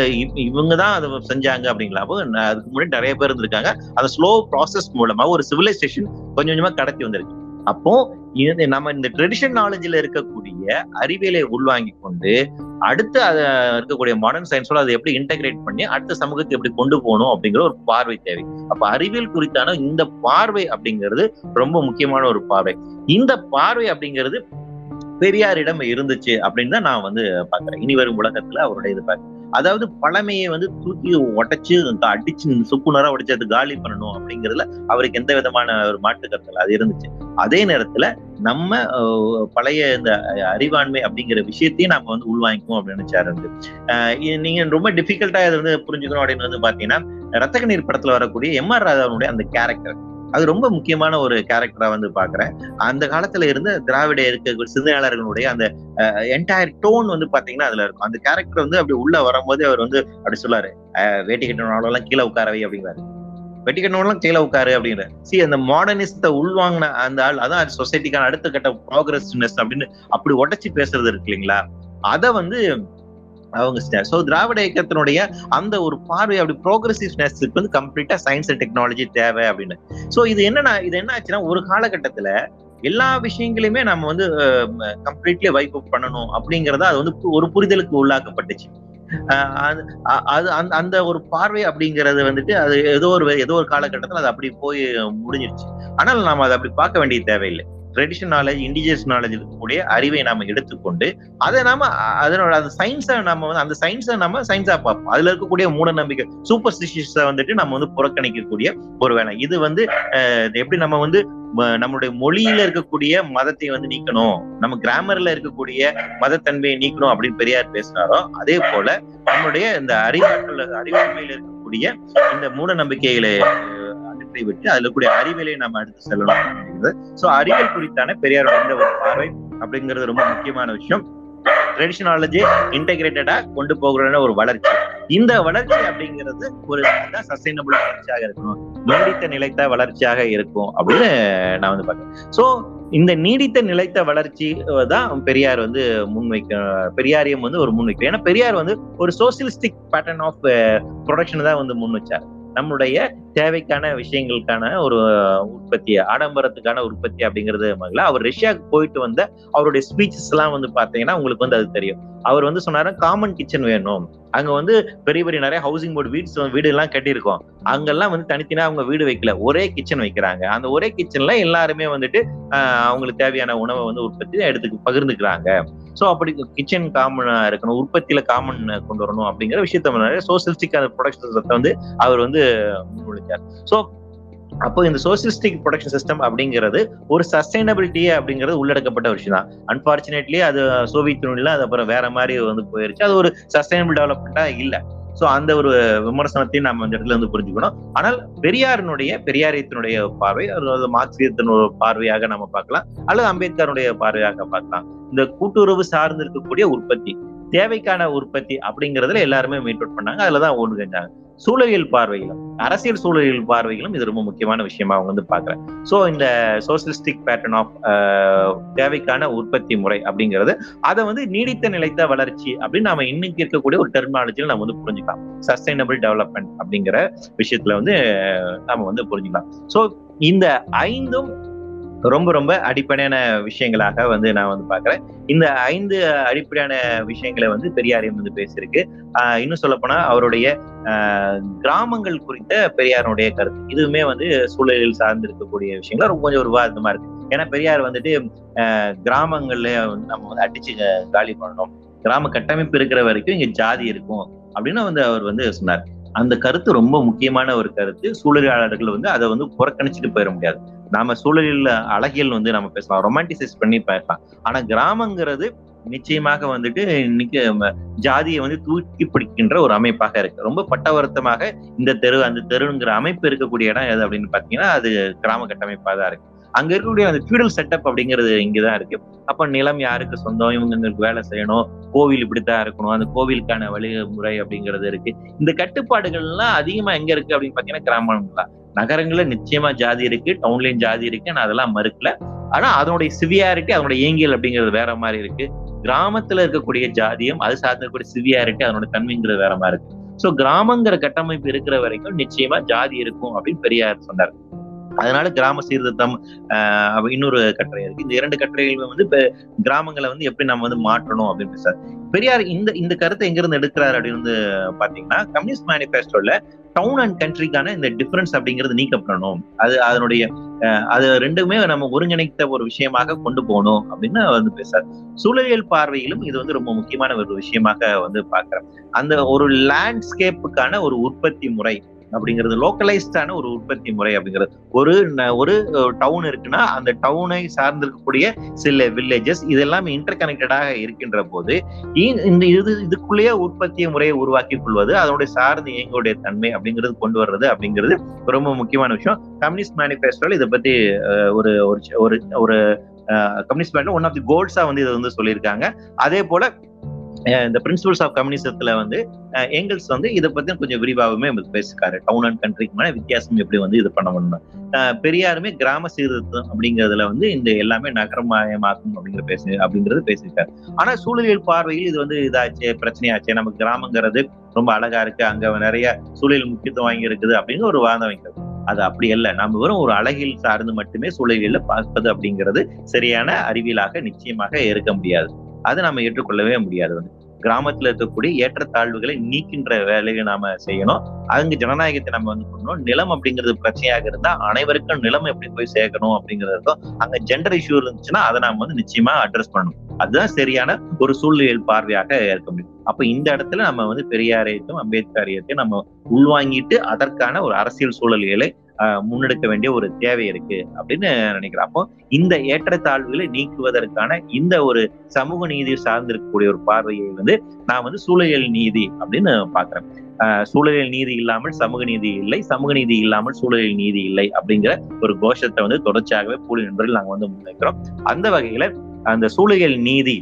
இவங்க தான் அதை செஞ்சாங்க அப்படிங்களா? அதுக்கு முன்னாடி நிறைய பேர் இருந்திருக்காங்க. அந்த ஸ்லோ ப்ராசஸ் மூலமா ஒரு சிவிலைசேஷன் கொஞ்சம் கொஞ்சமா கடத்தி வந்திருக்கு. அப்போ இது நம்ம இந்த ட்ரெடிஷன் நாலேஜ்ல இருக்கக்கூடிய அறிவியலை உள்வாங்கி கொண்டு அடுத்து அதை இருக்கக்கூடிய மாடர்ன் சயின்ஸோட அதை எப்படி இன்டகிரேட் பண்ணி அடுத்த சமூகத்தை எப்படி கொண்டு போகணும் அப்படிங்கிற ஒரு பார்வை தேவை. அப்ப அறிவியல் குறித்தான இந்த பார்வை அப்படிங்கிறது ரொம்ப முக்கியமான ஒரு பார்வை. இந்த பார்வை அப்படிங்கிறது பெரியாரிடம் இருந்துச்சு அப்படின்னு தான் நான் வந்து பாக்குறேன் இனி வரும் உலகத்துல அவருடைய இது பாக்குறேன் அதாவது பழமையை வந்து தூக்கி உடைச்சு அடிச்சு சுக்குநரா உடைச்சு அது காலி பண்ணணும் அப்படிங்கிறதுல அவருக்கு எந்த விதமான ஒரு மாட்டு கருத்துல அது இருந்துச்சு. அதே நேரத்துல நம்ம பழைய இந்த அறிவாண்மை அப்படிங்கிற விஷயத்தையும் நம்ம வந்து உள்வாங்கிக்குவோம் அப்படின்னு நினைச்சாரு நீங்க ரொம்ப டிஃபிகல்ட்டா இதை வந்து புரிஞ்சுக்கணும் அப்படின்னு வந்து பாத்தீங்கன்னா ரத்த கண்ணீர் படத்துல வரக்கூடிய எம் ஆர் ராதாவுடைய அந்த கேரக்டர் அது ரொம்ப முக்கியமான ஒரு கேரக்டரா வந்து பாக்குறேன். அந்த காலத்துல இருந்த திராவிட இருக்க சிந்தனையாளர்களுடைய அந்த என்டையர் டோன் வந்து பாத்தீங்கன்னா அதுல இருக்கும். அந்த கேரக்டர் வந்து அப்படி உள்ள வரும்போது அவர் வந்து அப்படி சொல்லாரு வேட்டி கட்டினாலும் கீழே உட்காரவை அப்படிங்கிறாரு வெட்டி கட்டினவங்களாம் கீழே உட்காரு அப்படிங்கிற சி அந்த மாடர்னிஸ்ட உள்வாங்கின அந்த ஆள் அதான் சொசைட்டிக்கான அடுத்த கட்ட ப்ராக்ரஸ்னஸ் அப்படின்னு அப்படி உடச்சி பேசுறது இருக்கு இல்லைங்களா? அதை வந்து அவங்க ஸோ திராவிட இயக்கத்தினுடைய அந்த ஒரு பார்வை அப்படி ப்ரோக்ரசிவ்னஸ்க்கு வந்து கம்ப்ளீட்டா சயின்ஸ் அண்ட் டெக்னாலஜி தேவை அப்படின்னு. ஸோ இது என்னன்னா இது என்ன ஆச்சுன்னா ஒரு காலகட்டத்துல எல்லா விஷயங்களையுமே நம்ம வந்து கம்ப்ளீட்லி வைப் அப் பண்ணணும் அப்படிங்கறத அது வந்து ஒரு புரிதலுக்கு உள்ளாக்கப்பட்டுச்சு. அது அந்த அந்த ஒரு பார்வை அப்படிங்கிறது வந்துட்டு அது ஏதோ ஒரு ஏதோ ஒரு காலகட்டத்தில் அது அப்படி போய் முடிஞ்சிருச்சு. ஆனால் நாம அதை அப்படி பார்க்க வேண்டிய தேவையில்லை. ட்ரெடிஷன் நாலேஜ் இண்டிஜியஸ் நாலேஜ் இருக்கக்கூடிய அறிவை நாம எடுத்துக்கொண்டு அதை நாம அதனோட அந்த சயின்ஸை நம்ம வந்து அந்த சயின்ஸை நம்ம சயின்ஸா பார்ப்போம். அதுல இருக்கக்கூடிய மூட நம்பிக்கை சூப்பர் ஸ்டிஷியஸை வந்துட்டு நம்ம வந்து புறக்கணிக்கக்கூடிய ஒரு வேலை. இது வந்து எப்படி நம்ம வந்து நம்மளுடைய மொழியில இருக்கக்கூடிய மதத்தை வந்து நீக்கணும் நம்ம கிராமர்ல இருக்கக்கூடிய மதத்தன்மையை நீக்கணும் அப்படின்னு பெரியார் பேசினாரோ அதே போல நம்மளுடைய இந்த அறிவாற்றல் அறிவாண்மையில இருக்கக்கூடிய இந்த மூட நம்பிக்கைகளை அகற்றி விட்டு அதுல கூடிய அறிவியலை நம்ம அடுத்து செல்லணும் அப்படிங்கிறது. சோ அறிவியல் குறித்தான பெரியார் இந்த ஒரு பார்வை அப்படிங்கிறது ரொம்ப முக்கியமான விஷயம். ட்ரெடிஷனாலஜி இன்டெகிரேட்டடா கொண்டு போகிற ஒரு வளர்ச்சி. இந்த வளர்ச்சி அப்படிங்கிறது ஒரு சஸ்டைனபிள் வளர்ச்சியாக இருக்கணும். நீடித்த நிலைத்த வளர்ச்சியாக இருக்கும் அப்படின்னு நான் வந்து பாக்கிறேன் சோ இந்த நீடித்த நிலைத்த வளர்ச்சி தான் பெரியார் வந்து முன்வைக்க பெரியாரியம் வந்து ஒரு முன்வைக்க ஏன்னா பெரியார் வந்து ஒரு சோசியலிஸ்டிக் பேட்டர்ன் ஆஃப் ப்ரொடக்ஷன் தான் வந்து முன் வச்சார் நம்முடைய தேவைக்கான விஷயங்களுக்கான ஒரு உற்பத்தி ஆடம்பரத்துக்கான உற்பத்தி அப்படிங்கிறது மகள அவர் ரஷ்யாவுக்கு போயிட்டு வந்த அவருடைய ஸ்பீச்சஸ் எல்லாம் வந்து பாத்தீங்கன்னா உங்களுக்கு வந்து அது தெரியும். அவர் வந்து சொன்னாரு காமன் கிச்சன் வேணும். அங்க வந்து பெரிய பெரிய நிறைய ஹவுசிங் போர்டு வீட்ஸ் வீடு எல்லாம் கட்டியிருக்கோம். அங்கெல்லாம் வந்து தனித்தனியா அவங்க வீடு வைக்கல. ஒரே கிச்சன் வைக்கிறாங்க. அந்த ஒரே கிச்சன்ல எல்லாருமே வந்துட்டு அவங்களுக்கு தேவையான உணவை வந்து உற்பத்தி எடுத்து பகிர்ந்துக்கிறாங்க. சோ அப்படி கிச்சன் காமனா இருக்கணும் உற்பத்தியில காமன் கொண்டு வரணும் அப்படிங்கிற விஷயத்த சோசியலிஸ்டிக் அந்த ப்ரொடக்ஷன் வந்து அவர் வந்து முன்மொழிச்சார் ஸோ அப்போ இந்த சோசியலிஸ்டிக் ப்ரொடக்ஷன் சிஸ்டம் அப்படிங்கிறது ஒரு சஸ்டைனபிலிட்டியே அப்படிங்கிறது உள்ளடக்கப்பட்ட விஷயம் தான் அன்பார்ச்சுனேட்லி அது சோவியத் யூனியன்ல அது அப்புறம் வேற மாதிரி வந்து போயிருச்சு. அது ஒரு சஸ்டைனபிள் டெவலப்மெண்டா இல்ல. ஸோ அந்த ஒரு விமர்சனத்தையும் நம்ம இந்த இடத்துல வந்து புரிஞ்சுக்கணும். ஆனால் பெரியாரினுடைய பெரியாரியத்தினுடைய பார்வை அதாவது மார்க்சியத்தினுடைய பார்வையாக நம்ம பார்க்கலாம். அல்லது அம்பேத்கருடைய பார்வையாக பார்க்கலாம். இந்த கூட்டுறவு சார்ந்து இருக்கக்கூடிய உற்பத்தி தேவைக்கான உற்பத்தி அப்படிங்கறதுல எல்லாருமே மீட் அவுட் பண்ணாங்க. அதுலதான் ஒன்று கேட்டாங்க. சூழலியல் பார்வையிலும் அரசியல் சூழலியல் பார்வையிலும் இது ரொம்ப முக்கியமான விஷயமா அவங்க வந்து பாக்குறேன் சோ இந்த சோசியலிஸ்டிக் பேட்டர்ன் ஆஃப் தேவைக்கான உற்பத்தி முறை அப்படிங்கிறது அதை வந்து நீடித்த நிலைத்த வளர்ச்சி அப்படின்னு நாம இன்னைக்கு இருக்கக்கூடிய ஒரு டெர்மினாலஜியில் நம்ம வந்து புரிஞ்சுக்கலாம். சஸ்டைனபிள் டெவலப்மெண்ட் அப்படிங்கிற விஷயத்துல வந்து நம்ம வந்து புரிஞ்சுக்கலாம். சோ இந்த ஐந்தும் ரொம்ப ரொம்ப அடிப்படையான விஷயங்களாக வந்து நான் வந்து பாக்குறேன் இந்த ஐந்து அடிப்படையான விஷயங்களை வந்து பெரியாரையும் வந்து பேசியிருக்கு. ஆஹ் இன்னும் சொல்ல போனா அவருடைய ஆஹ் கிராமங்கள் குறித்த பெரியாருடைய கருத்து. இதுவுமே வந்து சூழலில் சார்ந்து இருக்கக்கூடிய விஷயங்கள் ரொம்ப கொஞ்சம் ஒரு விவாதமா இருக்கு. ஏன்னா பெரியார் வந்துட்டு கிராமங்கள்ல வந்து நம்ம வந்து அடிச்சு காலி பண்ணணும். கிராம கட்டமைப்பு இருக்கிற வரைக்கும் இங்க ஜாதி இருக்கும் அப்படின்னு வந்து அவர் வந்து சொன்னார். அந்த கருத்து ரொம்ப முக்கியமான ஒரு கருத்து. சூழலாளர்கள் வந்து அதை வந்து புறக்கணிச்சுட்டு போயிட முடியாது. நாம சூழலில் அழகியல் வந்து நம்ம பேசலாம். ரொமான்டிசைஸ் பண்ணி பேசலாம். ஆனா கிராமங்கிறது நிச்சயமாக வந்துட்டு இன்னைக்கு ஜாதியை வந்து தூக்கி பிடிக்கின்ற ஒரு அமைப்பாக இருக்கு. ரொம்ப பட்டவருத்தமாக இந்த தெரு அந்த தெருங்கிற அமைப்பு இருக்கக்கூடிய இடம் எது அப்படின்னு பாத்தீங்கன்னா அது கிராம கட்டமைப்பா தான் இருக்கு. அங்க இருக்கக்கூடிய அந்த ஃபியூடல் செட்டப் அப்படிங்கிறது இங்கதான் இருக்கு. அப்ப நிலம் யாருக்கு சொந்தம்? இவங்களுக்கு வேலை செய்யணும். கோவில் இப்படித்தான் இருக்கணும். அந்த கோவிலுக்கான வழிமுறை அப்படிங்கிறது இருக்கு. இந்த கட்டுப்பாடுகள்லாம் அதிகமா எங்க இருக்கு அப்படின்னு பாத்தீங்கன்னா கிராமங்களா நகரங்கள்ல நிச்சயமா ஜாதி இருக்கு டவுன்லயும் ஜாதி இருக்கு நான் அதெல்லாம் மறுக்கல. ஆனா அதனுடைய சிவியாரிட்டி அதனுடைய இயங்கியல் அப்படிங்கிறது வேற மாதிரி இருக்கு. கிராமத்துல இருக்கக்கூடிய ஜாதியம் அது சார்ந்த சிவியாரிட்டி அதனுடைய தன்மைங்கிறது வேற மாதிரி இருக்கு. சோ கிராமங்கிற கட்டமைப்பு இருக்கிற வரைக்கும் நிச்சயமா ஜாதி இருக்கும் அப்படின்னு பெரியார் சொன்னார். அதனால கிராம சீர்திருத்தம் ஆஹ் இன்னொரு கட்டுரை இருக்கு. இந்த இரண்டு கட்டுரைகளுமே வந்து கிராமங்களை வந்து எப்படி நம்ம வந்து மாற்றணும் அப்படின்னு பேசுறாரு. பெரியார் இந்த இந்த கருத்தை எங்கிருந்து எடுக்கிறாரு அப்படின்னு வந்து பாத்தீங்கன்னா கம்யூனிஸ்ட் மேனிபெஸ்டோல டவுன் அண்ட் கண்ட்ரிக்கான இந்த டிஃபரன்ஸ் அப்படிங்கிறது நீக்கப்படணும். அது அதனுடைய அஹ், அது ரெண்டுமே நம்ம ஒருங்கிணைத்த ஒரு விஷயமாக கொண்டு போகணும் அப்படின்னு வந்து பேசுறாரு. சூழலியல் பார்வையிலும் இது வந்து ரொம்ப முக்கியமான ஒரு விஷயமாக வந்து பாக்குறேன் அந்த ஒரு லேண்ட்ஸ்கேப்புக்கான ஒரு உற்பத்தி முறை அப்படிங்கிறது லோக்கலைஸ்டான ஒரு உற்பத்தி முறை அப்படிங்கிறது. ஒரு ந- ஒரு டவுன் இருக்குன்னா அந்த டவுனை சார்ந்திருக்கக்கூடிய சில வில்லேஜஸ் இதெல்லாம் இன்டர் கனெக்டடாக இருக்கின்ற போது இந்த இது இதுக்குள்ளேயே உற்பத்தி முறையை உருவாக்கி கொள்வது அதனுடைய சார்ந்து இயங்குடைய தன்மை அப்படிங்கிறது கொண்டு வர்றது அப்படிங்கிறது ரொம்ப முக்கியமான விஷயம். கம்யூனிஸ்ட் மேனிஃபெஸ்டோல இதை பத்தி ஒரு ஒரு ஒரு ஒரு communist manifesto one of the கோல்ஸா வந்து இதை வந்து சொல்லியிருக்காங்க. அதே போல இந்த பிரின்சிபல்ஸ் ஆஃப் கம்யூனிசத்துல வந்து எங்கல்ஸ் வந்து இதை பத்தி கொஞ்சம் விரிவாகவுமே பேசிருக்காரு டவுன் அண்ட் கண்ட்ரிக்குமான வித்தியாசம் எப்படி வந்து இது பண்ண முடியும் பெரியாருமே கிராம சீர்திருத்தம் அப்படிங்கிறதுல வந்து இந்த எல்லாமே நகரமயமாக்கும் அப்படிங்கிற பேசு அப்படிங்கிறது பேசியிருக்காரு. ஆனா சூழலியல் பார்வையில் இது வந்து இதாச்சு பிரச்சனையாச்சு. நமக்கு கிராமங்கிறது ரொம்ப அழகா இருக்கு. அங்க நிறைய சூழலில் முக்கியத்துவம் வாங்கி இருக்குது அப்படின்னு ஒரு வாதம் வைக்கிறது. அது அப்படி அல்ல. நம்ம வெறும் ஒரு அழகில் சார்ந்து மட்டுமே சூழலியல பார்ப்பது அப்படிங்கிறது சரியான அறிவியலாக நிச்சயமாக இருக்க முடியாது. அதை நம்ம ஏற்றுக்கொள்ளவே முடியாது வந்து. கிராமத்துல இருக்கக்கூடிய ஏற்றத்தாழ்வுகளை நீக்கின்ற வேலையை நாம செய்யணும். அங்க ஜனநாயகத்தை நம்ம வந்து பண்ணணும். நிலம் அப்படிங்கிறது பிரச்சனையாக இருந்தா அனைவருக்கும் நிலம் எப்படி போய் சேர்க்கணும் அப்படிங்கிறதுக்கும் அங்க ஜெண்டர் இஷ்யூ இருந்துச்சுன்னா அதை நாம வந்து நிச்சயமா அட்ரஸ் பண்ணணும். அதுதான் சரியான ஒரு சூழ்நிலையில் பார்வையாக இருக்க முடியும். அப்ப இந்த இடத்துல நம்ம வந்து பெரியாரையத்தையும் அம்பேத்கரையத்தையும் நம்ம உள்வாங்கிட்டு அதற்கான ஒரு அரசியல் சூழல்களை முன்னெடுக்க வேண்டிய ஒரு தேவை இருக்கு அப்படின்னு நினைக்கிறேன். அப்போ இந்த ஏற்றத்தாழ்வுகளை நீக்குவதற்கான இந்த ஒரு சமூக நீதி சார்ந்திருக்கக்கூடிய ஒரு பார்வையை வந்து நான் வந்து சூழலியல் நீதி அப்படின்னு பாக்குறேன் ஆஹ், சூழலியல் நீதி இல்லாமல் சமூக நீதி இல்லை சமூக நீதி இல்லாமல் சூழலியல் நீதி இல்லை அப்படிங்கிற ஒரு கோஷத்தை வந்து தொடர்ச்சியாகவே கூலி நண்பர்கள் நாங்க வந்து முன்வைக்கிறோம். அந்த வகையில அந்த சூழலியல் நீதி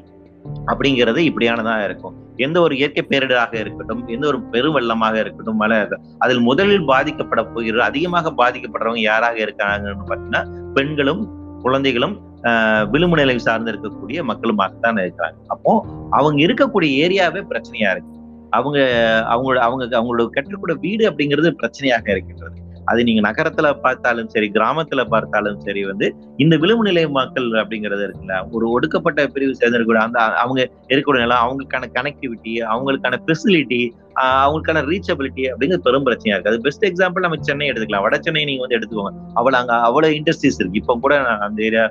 அப்படிங்கிறது இப்படியானதா இருக்கும். எந்த ஒரு இயற்கை பேரிடராக இருக்கட்டும் எந்த ஒரு பெருவெள்ளமாக இருக்கட்டும் மழை அதில் முதலில் பாதிக்கப்பட போகிற அதிகமாக பாதிக்கப்படுறவங்க யாராக இருக்காங்கன்னு பார்த்தீங்கன்னா பெண்களும் குழந்தைகளும் ஆஹ் விளிம்பு நிலை சார்ந்து இருக்கக்கூடிய மக்களுமாகத்தான் இருக்கிறாங்க. அப்போ அவங்க இருக்கக்கூடிய ஏரியாவே பிரச்சனையா இருக்கு. அவங்க அவங்களோட அவங்க அவங்களோட கட்டக்கூடிய வீடு அப்படிங்கிறது பிரச்சனையாக இருக்கின்றது. அது நீங்க நகரத்துல பார்த்தாலும் சரி கிராமத்துல பார்த்தாலும் சரி வந்து இந்த விளிம்பு நிலை மக்கள் அப்படிங்கிறது இருக்குல்ல ஒரு ஒடுக்கப்பட்ட பிரிவு சேர்ந்திருக்கூட அந்த அவங்க இருக்கக்கூடிய நிலம் அவங்களுக்கான கனெக்டிவிட்டி அவங்களுக்கான ஃபெசிலிட்டி அவங்களுக்கான ரீச்சபிலிட்டி அப்படிங்கிறது பெரும் பிரச்சனையா இருக்கு. அது பெஸ்ட் எக்ஸாம்பிள் நம்ம சென்னை எடுத்துக்கலாம். வட சென்னை நீங்க வந்து எடுத்துக்கோங்க. அவ்வளவு அங்க அவ்வளவு இண்டஸ்ட்ரீஸ் இருக்கு. இப்ப கூட நான் அந்த ஏரியா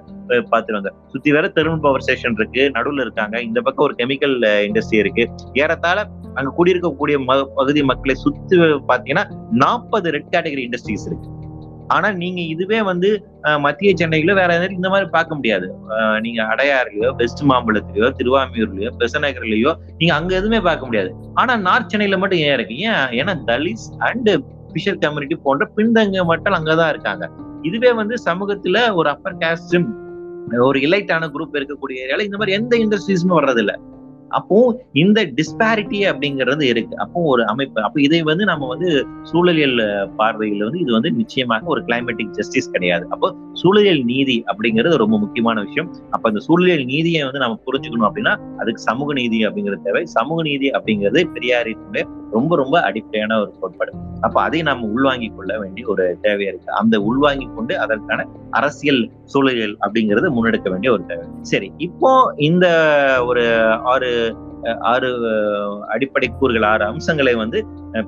பாத்துருவாங்க சுத்தி வேற தெருவன் பவர் ஸ்டேஷன் இருக்கு. நடுவுல இருக்காங்க. இந்த பக்கம் ஒரு கெமிக்கல் இண்டஸ்ட்ரி இருக்கு. ஏறத்தாழ அங்க குடியிருக்கக்கூடிய ம- பகுதி மக்களை சுத்தி பாத்தீங்கன்னா நாற்பது ரெட் கேட்டகரி இண்டஸ்ட்ரீஸ் இருக்கு. ஆனா நீங்க இதுவே வந்து மத்திய சென்னையில வேற எதாவது இந்த மாதிரி பார்க்க முடியாது. நீங்க அடையாறுலயோ வெஸ்ட் மாம்பலத்திலயோ திருவாமியூர்லயோ பெசநகர்லயோ நீங்க அங்க எதுவுமே பார்க்க முடியாது. ஆனா நார்த் சென்னையில மட்டும் ஏன் இருக்கு? ஏன்? ஏன்னா தலிஸ் அண்ட் ஃபிஷர் கம்யூனிட்டி போன்ற பின்தங்க மக்கள் அங்கதான் இருக்காங்க. இதுவே வந்து சமூகத்துல ஒரு அப்பர் காஸ்டும் ஒரு இலைட்டான குரூப் இருக்கக்கூடிய ஏரியால இந்த மாதிரி எந்த இண்டஸ்ட்ரீஸுமே வர்றதில்ல. அப்போ இந்த டிஸ்பாரிட்டி அப்படிங்கிறது இருக்கு. அப்போ ஒரு அமைப்பு. அப்போ இதை வந்து நம்ம வந்து சூழலியல் பார்வையில் வந்து இது வந்து நிச்சயமாக ஒரு கிளைமேட்டிக் ஜஸ்டிஸ் கிடையாது. அப்போ சூழலியல் நீதி அப்படிங்கிறது ரொம்ப முக்கியமான விஷயம். அப்ப அந்த சூழலியல் நீதியை வந்து நம்ம புரிஞ்சுக்கணும் அப்படின்னா அதுக்கு சமூக நீதி அப்படிங்கிறது தேவை. சமூக நீதி அப்படிங்கிறது பெரியாரினுடைய ரொம்ப ரொம்ப அடிப்படையான ஒரு கோட்பாடு. அப்ப அதை நம்ம உள்வாங்கிக் கொள்ள வேண்டிய ஒரு தேவை இருக்கு. அந்த உள்வாங்கி கொண்டு அதற்கான அரசியல் சூழலியல் அப்படிங்கிறது முன்னெடுக்க வேண்டிய ஒரு தேவை. சரி இப்போ இந்த ஒரு ஆறு ஆறு அடிப்படை கூறுகள் ஆறு அம்சங்களை வந்து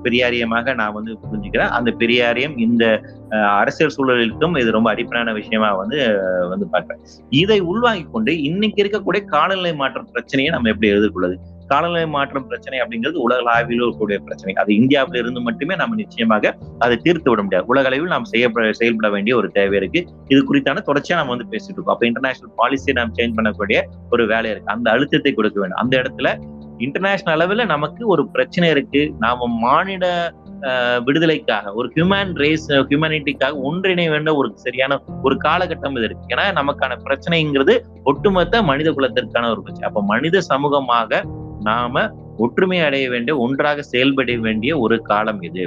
பெரியாரியமாக நான் வந்து புரிஞ்சுக்கிறேன். அந்த பெரியாரியம் இந்த அரசியல் சூழலுக்கும் இது ரொம்ப அடிப்படையான விஷயமா வந்து வந்து பார்க்கிறேன். இதை உள்வாங்கிக் கொண்டு இன்னைக்கு இருக்கக்கூடிய காலநிலை மாற்ற பிரச்சனையை நம்ம எப்படி எதிர்கொள்ளுது காலநிலை மாற்றம் பிரச்சனை அப்படிங்கிறது உலகளாவில் இருக்கக்கூடிய பிரச்சனை. அது இந்தியாவில இருந்து மட்டுமே நம்ம நிச்சயமாக அதை தீர்த்து விட முடியாது. உலக அளவில் நாம் செய்ய செயல்பட வேண்டிய ஒரு தேவை இருக்கு. இது குறித்தான தொடர்ச்சியா நம்ம வந்து பேசிட்டு இருக்கோம். அப்ப இன்டர்நேஷனல் பாலிசியை நாம் சேஞ்ச் பண்ணக்கூடிய ஒரு வேலை இருக்கு. அந்த அழுத்தத்தை கொடுக்க வேண்டும். அந்த இடத்துல இன்டர்நேஷனல் அளவுல நமக்கு ஒரு பிரச்சனை இருக்கு. நாம மானிட விடுதலைக்காக ஒரு ஹியூமன் ரேஸ் ஹியூமனிட்டிக்காக ஒன்றிணை வேண்ட ஒரு சரியான ஒரு காலகட்டம் இது இருக்கு. ஏன்னா நமக்கான பிரச்சனைங்கிறது ஒட்டுமொத்த மனித குலத்திற்கான ஒரு பிரச்சனை. அப்ப மனித சமூகமாக நாம ஒற்றுமை அடைய வேண்டிய ஒன்றாக செயல்பட வேண்டிய ஒரு காலம் இது.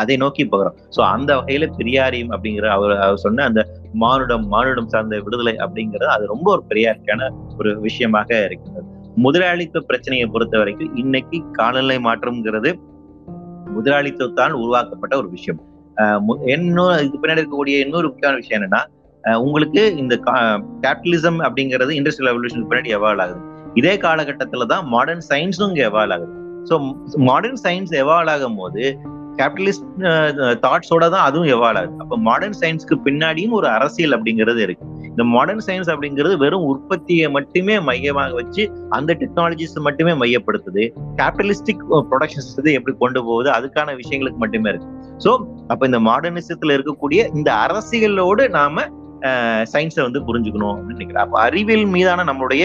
அதை நோக்கி போகிறோம். சோ அந்த வகையில பெரியாரியும் அப்படிங்கிற அவர் அவர் சொன்ன அந்த மானுடம் மானுடம் சார்ந்த விடுதலை அப்படிங்கிறது அது ரொம்ப ஒரு பெரியாருக்கான ஒரு விஷயமாக இருக்கிறது. முதலாளித்துவ பிரச்சனையை பொறுத்த வரைக்கும் இன்னைக்கு காலநிலை மாற்றம்ங்கிறது முதலாளித்துவத்தால் உருவாக்கப்பட்ட ஒரு விஷயம். இன்னும் இதுக்கு பின்னாடி இருக்கக்கூடிய இன்னொரு முக்கியமான விஷயம் என்னன்னா உங்களுக்கு இந்த கேபிட்டலிசம் அப்படிங்கிறது இண்டஸ்ட்ரியல் ரெவல்யூஷனுக்கு பின்னாடி எவால்வ் ஆகுது. இதே காலகட்டத்துல தான் மாடர்ன் சயின்ஸும் இங்க எவால் ஆகுது. ஸோ மாடர்ன் சயின்ஸ் எவால் ஆகும் போது கேபிட்டலிஸ்ட் தாட்ஸோட தான் அதுவும் எவால் ஆகுது. அப்போ மாடர்ன் சயின்ஸ்க்கு பின்னாடியும் ஒரு அரசியல் அப்படிங்கிறது இருக்கு. இந்த மாடர்ன் சயின்ஸ் அப்படிங்கிறது வெறும் உற்பத்தியை மட்டுமே மையமாக வச்சு அந்த டெக்னாலஜிஸ் மட்டுமே மையப்படுத்துது. கேபிட்டலிஸ்டிக் ப்ரொடக்ஷன் சிஸ்டத்தை எப்படி கொண்டு போகுது அதுக்கான விஷயங்களுக்கு மட்டுமே இருக்கு. ஸோ அப்ப இந்த மாடர்னிசத்துல இருக்கக்கூடிய இந்த அரசியலோடு நாம சயின்ஸை வந்து புரிஞ்சுக்கணும் அப்படின்னு நினைக்கிறேன். அப்போ அறிவியல் மீதான நம்மளுடைய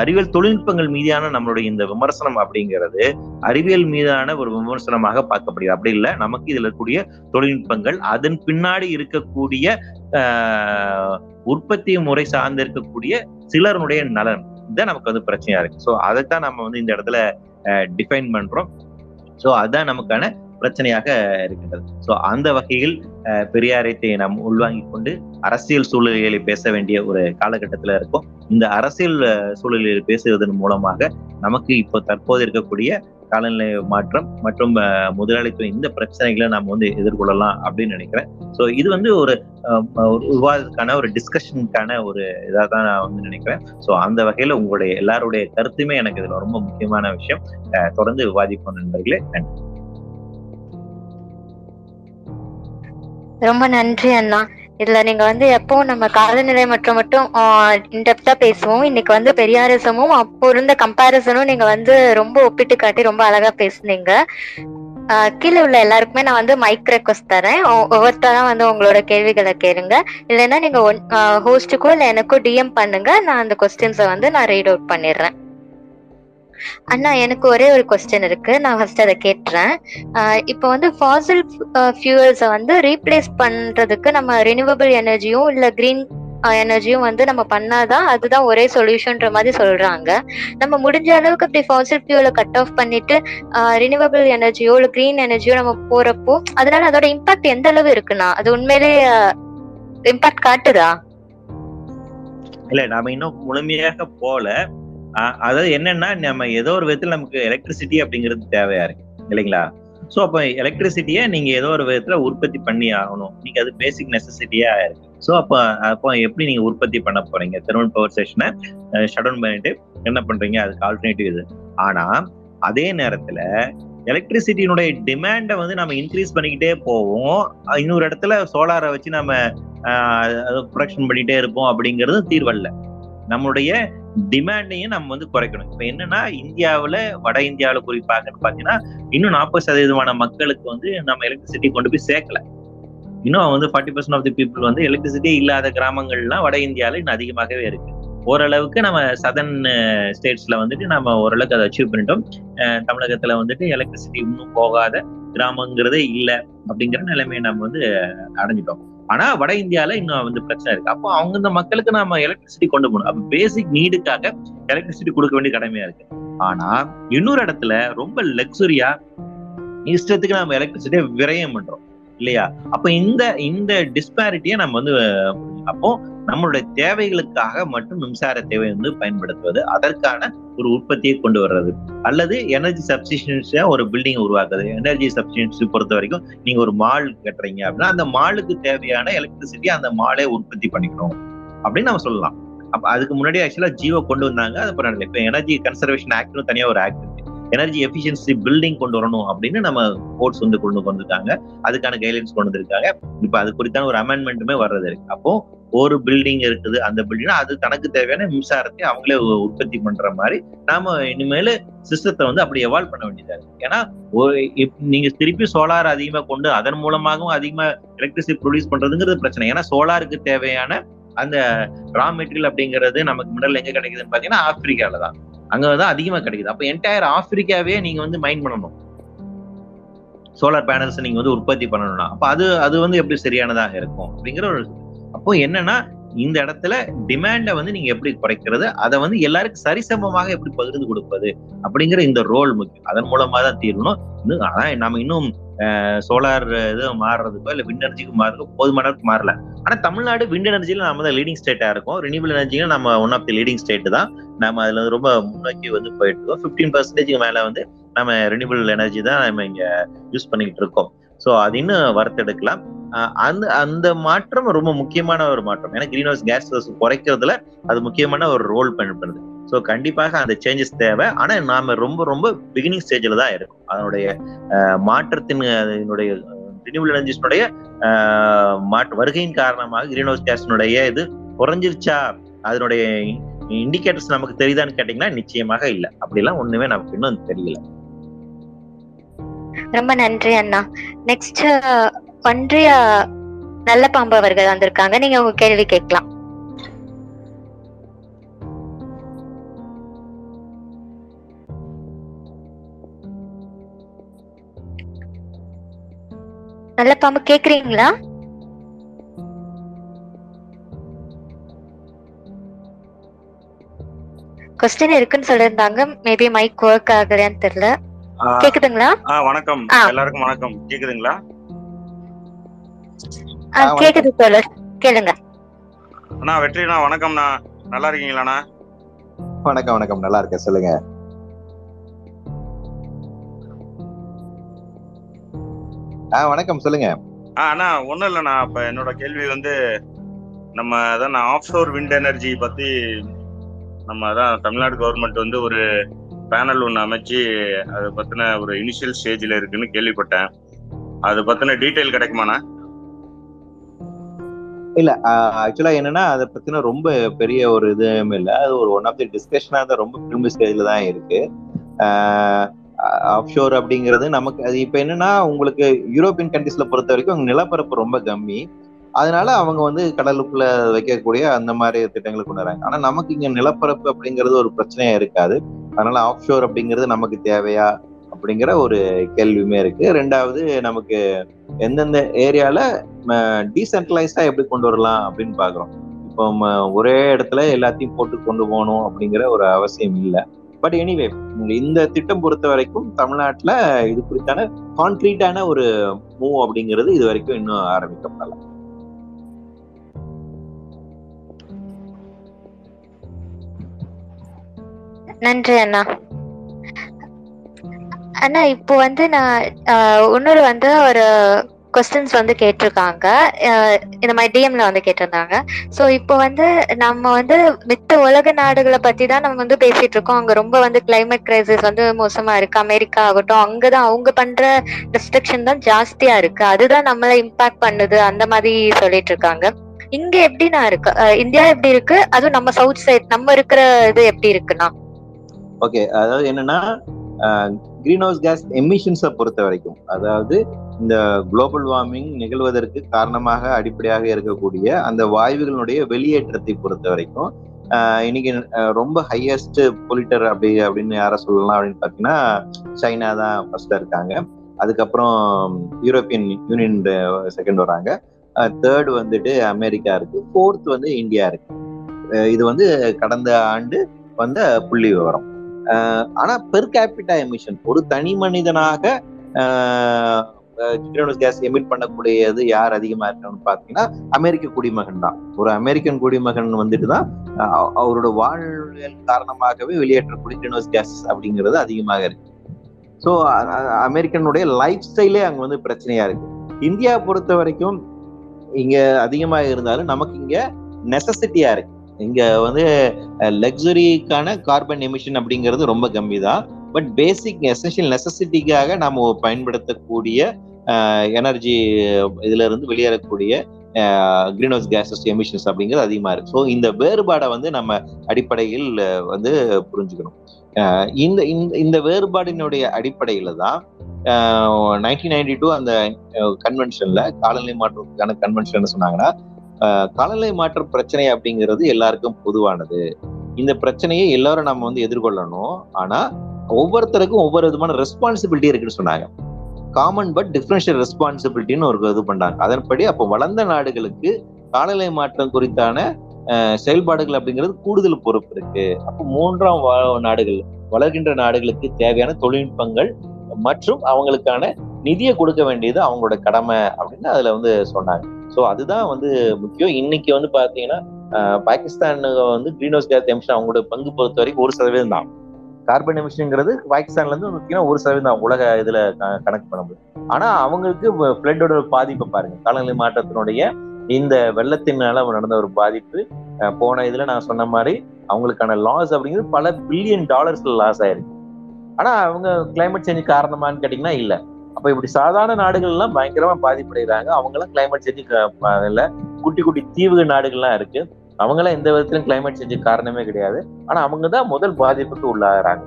அறிவியல் தொழில்நுட்பங்கள் மீதான நம்மளுடைய இந்த விமர்சனம் அப்படிங்கிறது அறிவியல் மீதான ஒரு விமர்சனமாக பார்க்கப்படுகிறது. அப்படி இல்லை நமக்கு இதில் இருக்கக்கூடிய தொழில்நுட்பங்கள் அதன் பின்னாடி இருக்கக்கூடிய உற்பத்தி முறை சார்ந்து இருக்கக்கூடிய சிலருடைய நலன். தான் நமக்கு வந்து பிரச்சனையா இருக்கு. ஸோ அதைத்தான் நம்ம வந்து இந்த இடத்துல டிஃபைன் பண்றோம். ஸோ அதுதான் நமக்கான பிரச்சனையாக இருக்கின்றது. ஸோ அந்த வகையில் பெரியாரத்தை நாம் உள்வாங்கி கொண்டு அரசியல் சூழ்நிலைகளை பேச வேண்டிய ஒரு காலகட்டத்தில் இருக்கும். இந்த அரசியல் சூழ்நிலையில் பேசுவதன் மூலமாக நமக்கு இப்போ தற்போது இருக்கக்கூடிய காலநிலை மாற்றம் மற்றும் முதலாளித்துவம் இந்த பிரச்சனைகளை நாம் வந்து எதிர்கொள்ளலாம் அப்படின்னு நினைக்கிறேன். ஸோ இது வந்து ஒரு விவாதத்துக்கான ஒரு டிஸ்கஷனுக்கான ஒரு இதாக தான் நான் வந்து நினைக்கிறேன். ஸோ அந்த வகையில் உங்களுடைய எல்லாருடைய கருத்துமே எனக்கு இதுல ரொம்ப முக்கியமான விஷயம். தொடர்ந்து விவாதிப்போம் நண்பர்களே. நன்றி. ரொம்ப நன்றி அண்ணா. இதுல நீங்க வந்து எப்பவும் நம்ம காலநிலை மற்றும் மட்டும் இன்டெப்தா பேசுவோம். இன்னைக்கு வந்து பெரியாரிசமும் அப்போ இருந்த கம்பாரிசனும் நீங்க வந்து ரொம்ப ஒப்பிட்டு காட்டி ரொம்ப அழகா பேசுனீங்க. கீழே உள்ள எல்லாருக்குமே நான் வந்து மைக் ரெக்வஸ்ட் தரேன். ஒவ்வொருத்தரா வந்து உங்களோட கேள்விகளை கேளுங்க. இல்லைன்னா நீங்க ஹோஸ்டுக்கோ இல்லை எனக்கோ டிஎம் பண்ணுங்க. நான் அந்த கொஸ்டின்ஸை வந்து நான் ரீட் அவுட் பண்ணிடுறேன். அண்ணா எனக்கு ஒரே ஒரு கொஸ்டின் இருக்கு. நான் ஃபர்ஸ்ட் அதை கேட்டுறேன். இப்போ வந்து ஃபாசில் ஃபியூவல்ஸை வந்து ரீப்ளேஸ் பண்றதுக்கு நம்ம ரினியூவபிள் எனர்ஜியும் இல்ல கிரீன் எனர்ஜியும் வந்து நம்ம பண்ணாதான் அதுதான் ஒரே சொல்யூஷன்ற மாதிரி சொல்றாங்க. நம்ம முடிஞ்ச அளவுக்கு அப்படி ஃபாசில் ஃபியூலை கட் ஆஃப் பண்ணிட்டு ரினியூவபிள் எனர்ஜியோ இல்ல கிரீன் எனர்ஜியோ நம்ம போறப்போ அதனால அதோட இம்பாக்ட் எந்த அளவு இருக்குண்ணா? அது உண்மையிலேயே இம்பாக்ட் காட்டுதா? இல்ல நாம இன்னும் முழுமையாக போல அதாவது என்னன்னா நம்ம ஏதோ ஒரு விதத்துல நமக்கு எலக்ட்ரிசிட்டி அப்படிங்கிறது தேவையா இருக்கு இல்லைங்களா? ஸோ அப்போ எலக்ட்ரிசிட்டியை நீங்க ஏதோ ஒரு விதத்துல உற்பத்தி பண்ணி ஆகணும். நீங்க அது பேசிக் நெசசிட்டியா இருக்கு. ஸோ அப்போ அப்போ எப்படி நீங்க உற்பத்தி பண்ண போறீங்க? தெருவன் பவர் ஸ்டேஷனை ஷட் டவுன் பண்ணிட்டு என்ன பண்றீங்க? அதுக்கு ஆல்டர்னேட்டிவ் இது. ஆனா அதே நேரத்துல எலக்ட்ரிசிட்டியினுடைய டிமாண்டை வந்து நம்ம இன்க்ரீஸ் பண்ணிக்கிட்டே போவோம். இன்னொரு இடத்துல சோலாரை வச்சு நம்ம ப்ரொடக்ஷன் பண்ணிட்டே இருப்போம் அப்படிங்கிறது தீர்வல்ல. நம்மளுடைய டிமாண்டையும் நம்ம வந்து குறைக்கணும். இப்ப என்னன்னா இந்தியாவில் வட இந்தியாவில குறிப்பாக பாத்தீங்கன்னா இன்னும் நாற்பது சதவீதமான மக்களுக்கு வந்து நம்ம எலக்ட்ரிசிட்டி கொண்டு போய் சேர்க்கல. இன்னும் வந்து forty percent of the people வந்து எலக்ட்ரிசிட்டி இல்லாத கிராமங்கள்லாம் வட இந்தியாவில இன்னும் அதிகமாகவே இருக்கு. ஓரளவுக்கு நம்ம சதன் ஸ்டேட்ஸ்ல வந்துட்டு நம்ம ஓரளவுக்கு அதை அச்சீவ் பண்ணிட்டோம். தமிழகத்துல வந்துட்டு எலக்ட்ரிசிட்டி இன்னும் போகாத கிராமங்கிறதே இல்லை அப்படிங்கிற நிலைமையை நம்ம வந்து அடைஞ்சிட்டோம். ஆனா வட இந்தியால இன்னும் வந்து பிரச்சனை இருக்கு. அப்போ அவங்க இந்த மக்களுக்கு நாம எலக்ட்ரிசிட்டி கொண்டு போகணும். அப்ப பேசிக் நீடுக்காக எலக்ட்ரிசிட்டி கொடுக்க வேண்டிய கடமையா இருக்கு. ஆனா இன்னொரு இடத்துல ரொம்ப லக்ஸுரியா இஷ்டத்துக்கு நம்ம எலக்ட்ரிசிட்டியை விரயம் பண்றோம். இல்லையா? அப்ப இந்த இந்த டிஸ்பாரிட்டியை நம்ம வந்து அப்போ நம்மளுடைய தேவைகளுக்காக மட்டும் மின்சார தேவை வந்து பயன்படுத்துவது அதற்கான ஒரு உற்பத்தியை கொண்டு வர்றது. அல்லது எனர்ஜி சப்ஸ்டிஷன்ஸா ஒரு பில்டிங் உருவாக்குது எனர்ஜி சப்ஸ்டிஷன்ஸ் பொறுத்த வரைக்கும் நீங்க ஒரு மால் கட்டுறீங்க அப்படின்னா அந்த மாலுக்கு தேவையான எலக்ட்ரிசிட்டி அந்த மாலே உற்பத்தி பண்ணிக்கணும். அப்படின்னு நம்ம சொல்லலாம். அப்ப அதுக்கு முன்னாடி ஆக்சுவலா ஜீவோ கொண்டு வந்தாங்க. அது அப்புறம் இப்ப எனர்ஜி கன்சர்வேஷன் ஆக்ட்னு தனியா ஒரு ஆக்ட் எனர்ஜி எஃபிஷியன்சி பில்டிங் கொண்டு வரணும் அப்படின்னு நம்ம கோர்ட்ஸ் வந்து கொண்டு வந்திருக்காங்க. அதுக்கான கைட்லைன்ஸ் கொண்டு வந்திருக்காங்க. இப்போ அது குறித்தான ஒரு அமெண்ட்மெண்ட்டுமே வர்றது இருக்கு. அப்போ ஒரு பில்டிங் இருக்குது அந்த பில்டிங்னா அது தனக்கு தேவையான மின்சாரத்தை அவங்களே உற்பத்தி பண்ற மாதிரி நாம இனிமேல் சிஸ்டத்தை வந்து அப்படி எவால்வ் பண்ண வேண்டியதா இருக்கு. ஏன்னா இப்- நீங்க திருப்பி சோலார் அதிகமா கொண்டு அதன் மூலமாகவும் அதிகமா எலக்ட்ரிசிட்டி ப்ரொடியூஸ் பண்றதுங்கிறது பிரச்சனை. ஏன்னா சோலாருக்கு தேவையான அந்த ரா மெட்டீரியல் அப்படிங்கிறது நமக்கு மிடல் எங்க கிடைக்குதுன்னு பாத்தீங்கன்னா ஆப்பிரிக்கால தான். அங்கதான் அதிகமா கிடைக்குது. அப்ப என்டையர் ஆப்பிரிக்காவே நீங்க வந்து மைண்ட் பண்ணணும். சோலார் பேனல்ஸ் நீங்க வந்து உற்பத்தி பண்ணணும்னா. அப்ப அது அது வந்து எப்படி சரியானதாக இருக்கும் அப்படிங்கிற ஒரு அப்போ என்னன்னா இந்த இடத்துல டிமாண்டை வந்து நீங்க எப்படி குறைக்கிறது அதை வந்து எல்லாருக்கும் சரிசமமாக எப்படி பகிர்ந்து கொடுப்பது அப்படிங்கிற இந்த ரோல் முக்கியம். அதன் மூலமா தான் தீரணும். இன்னும் ஆனா நம்ம இன்னும் சோலார் இது மாறுறதுக்கோ இல்ல விண்ட் எனர்ஜிக்கு மாறுறதுக்கோ போதுமான அளவுக்கு மாறல. ஆனா தமிழ்நாடு விண்ட் எனர்ஜியில நம்ம தான் லீடிங் ஸ்டேட்டா இருக்கும். ரினியூபிள் எனர்ஜியில நம்ம one of the leading state தான். நம்ம அதுல வந்து ரொம்ப முன்னோக்கி வந்து போயிட்டு இருக்கோம். ஃபிஃப்டீன் பர்சன்டேஜ்க்கு மேல வந்து நம்ம ரினியூபிள் எனர்ஜி தான் நம்ம இங்க யூஸ் பண்ணிக்கிட்டு இருக்கோம். ஸோ அது இன்னும் வறுத்தெடுக்கலாம். அஹ் அந்த அந்த மாற்றம் ரொம்ப முக்கியமான ஒரு மாற்றம். ஏன்னா கிரீன் ஹவுஸ் கேஸ் குறைக்கிறதுல அது முக்கியமான ஒரு ரோல் பண்ணுது ஸோ கண்டிப்பாக அந்த சேஞ்சஸ் தேவை. ஆனா நாம ரொம்ப ரொம்ப பிகினிங் ஸ்டேஜில் தான் இருக்கும். அதனுடைய மாற்றத்தின் அதனுடைய ரினியூபிள் எனர்ஜிஸ்னுடைய மாற்று வருகையின் காரணமாக கிரீன் ஹவுஸ் கேஸினுடைய இது குறைஞ்சிருச்சா? அதனுடைய இண்டிகேட்டர்ஸ் நமக்கு தெரியுதான்னு கேட்டீங்கன்னா நிச்சயமாக இல்லை. அப்படிலாம் ஒண்ணுமே நமக்கு இன்னும் தெரியல. ரொம்ப நன்றி அண்ணா. நெக்ஸ்ட் பன்றியா நல்ல பாம்பு அவர்கள் வந்திருக்காங்க. நீங்க உங்க கேள்வி கேட்கலாம். நல்ல பாம்பு கேக்குறீங்களா? கொஸ்டின் இருக்குன்னு சொல்லியிருந்தாங்க மேபி மைக் ஒர்க் ஆகலையான்னு தெரியல. கேக்குதுங்களா? ஆ வணக்கம். எல்லாருக்கும் வணக்கம். கேக்குதுங்களா? கேக்குது தோழர். கேளுங்க. அண்ணா வெற்றிண்ணா வணக்கம்ண்ணா. நல்லா இருக்கீங்களாண்ணா? வணக்கம் வணக்கம். நல்லா இருக்கேன். சொல்லுங்க. ஆ வணக்கம். சொல்லுங்க. ஆ அண்ணா ஒன்றும் இல்லைண்ணா. இப்போ என்னோட கேள்வி வந்து நம்ம அதான் ஆஃப் ஷோர் விண்ட் எனர்ஜி பற்றி நம்ம அதான் தமிழ்நாடு கவர்மெண்ட் வந்து ஒரு பேனல் ஒன்று அமைச்சு அதை பற்றின ஒரு இனிஷியல் ஸ்டேஜில் இருக்குன்னு கேள்விப்பட்டேன். அதை பற்றின டீட்டெயில் கிடைக்குமாண்ணா? இல்ல ஆக்சுவலா என்னன்னா அதை பத்தின ரொம்ப பெரிய ஒரு இதுவும் இல்ல. அது ஒரு ஒன் ஆஃப் தி டிஸ்கஷனா தான் ரொம்ப பிரிம்பு ஸ்டேஜ்ல தான் இருக்கு. ஆப்ஷோர் அப்படிங்கிறது நமக்கு அது இப்ப என்னன்னா உங்களுக்கு யூரோப்பியன் கண்ட்ரீஸ்ல பொறுத்த வரைக்கும் அவங்க நிலப்பரப்பு ரொம்ப கம்மி. அதனால அவங்க வந்து கடலுக்குள்ள வைக்கக்கூடிய அந்த மாதிரி திட்டங்களை கொண்டு வராங்க. ஆனா நமக்கு இங்க நிலப்பரப்பு அப்படிங்கிறது ஒரு பிரச்சனையா இருக்காது. அதனால ஆஃப்ஷோர் அப்படிங்கிறது நமக்கு தேவையா அப்படிங்கிற ஒரு கேள்வியுமே இருக்கு. ரெண்டாவது நமக்கு எந்தெந்த ஏரியால டீசென்ட்ரலைஸ்டா எப்படி கொண்டு வரலாம் அப்படின்னு பாக்குறோம் இப்போ ஒரே இடத்துல எல்லாத்தையும் போட்டு கொண்டு போகணும் அப்படிங்கிற ஒரு அவசியம் இல்லை. பட் எனிவே இந்த திட்டம் பொறுத்த வரைக்கும் தமிழ்நாட்டுல இது குறித்தான கான்கிரீட்டான ஒரு மூவ் அப்படிங்கிறது இது வரைக்கும் இன்னும் ஆரம்பிக்கப்படலாம் நன்றி அண்ணா. அண்ணா இப்போ வந்து நான் ஆஹ், இன்னொரு வந்து ஒரு கொஸ்டின்ஸ் வந்து கேட்டிருக்காங்க. இந்த மாதிரி டிஎம்ல வந்து கேட்டிருந்தாங்க. ஸோ இப்போ வந்து நம்ம வந்து மித்த உலக நாடுகளை பத்தி தான் நம்ம வந்து பேசிட்டு இருக்கோம். அங்க ரொம்ப வந்து கிளைமேட் கிரைசிஸ் வந்து மோசமா இருக்கு. அமெரிக்கா ஆகட்டும் அங்கதான் அவங்க பண்ற ரெஸ்ட்ரிக்ஷன் தான் ஜாஸ்தியா இருக்கு. அதுதான் நம்மளை இம்பாக்ட் பண்ணுது. அந்த மாதிரி சொல்லிட்டு இருக்காங்க. இங்க எப்படிண்ணா இருக்கு? இந்தியா எப்படி இருக்கு? அதுவும் நம்ம சவுத் சைட் நம்ம இருக்கிற இது எப்படி இருக்குண்ணா? ஓகே அதாவது என்னன்னா கிரீன் ஹவுஸ் கேஸ் எமிஷன்ஸை பொறுத்த வரைக்கும் அதாவது இந்த குளோபல் வார்மிங் நிகழ்வதற்கு காரணமாக அடிப்படையாக இருக்கக்கூடிய அந்த வாயுகளினுடைய வெளியேற்றத்தை பொறுத்த வரைக்கும் ஆஹ் இன்னைக்கு ரொம்ப ஹையஸ்ட் பொலிட்டர் அப்படி அப்படின்னு யாரை சொல்லலாம் அப்படின்னு பார்த்தீங்கன்னா சைனா தான் ஃபர்ஸ்ட்ல இருக்காங்க. அதுக்கப்புறம் யூரோப்பியன் யூனியன் செகண்ட் வராங்க. தேர்டு வந்துட்டு அமெரிக்கா இருக்கு. ஃபோர்த் வந்து இந்தியா இருக்கு. இது வந்து கடந்த ஆண்டு வந்த புள்ளி விவரம். ஆனா பெர் கேபிட்டா எமிஷன் ஒரு தனி மனிதனாக கேஸ் எமிட் பண்ணக்கூடியது யார் அதிகமா இருக்கணும்னு பாத்தீங்கன்னா அமெரிக்க குடிமகன் தான். ஒரு அமெரிக்கன் குடிமகன் வந்துட்டு தான் அவரோட வாழ்வியல் காரணமாகவே வெளியேற்றக்கூடிய கிரீனோஸ் கேஸ் அப்படிங்கிறது அதிகமாக இருக்கு. ஸோ அமெரிக்கனுடைய லைஃப் ஸ்டைலே அங்க வந்து பிரச்சனையா இருக்கு. இந்தியா பொறுத்த வரைக்கும் இங்க அதிகமாக இருந்தாலும் நமக்கு இங்க நெசசிட்டியா இருக்கு. இங்க வந்து லக்ஸுரிக்கான கார்பன் எமிஷன் அப்படிங்கிறது ரொம்ப கம்மி தான் பட் பேசிக் எசென்ஷியல் நெசசிட்டிக்காக நாம் பயன்படுத்தக்கூடிய எனர்ஜி இதுல இருந்து வெளியேறக்கூடிய கிரீன் ஹவுஸ் கேசஸ் எமிஷன்ஸ் அப்படிங்கிறது அதிகமா இருக்கு. ஸோ இந்த வேறுபாடை வந்து நம்ம அடிப்படையில் வந்து புரிஞ்சுக்கணும். இந்த இந்த- இந்த வேறுபாடினுடைய அடிப்படையில தான் நைன்டீன் நைன்டி டூ அந்த கன்வென்ஷன்ல காலநிலை மாற்றத்துக்கான கன்வென்ஷன் சொன்னாங்கன்னா காலநிலை மாற்ற பிரச்சனை அப்படிங்கிறது எல்லாருக்கும் பொதுவானது. இந்த பிரச்சனையை எல்லாரும் நம்ம வந்து எதிர்கொள்ளணும். ஆனா ஒவ்வொருத்தருக்கும் ஒவ்வொரு விதமான ரெஸ்பான்சிபிலிட்டி இருக்குன்னு சொன்னாங்க. காமன் பட் டிஃபரன்ஷியல் ரெஸ்பான்சிபிலிட்டின்னு ஒரு இது பண்ணாங்க. அதன்படி அப்போ வளர்ந்த நாடுகளுக்கு காலநிலை மாற்றம் குறித்தான செயல்பாடுகள் அப்படிங்கிறது கூடுதல் பொறுப்பு இருக்கு. அப்போ மூன்றாம் வா- நாடுகள் வளர்கின்ற நாடுகளுக்கு தேவையான தொழில்நுட்பங்கள் மற்றும் அவங்களுக்கான நிதியை கொடுக்க வேண்டியது அவங்களோட கடமை அப்படின்னு அதுல வந்து சொன்னாங்க. ஸோ அதுதான் வந்து முக்கியம். இன்னைக்கு வந்து பாத்தீங்கன்னா பாகிஸ்தான் வந்து கிரீன் ஹவுஸ் கேஸ் எமிஷன் அவங்களோட பங்கு பொறுத்த வரைக்கும் ஒரு சதவீதம் தான். கார்பன் எமிஷன்ங்கிறது பாகிஸ்தான்ல இருந்து முக்கியம் ஒரு சதவீதம் தான். உலக இதுல க- கணக்கு பண்ண முடியும். ஆனா அவங்களுக்கு பிளட்டோட பாதிப்பை பாருங்க. காலநிலை மாற்றத்தினுடைய இந்த வெள்ளத்தினால நடந்த ஒரு பாதிப்பு. போன இதுல நான் சொன்ன மாதிரி அவங்களுக்கான லாஸ் அப்படிங்கிறது பல பில்லியன் டாலர்ஸ்ல லாஸ் ஆயிருக்கு. ஆனா அவங்க கிளைமேட் சேஞ்ச் காரணமான்னு கேட்டீங்கன்னா இல்ல. அப்ப இப்படி சாதாரண நாடுகள் எல்லாம் பயங்கரமா பாதிப்படைகிறாங்க. அவங்க எல்லாம் கிளைமேட் சேஞ்ச் இல்ல குட்டி குட்டி தீவுகள் நாடுகள்லாம் இருக்கு. அவங்க எல்லாம் எந்த விதத்திலும் கிளைமேட் சேஞ்ச் காரணமே கிடையாது. ஆனா அவங்க தான் முதல் பாதிப்புக்கு உள்ளாகிறாங்க.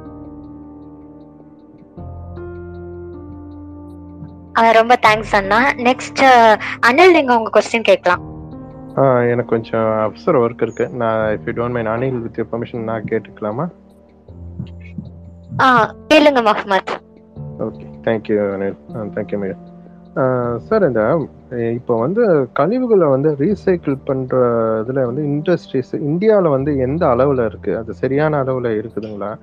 ரொம்ப தேங்க்ஸ் அண்ணா. நெக்ஸ்ட் அனில் நீங்க உங்க கொஸ்டின் கேட்கலாம். எனக்கு கொஞ்சம் அப்சர் ஒர்க் இருக்கு. நான் if you don't mind Anil with permission நான் கேட்டுக்கலாமா? ஆ கேளுங்க Muhammad okay thank you Anil thank you madam sir இந்த eh, இப்போ வந்து கழிவுகளை வந்து ரீசைக்கிள் பண்ணுற இதில் வந்து இண்டஸ்ட்ரீஸ் இந்தியாவில் வந்து எந்த அளவில் இருக்குது அது சரியான அளவில் இருக்குதுங்களா?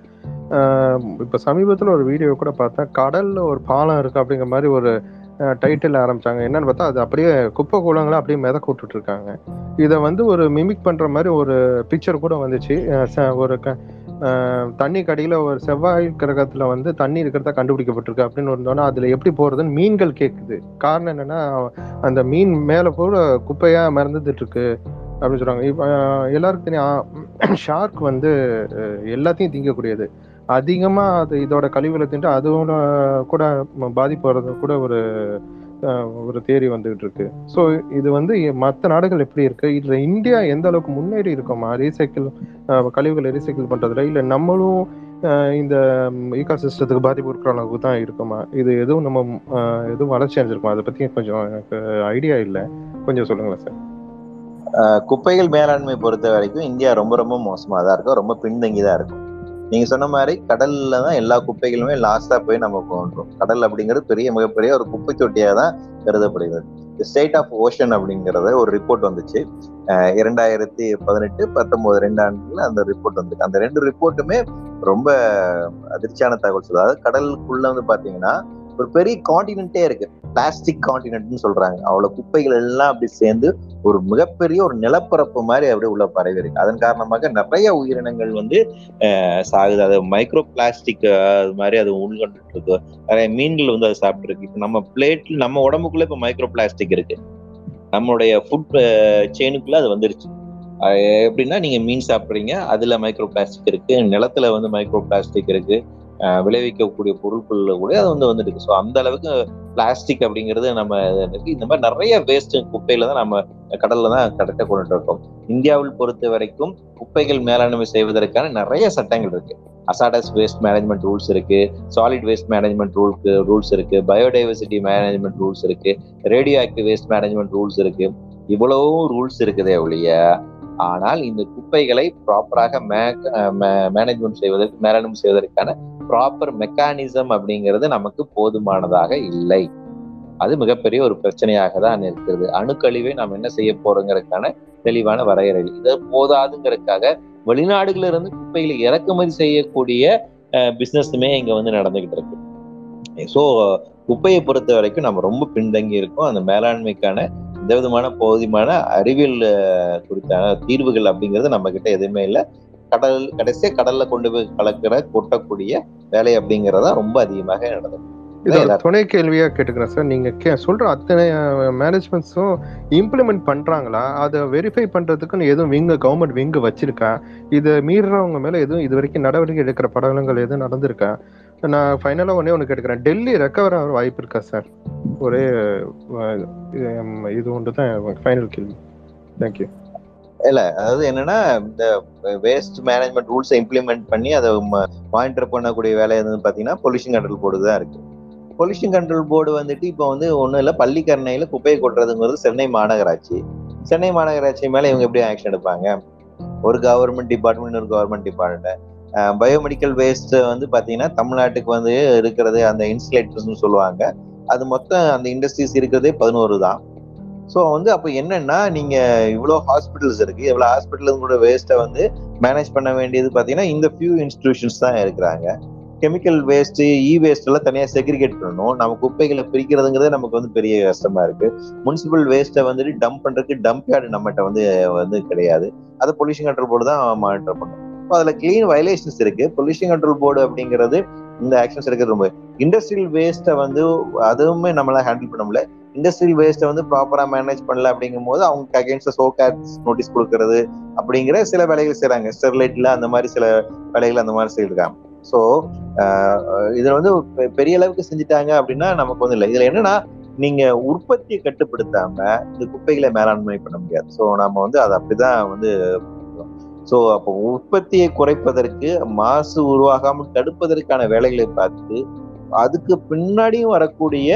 இப்போ சமீபத்தில் ஒரு வீடியோ கூட பார்த்தேன். கடலில் ஒரு பாலம் இருக்குது அப்படிங்கிற மாதிரி ஒரு டைட்டில் ஆரம்பிச்சாங்க. என்னன்னு பார்த்தா அது அப்படியே குப்பை கூலங்களை அப்படியே மிதக்க விட்டுட்ருக்காங்க இதை வந்து ஒரு மிமிக் பண்ணுற மாதிரி ஒரு பிக்சர் கூட வந்துச்சு. ச- ஒரு க தண்ணி கடியில் ஒரு செவ்வாய் கிரகத்தில் வந்து தண்ணி இருக்கிறதா கண்டுபிடிக்கப்பட்டிருக்கு அப்படின்னு இருந்தோன்னா அதில் எப்படி போகிறதுன்னு மீன்கள் கேட்குது காரணம் என்னென்னா அந்த மீன் மேலே கூட குப்பையாக மறந்துட்டு இருக்கு அப்படின்னு சொல்கிறாங்க இப்போ எல்லாருக்கும் தெரியும் ஷார்க் வந்து எல்லாத்தையும் திங்கக்கூடியது. அதிகமாக அது இதோட கழிவுகளை தின்ட்டு அதுவும் கூட பாதிப்பு வர்றது கூட ஒரு ஒரு தேரி வந்துகிட்டு இருக்கு ஸோ இது வந்து மற்ற நாடுகள் எப்படி இருக்கு? இதுல இந்தியா எந்த அளவுக்கு முன்னேறி இருக்கோமா ரீசைக்கிள் கழிவுகளை ரீசைக்கிள் பண்றதுல இல்ல நம்மளும் இந்த ஈகோ சிஸ்டத்துக்கு பாதிப்பு இருக்கிற அளவுக்கு தான் இருக்குமா இது எதுவும் நம்ம எதுவும் வளர்ச்சி அடைஞ்சிருக்கோம்? அதை பத்தி கொஞ்சம் எனக்கு ஐடியா இல்லை. கொஞ்சம் சொல்லுங்களேன் சார் குப்பைகள் மேலாண்மை பொறுத்த வரைக்கும் இந்தியா ரொம்ப ரொம்ப மோசமாக தான் இருக்கும் ரொம்ப பின்தங்கி தான் இருக்கும் நீங்க சொன்ன மாதிரி கடல்ல தான் எல்லா குப்பைகளுமே லாஸ்டா போய் நம்ம போன்றோம் கடல் அப்படிங்கிறது பெரிய மிகப்பெரிய ஒரு குப்பை தொட்டியா தான் கருதப்படுகிறது ஸ்டேட் ஆஃப் ஓஷன் அப்படிங்கறத ஒரு ரிப்போர்ட் வந்துச்சு. இரண்டாயிரத்தி பதினெட்டு பத்தொன்பது ரெண்டு ஆண்டுல அந்த ரிப்போர்ட் வந்துச்சு அந்த ரெண்டு ரிப்போர்ட்டுமே ரொம்ப அதிர்ச்சியான தகவல் சொல்லுது. அதாவது கடலுக்குள்ள வந்து பாத்தீங்கன்னா ஒரு பெரிய காண்டினென்ட்டே இருக்கு. பிளாஸ்டிக் காண்டினென்ட்னு சொல்றாங்க. அவ்வளவு குப்பைகள் எல்லாம் அப்படி சேர்ந்து ஒரு மிகப்பெரிய ஒரு நிலப்பரப்பு மாதிரி அப்படியே உள்ள பரவி இருக்கு. அதன் காரணமாக நிறைய உயிரினங்கள் வந்து சாகுது. அது மைக்ரோ பிளாஸ்டிக் அது மாதிரி அது உள்கொண்டுட்டு இருக்கு. நிறைய மீன்கள் வந்து அதை சாப்பிட்டு இருக்கு. இப்போ நம்ம பிளேட்ல நம்ம உடம்புக்குள்ள இப்போ மைக்ரோ பிளாஸ்டிக் இருக்கு நம்மளுடைய ஃபுட் செயினுக்குள்ள அது வந்துருச்சு. எப்படின்னா நீங்க மீன் சாப்பிடுறீங்க. அதுல மைக்ரோ பிளாஸ்டிக் இருக்கு. நிலத்துல வந்து மைக்ரோ பிளாஸ்டிக் இருக்கு. விளைவிக்கக்கூடிய பொருட்கள்ல கூட அது வந்து வந்துருக்கு ஸோ அந்த அளவுக்கு பிளாஸ்டிக் அப்படிங்கிறது நம்ம இருக்கு. இந்த மாதிரி நிறைய வேஸ்ட் குப்பையில தான் நம்ம கடல்ல தான் கரெக்டாக கொண்டுட்டு இருக்கோம். இந்தியாவில் பொறுத்த வரைக்கும் குப்பைகள் மேலாண்மை செய்வதற்கான நிறைய சட்டங்கள் இருக்கு. அசாடஸ் வேஸ்ட் மேனேஜ்மெண்ட் ரூல்ஸ் இருக்கு. சாலிட் வேஸ்ட் மேனேஜ்மெண்ட் ரூல்க்கு ரூல்ஸ் இருக்கு. பயோடைவர்சிட்டி மேனேஜ்மெண்ட் ரூல்ஸ் இருக்கு. Radio active waste management rules இருக்கு. இவ்வளவும் ரூல்ஸ் இருக்குதே ஒழிய ஆனால் இந்த குப்பைகளை ப்ராப்பராக மேனேஜ்மெண்ட் செய்வதற்கு மேலாண்மை செய்வதற்கான ப்ராப்பர் மெக்கானிசம் அப்படிங்கிறது நமக்கு போதுமானதாக இல்லை. அது மிகப்பெரிய ஒரு பிரச்சனையாக தான் இருக்கிறது. அணுக்கழிவை நாம் என்ன செய்ய போறோங்கிறதுக்கான தெளிவான வரையறை இது போதாதுங்கிறதுக்காக வெளிநாடுகள்ல இருந்து குப்பைகளை இறக்குமதி செய்யக்கூடிய பிசினஸுமே இங்க வந்து நடந்துகிட்டு இருக்கு. ஸோ குப்பையை பொறுத்த வரைக்கும் நம்ம ரொம்ப பின்தங்கி இருக்கோம். அந்த மேலாண்மைக்கான எந்த விதமான போதுமான அறிவியல் குறித்த குறித்தான தீர்வுகள் அப்படிங்கிறது நம்ம கிட்ட எதுவுமே இல்லை. கடல் கடைசியா கடல்ல கொண்டு போய் கலக்கிற கொட்டக்கூடிய வேலை அப்படிங்கறதா ரொம்ப அதிகமாக நடந்தது. துணை கேள்வியா கேட்டுக்கிறேன் சார். நீங்க சொல்ற அத்தனை மேனேஜ்மெண்ட்ஸும் இம்ப்ளிமெண்ட் பண்றாங்களா? அதை வெரிஃபை பண்றதுக்குன்னு எதுவும் விங்க கவர்மெண்ட் விங்கு வச்சிருக்கா? இதை மீறுறவங்க மேல எதுவும் இது வரைக்கும் நடவடிக்கை எடுக்கிற படலங்கள் எதுவும் நடந்திருக்கா? நான் ஃபைனலாக ஒன்றே ஒன்று கேட்டுக்கிறேன். டெல்லி ரெக்கவர் ஆகிற வாய்ப்பு இருக்கா சார்? ஒரே இது ஒன்று தான் ஃபைனல் கேள்வி. தேங்க்யூ இல்ல அதாவது என்னன்னா இந்த வேஸ்ட் மேனேஜ்மெண்ட் ரூல்ஸை இம்ப்ளிமெண்ட் பண்ணி அதை மானிட்டர் பண்ணக்கூடிய வேலை எதுன்னு பாத்தீங்கன்னா பொல்யூஷன் கண்ட்ரோல் போர்டு தான் இருக்கு. பொல்யூஷன் கண்ட்ரோல் போர்டு வந்துட்டு இப்போ வந்து ஒண்ணும் இல்ல பள்ளிக்கரணையில குப்பையை கொட்டுறதுங்கிறது சென்னை மாநகராட்சி. சென்னை மாநகராட்சி மேல இவங்க எப்படி ஆக்ஷன் எடுப்பாங்க? ஒரு கவர்மெண்ட் டிபார்ட்மெண்ட் ஒரு கவர்மெண்ட் டிபார்ட்மெண்ட் பயோமெடிக்கல் வேஸ்ட் வந்து பாத்தீங்கன்னா தமிழ்நாட்டுக்கு வந்து இருக்கிறது அந்த இன்சுலேட்டர்ஸ்னு சொல்லுவாங்க. அது மொத்தம் அந்த இண்டஸ்ட்ரீஸ் இருக்கிறதே பதினோரு தான். ஸோ வந்து அப்போ என்னன்னா நீங்க இவ்வளோ ஹாஸ்பிட்டல்ஸ் இருக்கு. இவ்வளோ ஹாஸ்பிட்டல் கூட வேஸ்ட்டை வந்து மேனேஜ் பண்ண வேண்டியது பார்த்தீங்கன்னா இந்த ஃபியூ இன்ஸ்டிடியூஷன்ஸ் தான் இருக்கிறாங்க கெமிக்கல் வேஸ்ட் இ வேஸ்ட் எல்லாம் தனியாக செக்ரிகேட் பண்ணணும். நம்ம குப்பைகளை பிரிக்கிறதுங்கிறதே நமக்கு வந்து பெரிய கஷ்டமா இருக்கு. முனிசிபல் வேஸ்ட்டை வந்துட்டு டம்ப் பண்றதுக்கு டம்ப் யார்டு நம்மகிட்ட வந்து வந்து கிடையாது. அதை பொல்யூஷன் கண்ட்ரோல் போர்டு தான் மானிட்டர் பண்ணும். இப்போ அதில் கிளீன் வயலேஷன்ஸ் இருக்கு. பொல்யூஷன் கண்ட்ரோல் போர்டு அப்படிங்கிறது இந்த ஆக்ஷன்ஸ் எடுக்கிறது ரொம்ப இண்டஸ்ட்ரியல் வேஸ்ட்டை வந்து அதுவுமே நம்மளால ஹேண்டில் பண்ண முடியல. இண்டஸ்ட்ரியல் வேஸ்ட்டை வந்து ப்ராப்பரா மேனேஜ் பண்ணல அப்படிங்கும் போது அவங்க அகேன்ஸ்ட் சோகாட்ஸ் நோட்டீஸ் கொடுக்கறது அப்படிங்கிற சில வேலைகள் செய்யறாங்க ஸ்டெர்லைட்ல அந்த மாதிரி சில வேலைகள் அந்த மாதிரி செய்யிருக்காங்க ஸோ இதுல வந்து பெ- பெரிய அளவுக்கு செஞ்சுட்டாங்க அப்படின்னா நமக்கு வந்து இல்லை. இதுல என்னன்னா நீங்க உற்பத்தியை கட்டுப்படுத்தாம இந்த குப்பைகளை மேலாண்மை பண்ண முடியாது. ஸோ நம்ம வந்து அதை அப்படிதான் வந்து ஸோ அப்போ உற்பத்தியை குறைப்பதற்கு மாசு உருவாகாமல் தடுப்பதற்கான வேலைகளை பார்த்து அதுக்கு பின்னாடியும் வரக்கூடிய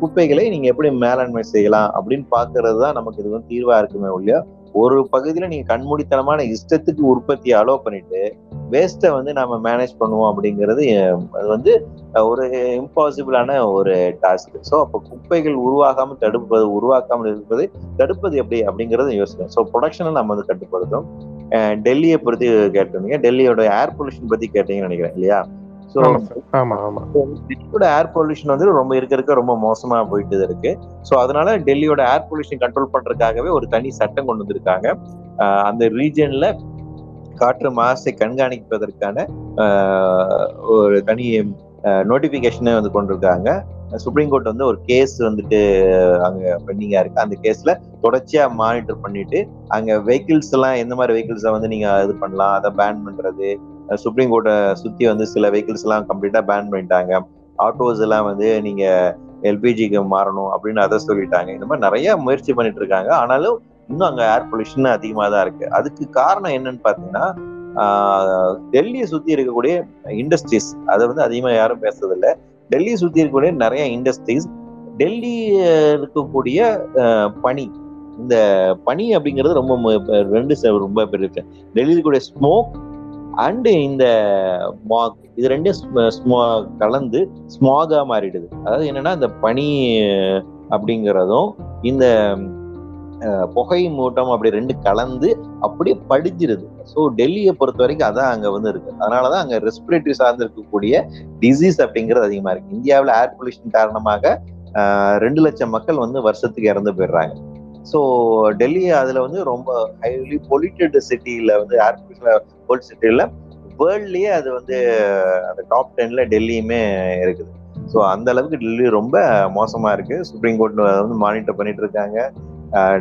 குப்பைகளை நீங்க எப்படி மேலாண்மை செய்யலாம் அப்படின்னு பாக்குறது தான் நமக்கு இது வந்து தீர்வா இருக்குமே ஒழிய ஒரு பகுதியில நீங்க கண்மூடித்தனமான இஷ்டத்துக்கு உற்பத்தியை அலோவ் பண்ணிட்டு வேஸ்ட்டை வந்து நாம மேனேஜ் பண்ணுவோம் அப்படிங்கிறது அது வந்து ஒரு இம்பாசிபிளான ஒரு டாஸ்க் ஸோ அப்போ குப்பைகள் உருவாகாமல் தடுப்பது உருவாக்காமல் இருப்பது தடுப்பது எப்படி அப்படிங்கிறத யோசிக்கணும் ஸோ ப்ரொடக்ஷனை நம்ம வந்து கட்டுப்படுத்தும் டெல்லியை பற்றி கேட்டிருந்தீங்க. டெல்லியோட ஏர் பொல்யூஷன் பத்தி கேட்டீங்கன்னு நினைக்கிறேன் இல்லையா? ஸோ ஆமா ஆமா டெல்லியோட ஏர் பொல்யூஷன் வந்து ரொம்ப இருக்க இருக்க ரொம்ப மோசமா போயிட்டு இருக்கு. ஸோ அதனால டெல்லியோட ஏர் பொல்யூஷன் கண்ட்ரோல் பண்றதுக்காகவே ஒரு தனி சட்டம் கொண்டு வந்திருக்காங்க. அந்த ரீஜன்ல காற்று மாசை கண்காணிப்பதற்கான ஒரு தனி நோட்டிபிகேஷனே வந்து கொண்டிருக்காங்க சுப்ரீம் கோர்ட் வந்து ஒரு கேஸ் வந்துட்டு அங்க பெண்டிங்கா இருக்கு. அந்த கேஸ்ல தொடர்ச்சியா மானிட்டர் பண்ணிட்டு அங்க வெஹிக்கிள்ஸ் எல்லாம் எந்த மாதிரி வெஹிக்கிள்ஸை வந்து நீங்க இது பண்ணலாம் அதை பேன் பண்றது சுப்ரீம் கோர்ட்டை சுத்தி வந்து சில வெஹிக்கிள்ஸ் எல்லாம் கம்ப்ளீட்டா பேன் பண்ணிட்டாங்க. ஆட்டோஸ் எல்லாம் வந்து நீங்க எல்பிஜிக்கு மாறணும் அப்படின்னு அதை சொல்லிட்டாங்க. இந்த மாதிரி நிறைய முயற்சி பண்ணிட்டு இருக்காங்க. ஆனாலும் இன்னும் அங்க ஏர் பொல்யூஷன் அதிகமா தான் இருக்கு. அதுக்கு காரணம் என்னன்னு பாத்தீங்கன்னா டெல்லியை சுத்தி இருக்கக்கூடிய இண்டஸ்ட்ரீஸ் அதை வந்து அதிகமா யாரும் பேசுறதில்ல. டெல்லியை சுத்தி இருக்கக்கூடிய நிறைய இண்டஸ்ட்ரீஸ் டெல்லி இருக்கக்கூடிய பனி. இந்த பனி அப்படிங்கிறது ரொம்ப ரெண்டு ரொம்ப பெரிய டெல்லியில் இருக்கக்கூடிய ஸ்மோக் அண்டு இந்த ஸ்மாக் இது ரெண்டும் ஸ்மோ- கலந்து ஸ்மாகா மாறிடுது. அதாவது என்னன்னா இந்த பனி அப்படிங்கிறதும் இந்த புகை மூட்டம் அப்படி ரெண்டு கலந்து அப்படியே படிஞ்சிருது. ஸோ டெல்லியை பொறுத்த வரைக்கும் அதான் அங்கே வந்து இருக்கு. அதனாலதான் அங்கே ரெஸ்பிரேட்டரி சார்ந்து இருக்கக்கூடிய டிசீஸ் அப்படிங்கிறது அதிகமா இருக்கு. இந்தியாவில் ஏர் பொல்யூஷன் காரணமாக ரெண்டு லட்சம் மக்கள் வந்து வருஷத்துக்கு இறந்து போயிடுறாங்க. ஸோ டெல்லி அதுல வந்து ரொம்ப ஹைலி பொல்யூட்டட் சிட்டியில வந்து ஏர் பொல்யூஷன் சிட்டியில வேர்ல்ட்லயே அது வந்து அந்த டாப் டென்ல டெல்லியுமே இருக்குது. ஸோ அந்த அளவுக்கு டெல்லி ரொம்ப மோசமா இருக்கு. சுப்ரீம் கோர்ட் வந்து மானிட்டர் பண்ணிட்டு இருக்காங்க.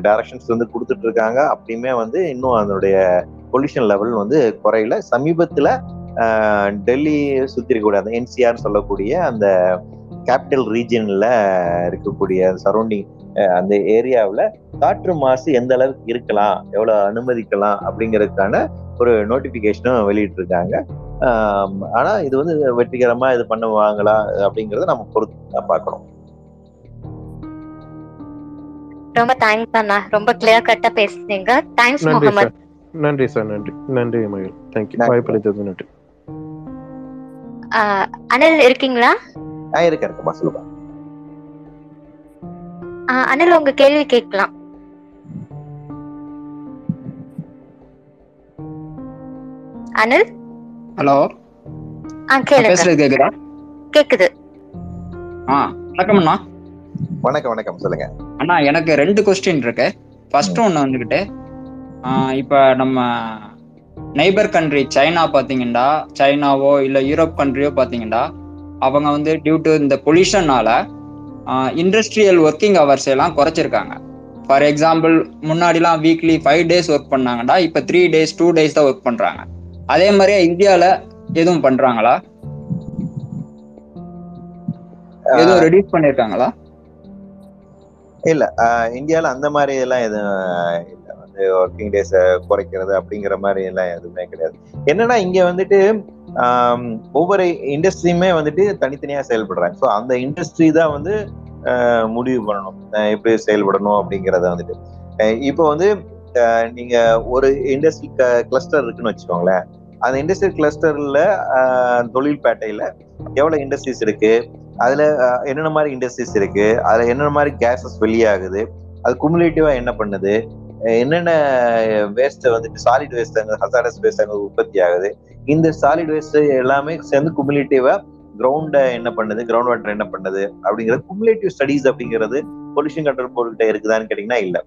டைரக்ஷன்ஸ் வந்து கொடுத்துட்டு இருக்காங்க. அப்படியுமே வந்து இன்னும் அதனுடைய பொல்யூஷன் லெவல் வந்து குறையல. சமீபத்தில் டெல்லி சுற்றி இருக்கக்கூடிய அந்த என்சிஆர் சொல்லக்கூடிய அந்த கேபிட்டல் ரீஜனில் இருக்கக்கூடிய சரௌண்டிங் அந்த ஏரியாவில் காற்று மாசு எந்த அளவுக்கு இருக்கலாம் எவ்வளவு அனுமதிக்கலாம் அப்படிங்கிறதுக்கான ஒரு நோட்டிபிகேஷனும் வெளியிட்டு இருக்காங்க ஆனா இது வந்து வெற்றிகரமா இது பண்ணுவாங்களா அப்படிங்கறத நம்ம பொறுத்து தான் பார்க்கணும். ரொம்ப தேங்க்ஸ் அண்ணா. ரொம்ப கிளியர் கட்டா பேசுனீங்க. தேங்க்ஸ் முகமது நன்றி சார். நன்றி. நன்றி மயில் தேங்க்யூ. வாய்ப்பளித்தது நன்றி. ஆஹ் அனில் இருக்கீங்களா? நான் இருக்கேன் இருக்கேம்மா சொல்லுப்பா ஆஹ் அனில் உங்க கேள்வி கேட்கலாம். அனில்? ஹலோ. ஆ கேளுங்க. பேசுறது கேக்குதா? கேக்குது. ஆ வணக்கம் அண்ணா. வணக்கம் வணக்கம் சொல்லுங்க. அண்ணா எனக்கு ரெண்டு கொஸ்டின் இருக்கு. ஃபர்ஸ்ட் ஒன்று வந்துக்கிட்டு இப்ப நம்ம நெய்பர் கண்ட்ரி சைனா பாத்தீங்கன்னா சைனாவோ இல்ல யூரோப் கண்ட்ரியோ பாத்தீங்கன்னா அவங்க வந்து டியூ டு இந்த பொல்யூஷனால இண்டஸ்ட்ரியல் ஒர்க்கிங் ஹவர்ஸ் எல்லாம் குறைச்சிருக்காங்க. ஃபார் எக்ஸாம்பிள் முன்னாடிலாம் வீக்லி ஃபைவ் டேஸ் ஒர்க் பண்ணாங்கடா இப்போ த்ரீ டேஸ் டூ டேஸ் தான் ஒர்க் பண்றாங்க. அதே மாதிரியே இந்தியாவில் எதுவும் பண்றாங்களா? எதுவும் ரெடியூஸ் பண்ணிருக்காங்களா? இல்ல இந்தியால அந்த மாதிரி எல்லாம் எதுவும் இல்ல. வந்து ஒர்க்கிங் டேஸ் குறைக்கிறது அப்படிங்கிற மாதிரி எல்லாம் எதுவுமே கிடையாது. என்னன்னா இங்க வந்துட்டு ஒவ்வொரு இண்டஸ்ட்ரியுமே வந்துட்டு தனித்தனியா செயல்படுறாங்க. ஸோ அந்த இண்டஸ்ட்ரி தான் வந்து முடிவு பண்ணணும். எப்படி செயல்படணும் அப்படிங்கறத வந்துட்டு. இப்போ வந்து நீங்க ஒரு இண்டஸ்ட்ரி கிளஸ்டர் இருக்குன்னு வச்சுக்கோங்களேன். அந்த இண்டஸ்ட்ரி கிளஸ்டர்ல தொழில்பேட்டையில எவ்வளவு இண்டஸ்ட்ரீஸ் இருக்கு? அதுல என்னென்ன மாதிரி இண்டஸ்ட்ரீஸ் இருக்கு? அதுல என்னென்ன மாதிரி கேசஸ் வெளியாகுது? அது குமுலேட்டிவா என்ன பண்ணுது? என்னென்ன வேஸ்ட் வந்துட்டு சாலிட் வேஸ்ட் அங்க ஹசாரஸ் வேஸ்ட் அங்க உற்பத்தி ஆகுது? இந்த சாலிட் வேஸ்ட் எல்லாமே சேர்ந்து குமுலேட்டிவா கிரவுண்ட என்ன பண்ணுது? கிரவுண்ட் வாட்டர் என்ன பண்ணுது? அப்படிங்கிறது குமுலேட்டிவ் ஸ்டடிஸ் அப்படிங்கிறது பொல்யூஷன் கண்ட்ரோல் போர்டு கிட்ட இருக்குதான்னு கேட்டீங்கன்னா இல்ல.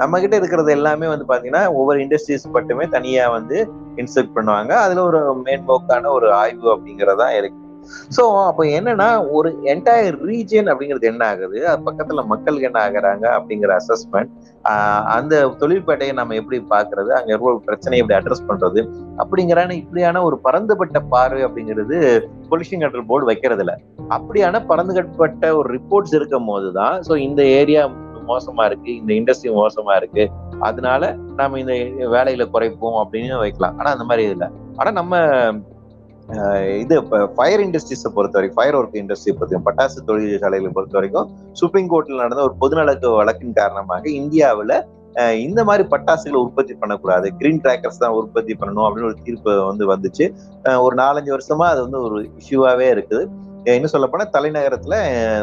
நம்ம கிட்ட இருக்கிறது எல்லாமே வந்து பாத்தீங்கன்னா ஒவ்வொரு இண்டஸ்ட்ரீஸ் மட்டுமே தனியா வந்து இன்ஸ்ட்ரக்ட் பண்ணுவாங்க. அதுல ஒரு மேன்போக்கான ஒரு ஆய்வு அப்படிங்கறதா இருக்கு. சோ அப்போ என்னன்னா ஒரு என்டையர் ரீஜன் அப்படிங்கிறது என்ன ஆகுது? அது பக்கத்துல மக்களுக்கு என்ன ஆகுறாங்க அப்படிங்கிற அசஸ்மெண்ட் அந்த தொழிற்பேட்டையை நம்ம எப்படி பாக்குறது? அங்க இருக்கிற பிரச்சனையை எப்படி அட்ரஸ் பண்றது? அப்படிங்கிறான இப்படியான ஒரு பரந்துபட்ட பார்வை அப்படிங்கிறது பொல்யூஷன் கண்ட்ரோல் போர்டு வைக்கிறது இல்ல அப்படியான பரந்துபட்ட ஒரு ரிப்போர்ட்ஸ் இருக்கும் போதுதான் ஸோ இந்த ஏரியா மோசமா இருக்கு இந்த இண்டஸ்ட்ரி மோசமா இருக்கு. அதனால நாம இந்த வேலையில குறைப்போம் அப்படின்னு வைக்கலாம். ஆனா அந்த மாதிரி இல்லை. ஆனா நம்ம அஹ் இது ஃபயர் இண்டஸ்ட்ரீஸை பொறுத்த வரைக்கும் ஃபயர் ஒர்க் இண்டஸ்ட்ரி பொறுத்த பட்டாசு தொழிற்சாலைகளை பொறுத்த வரைக்கும் சுப்ரீம் கோர்ட்ல நடந்த ஒரு பொதுநலக்கு வழக்கின் காரணமாக இந்தியாவுல அஹ் இந்த மாதிரி பட்டாசுகளை உற்பத்தி பண்ணக்கூடாது. கிரீன் கிராக்கர்ஸ் தான் உற்பத்தி பண்ணணும் அப்படின்னு ஒரு தீர்ப்பு வந்து வந்துச்சு. ஒரு நாலஞ்சு வருஷமா அது வந்து ஒரு இஷ்யூவாவே இருக்குது. இன்னும் சொல்ல போனா தலைநகரத்துல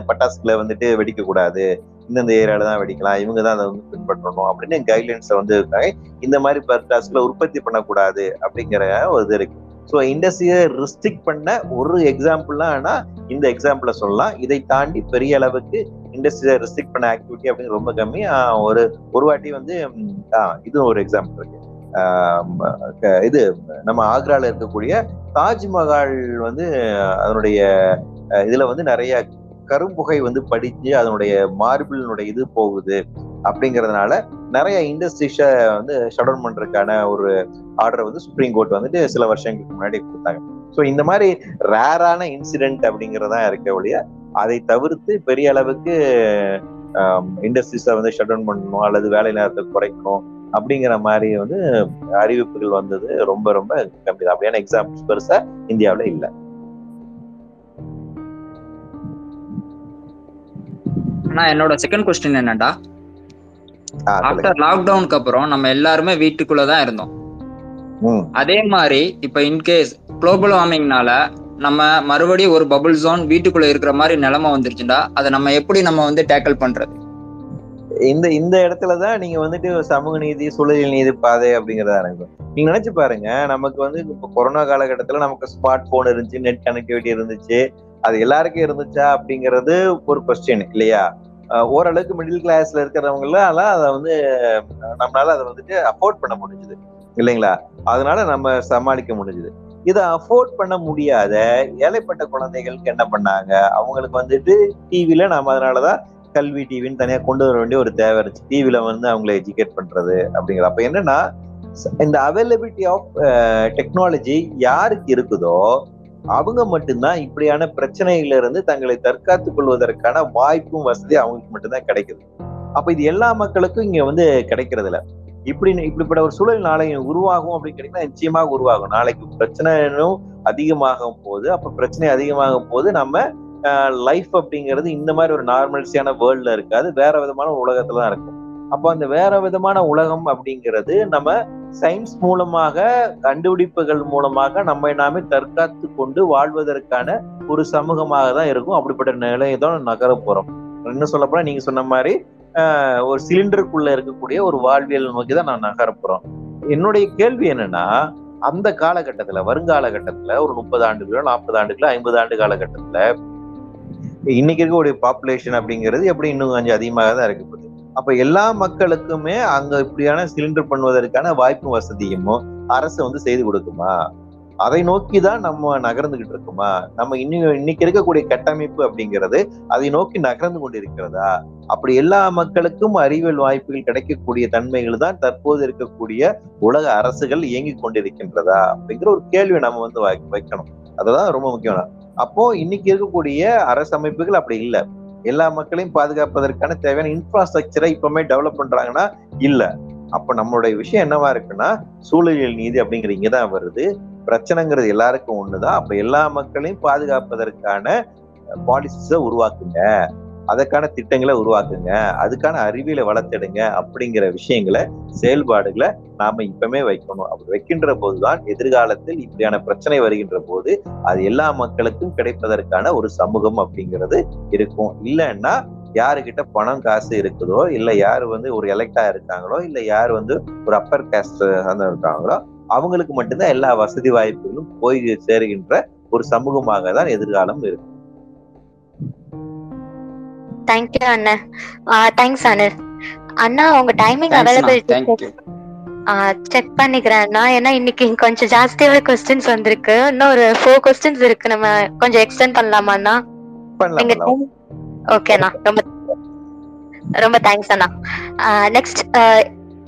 பட்டாசுகளை வந்துட்டு வெடிக்க கூடாது இந்தந்த ஏரியால தான் வெடிக்கலாம் இவங்க தான் அதை வந்து பின்பற்றணும் அப்படின்னு கைட்லைன்ஸ்ல வந்து இருக்காங்க. இந்த மாதிரி பர்டாஸ்ல உற்பத்தி பண்ணக்கூடாது அப்படிங்கிற ஒரு இது இருக்கு. ஸோ இண்டஸ்ட்ரியை ரிஸ்ட்ரிக்ட் பண்ண ஒரு எக்ஸாம்பிள்லாம் ஆனா இந்த எக்ஸாம்பிள சொல்லலாம். இதை தாண்டி பெரிய அளவுக்கு இண்டஸ்ட்ரியை ரிஸ்ட்ரிக் பண்ண ஆக்டிவிட்டி அப்படின்னு ரொம்ப கம்மி ஒரு ஒரு வாட்டி வந்து ஆஹ் இது ஒரு எக்ஸாம்பிள் இருக்கு. ஆஹ் இது நம்ம ஆக்ரால இருக்கக்கூடிய தாஜ்மஹால் வந்து அதனுடைய இதுல வந்து நிறைய கரும்புகை வந்து படிஞ்சு அதனுடைய மார்பிளினுடைய இது போகுது அப்படிங்கறதுனால நிறைய இண்டஸ்ட்ரீஸை வந்து ஷட் டவுன் பண்றதுக்கான ஒரு ஆர்டர் வந்து சுப்ரீம் கோர்ட் வந்துட்டு சில வருஷங்களுக்கு முன்னாடி கொடுத்தாங்க. ஸோ இந்த மாதிரி ரேரான இன்சிடென்ட் அப்படிங்கிறதா இருக்க ஒழிய அதை தவிர்த்து பெரிய அளவுக்கு இண்டஸ்ட்ரீஸை வந்து ஷட் டவுன் பண்ணணும் அல்லது வேலை நேரத்தை குறைக்கணும் அப்படிங்கிற மாதிரி வந்து அறிவிப்புகள் வந்தது ரொம்ப ரொம்ப கம்மி தான் அப்படியான எக்ஸாம்பிள்ஸ் பெருசா இந்தியாவில் இல்லை. ஆனா என்னோட செகண்ட் கொஸ்டின் என்னடா. ஆஃப்டர் லாக்டவுனுக்கு அப்புறம் நம்ம எல்லாருமே வீட்டுக்குள்ள தான் இருந்தோம் அதே மாதிரி இப்ப இன்கேஸ் குளோபல் வார்மிங்னால நம்ம மறுபடியும் ஒரு பபுள் ஜோன் வீட்டுக்குள்ள இருக்கிற மாதிரி நிலைமை வந்துருச்சுடா அதை நம்ம எப்படி நம்ம வந்து டேக்கிள் பண்றது? இந்த இந்த இடத்துலதான் நீங்க வந்துட்டு சமூக நீதி சூழல் நீதி பாதை அப்படிங்கறதா இருக்கும் நீங்க நினைச்சு பாருங்க நமக்கு வந்து இப்ப கொரோனா காலகட்டத்துல நமக்கு ஸ்மார்ட் போன் இருந்துச்சு நெட் கனெக்டிவிட்டி இருந்துச்சு அது எல்லாருக்கும் இருந்துச்சா அப்படிங்கிறது ஒரு கொஸ்டின் இல்லையா? ஓரளவுக்கு மிடில் கிளாஸ்ல இருக்கிறவங்களால அதை வந்து நம்மளால அதை வந்துட்டு அஃபோர்ட் பண்ண முடிஞ்சுது. இல்லைங்களா? அதனால நம்ம சமாளிக்க முடிஞ்சுது. இதை அஃபோர்ட் பண்ண முடியாத ஏழைப்பட்ட குழந்தைகளுக்கு என்ன பண்ணாங்க? அவங்களுக்கு வந்துட்டு டிவியில நாம அதனாலதான் கல்வி டிவின்னு தனியா கொண்டு வர வேண்டிய ஒரு தேவை இருந்துச்சு. டிவியில வந்து அவங்களை எஜுகேட் பண்றது அப்படிங்கிற. அப்ப என்னன்னா இந்த அவைலபிலிட்டி ஆஃப் டெக்னாலஜி யாருக்கு இருக்குதோ அவங்க மட்டும்தான் இப்படியான பிரச்சனையில இருந்து தங்களை தற்காத்துக் கொள்வதற்கான வாய்ப்பும் வசதி அவங்களுக்கு மட்டும்தான் கிடைக்குது. அப்ப இது எல்லா மக்களுக்கும் இங்க வந்து கிடைக்கிறது இல்ல இப்படி இப்படிப்பட்ட ஒரு சூழல் நாளை உருவாகும் அப்படின்னு கேட்டீங்கன்னா நிச்சயமாக உருவாகும். நாளைக்கு பிரச்சனையும் அதிகமாகும் போது அப்ப பிரச்சனை அதிகமாகும் போது நம்ம லைஃப் அப்படிங்கிறது இந்த மாதிரி ஒரு நார்மல்ஸியான வேர்ல்ட்ல இருக்காது. வேற விதமான உலகத்துல தான் இருக்கும். அப்போ அந்த வேற விதமான உலகம் அப்படிங்கிறது நம்ம சயின்ஸ் மூலமாக கண்டுபிடிப்புகள் மூலமாக நம்மை நாமே தற்காத்து கொண்டு வாழ்வதற்கான ஒரு சமூகமாக தான் இருக்கும். அப்படிப்பட்ட நிலையை தான் நகர போறோம். என்ன சொல்ல போனா நீங்க சொன்ன மாதிரி ஆஹ், ஒரு சிலிண்டருக்குள்ள இருக்கக்கூடிய ஒரு வாழ்வியல் நோக்கி தான் நான் நகர என்னுடைய கேள்வி என்னன்னா அந்த காலகட்டத்துல வருங்காலகட்டத்துல ஒரு முப்பது ஆண்டுகளோ நாற்பது ஆண்டுகளோ ஐம்பது ஆண்டு காலகட்டத்துல இன்னைக்கு இருக்கக்கூடிய பாப்புலேஷன் அப்படிங்கிறது எப்படி இன்னும் கொஞ்சம் அதிகமாக தான் இருக்கு. அப்ப எல்லா மக்களுக்குமே அங்க இப்படியான சிலிண்டர் பண்ணுவதற்கான வாய்ப்பு வசதியும் அரசு வந்து செய்து கொடுக்குமா? அதை நோக்கி தான் நம்ம நகர்ந்துகிட்டு இருக்குமா? நம்ம இன்னும் இன்னைக்கு இருக்கக்கூடிய கட்டமைப்பு அப்படிங்கிறது அதை நோக்கி நகர்ந்து கொண்டிருக்கிறதா? அப்படி எல்லா மக்களுக்கும் அறிவியல் வாய்ப்புகள் கிடைக்கக்கூடிய தன்மைகள் தான் தற்போது இருக்கக்கூடிய உலக அரசுகள் இயங்கி கொண்டிருக்கின்றதா? அப்படிங்கிற ஒரு கேள்வியை நம்ம வந்து வைக்கணும். அதுதான் ரொம்ப முக்கியம் அப்போ இன்னைக்கு இருக்கக்கூடிய அரசமைப்புகள் அப்படி இல்லை. எல்லா மக்களையும் பாதுகாப்பதற்கான தேவையான இன்ஃப்ராஸ்ட்ரக்சரை இப்பவுமே டெவலப் பண்றாங்கன்னா இல்ல. அப்ப நம்மளுடைய விஷயம் என்னவா இருக்குன்னா சூழலியல் நீதி அப்படிங்கிற இங்கதான் வருது. பிரச்சனைங்கிறது எல்லாருக்கும் ஒண்ணுதான். அப்ப எல்லா மக்களையும் பாதுகாப்பதற்கான பாலிசிஸை உருவாக்குங்க. அதற்கான திட்டங்களை உருவாக்குங்க. அதுக்கான அறிவியலை வளர்த்தெடுங்க அப்படிங்கிற விஷயங்களை செயல்பாடுகளை நாம இப்பவுமே வைக்கணும். அப்படி வைக்கின்ற போதுதான் எதிர்காலத்தில் இப்படியான பிரச்சனை வருகின்ற போது அது எல்லா மக்களுக்கும் கிடைப்பதற்கான ஒரு சமூகம் அப்படிங்கிறது இருக்கும். இல்லைன்னா யாருக்கிட்ட பணம் காசு இருக்குதோ இல்லை யார் வந்து ஒரு எலெக்டா இருக்காங்களோ இல்லை யார் வந்து ஒரு அப்பர் காஸ்ட் அந்த இருக்காங்களோ அவங்களுக்கு மட்டும்தான் எல்லா வசதி வாய்ப்புகளும் போய் சேருகின்ற ஒரு சமூகமாக தான் எதிர்காலம் இருக்கும் தேங்க்யூ அண்ணா. தேங்க்ஸ் அனில் அண்ணா உங்க டைமிங் அவைலபிலிட்டி செக் பண்ணிக்கிறேன் அண்ணா. ஏன்னா இன்னைக்கு கொஞ்சம் ஜாஸ்தியாவே கொஸ்டின்ஸ் வந்திருக்கு. இன்னும் ஒரு ஃபோர் கொஸ்டின்ஸ் இருக்கு. நம்ம கொஞ்சம் எக்ஸ்டெண்ட் பண்ணலாமா அண்ணா? பண்ணலாம் நீங்க பண்ணலாம். ஓகே அண்ணா. ரொம்ப ரொம்ப தேங்க்ஸ் அண்ணா. நெக்ஸ்ட்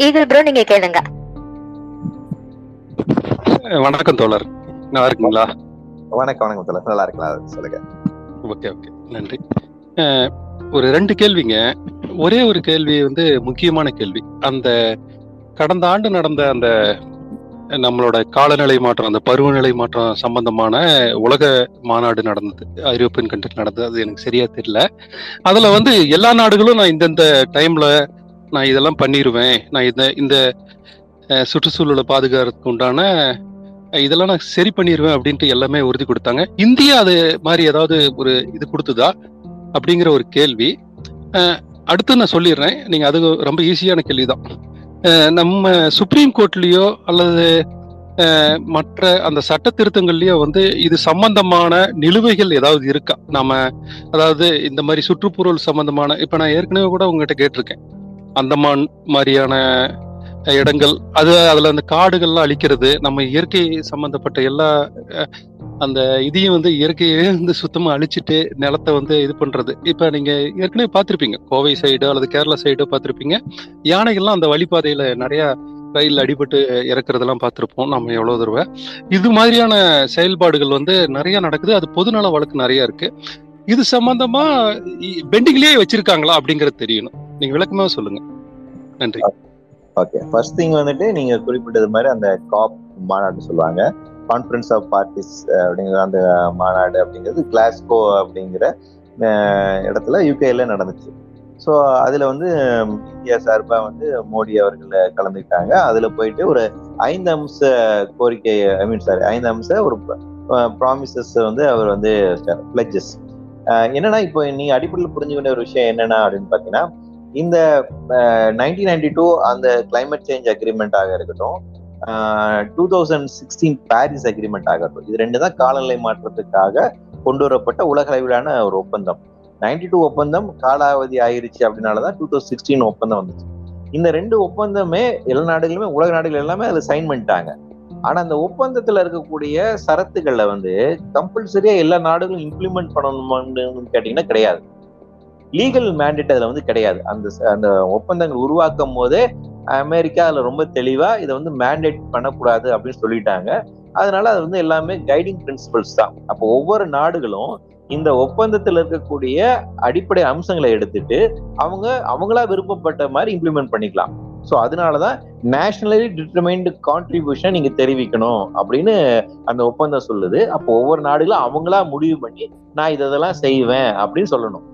ஈகிள் ப்ரோ நீங்க கேளுங்க. வணக்கம் தோழர். நல்லா இருக்கீங்களா? வணக்கம் வணக்கம் தோழர். நல்லா இருக்கலாம் சொல்லுங்க. ஓகே ஓகே நன்றி. ஒரு ரெண்டு கேள்விங்க. ஒரே ஒரு கேள்வி வந்து முக்கியமான கேள்வி. அந்த கடந்த ஆண்டு நடந்த அந்த நம்மளோட காலநிலை மாற்றம் அந்த பருவநிலை மாற்றம் சம்பந்தமான உலக மாநாடு நடந்தது. ஐரோப்பியன் கண்ட்ரி நடந்தது. அது எனக்கு சரியா தெரியல. அதுல வந்து எல்லா நாடுகளும் நான் இந்தந்த டைம்ல நான் இதெல்லாம் பண்ணிடுவேன் நான் இந்த இந்த அஹ், சுற்றுச்சூழலை பாதுகாக்கிறதுக்கு உண்டான இதெல்லாம் நான் சரி பண்ணிடுவேன் அப்படின்ட்டு எல்லாமே உறுதி கொடுத்தாங்க. இந்தியா அது மாதிரி ஏதாவது ஒரு இது கொடுத்ததா? அப்படிங்கிற ஒரு கேள்வி. அடுத்து நான் சொல்லிடுறேன். நீங்க அது ரொம்ப ஈஸியான கேள்விதான். நம்ம சுப்ரீம் கோர்ட்லயோ அல்லது மற்ற அந்த சட்ட திருத்தங்கள்லயோ வந்து இது சம்பந்தமான நிலுவைகள் ஏதாவது இருக்கா? நாம அதாவது இந்த மாதிரி சுற்றுப்புறல் சம்பந்தமான இப்ப நான் ஏற்கனவே கூட உங்ககிட்ட கேட்டிருக்கேன். அந்தமான் மாதிரியான இடங்கள் அது அதுல அந்த காடுகள்லாம் அழிக்கிறது நம்ம இயற்கை சம்பந்தப்பட்ட எல்லா அந்த இதையும் வந்து இயற்கையை வந்து சுத்தமா அழிச்சிட்டு நிலத்தை வந்து இது பண்றது. இப்ப நீங்க ஏற்கனவே பார்த்திருப்பீங்க. கோவை சைடு அல்லது கேரளா சைடு பார்த்திருப்பீங்க. யானைகள்லாம் அந்த வழிபாதையில நிறைய ரயில் அடிபட்டு இறக்குறதெல்லாம் பார்த்திருப்போம் நம்ம எவ்வளவு தடவை. இது மாதிரியான செயல்பாடுகள் வந்து நிறைய நடக்குது. அது பொதுநல வழக்கு நிறைய இருக்கு. இது சம்பந்தமா பெண்டிங்லயே வச்சிருக்காங்களா அப்படிங்கறது தெரியணும். நீங்க விளக்கமா சொல்லுங்க. நன்றி. ஓகே. ஃபர்ஸ்ட் திங் வந்துட்டு நீங்க குறிப்பிட்டது மாதிரி அந்த காப் மாநாடு சொல்லுவாங்க. கான்ஃபரன்ஸ் ஆஃப் பார்ட்டிஸ் அப்படிங்கிற அந்த மாநாடு அப்படிங்கிறது கிளாஸ்கோ அப்படிங்கிற இடத்துல யூகேல நடந்துச்சு. ஸோ அதில் வந்து இந்தியா சார்பாக வந்து மோடி அவர்கள் கலந்துக்கிட்டாங்க. அதில் போயிட்டு ஒரு ஐந்து அம்ச கோரிக்கை ஐ மீன் சாரி ஐந்து அம்ச ஒரு ப்ராமிசஸ் வந்து அவர் வந்து பிளட்ஜஸ் என்னன்னா இப்போ நீங்க அடிப்படையில் புரிஞ்சுக்கிட்ட ஒரு விஷயம் என்னன்னா அப்படின்னு பார்த்தீங்கன்னா இந்த நைன்டீன் நைன்டி டூ அந்த கிளைமேட் சேஞ்ச் அக்ரிமெண்ட் ஆக இருக்கட்டும் two thousand sixteen Paris agreement ஆகட்டும். இது ரெண்டு தான் காலநிலை மாற்றத்துக்காக கொண்டு வரப்பட்ட உலக அளவிலான ஒரு ஒப்பந்தம். நைன்டி டூ ஒப்பந்தம் காலாவதி ஆயிருச்சு அப்படின்னாலதான் டூ தௌசண்ட் சிக்ஸ்டீன் ஒப்பந்தம் வந்துச்சு. இந்த ரெண்டு ஒப்பந்தமே எல்லா நாடுகளுமே உலக நாடுகள் எல்லாமே அதுல சைன் பண்ணிட்டாங்க. ஆனா அந்த ஒப்பந்தத்துல இருக்கக்கூடிய சரத்துக்களை வந்து கம்பல்சரியா எல்லா நாடுகளும் இம்ப்ளிமெண்ட் பண்ணணும்னு கேட்டீங்கன்னா கிடையாது. லீகல் மேண்டேட் அதுல வந்து கிடையாது. அந்த அந்த ஒப்பந்தங்கள் உருவாக்கும் போதே அமெரிக்கா அதுல ரொம்ப தெளிவா இதை வந்து மேண்டேட் பண்ணக்கூடாது அப்படின்னு சொல்லிட்டாங்க. அதனால அது வந்து எல்லாமே கைடிங் பிரின்சிபல்ஸ் தான். அப்போ ஒவ்வொரு நாடுகளும் இந்த ஒப்பந்தத்தில் இருக்கக்கூடிய அடிப்படை அம்சங்களை எடுத்துட்டு அவங்க அவங்களா விருப்பப்பட்ட மாதிரி இம்ப்ளிமெண்ட் பண்ணிக்கலாம். ஸோ அதனாலதான் நேஷனலி டிட்டர்மைன்டு கான்ட்ரிபியூஷன் நீங்க தெரிவிக்கணும் அப்படின்னு அந்த ஒப்பந்தம் சொல்லுது. அப்போ ஒவ்வொரு நாடுகளும் அவங்களா முடிவு பண்ணி நான் இதெல்லாம் செய்வேன் அப்படின்னு சொல்லணும்.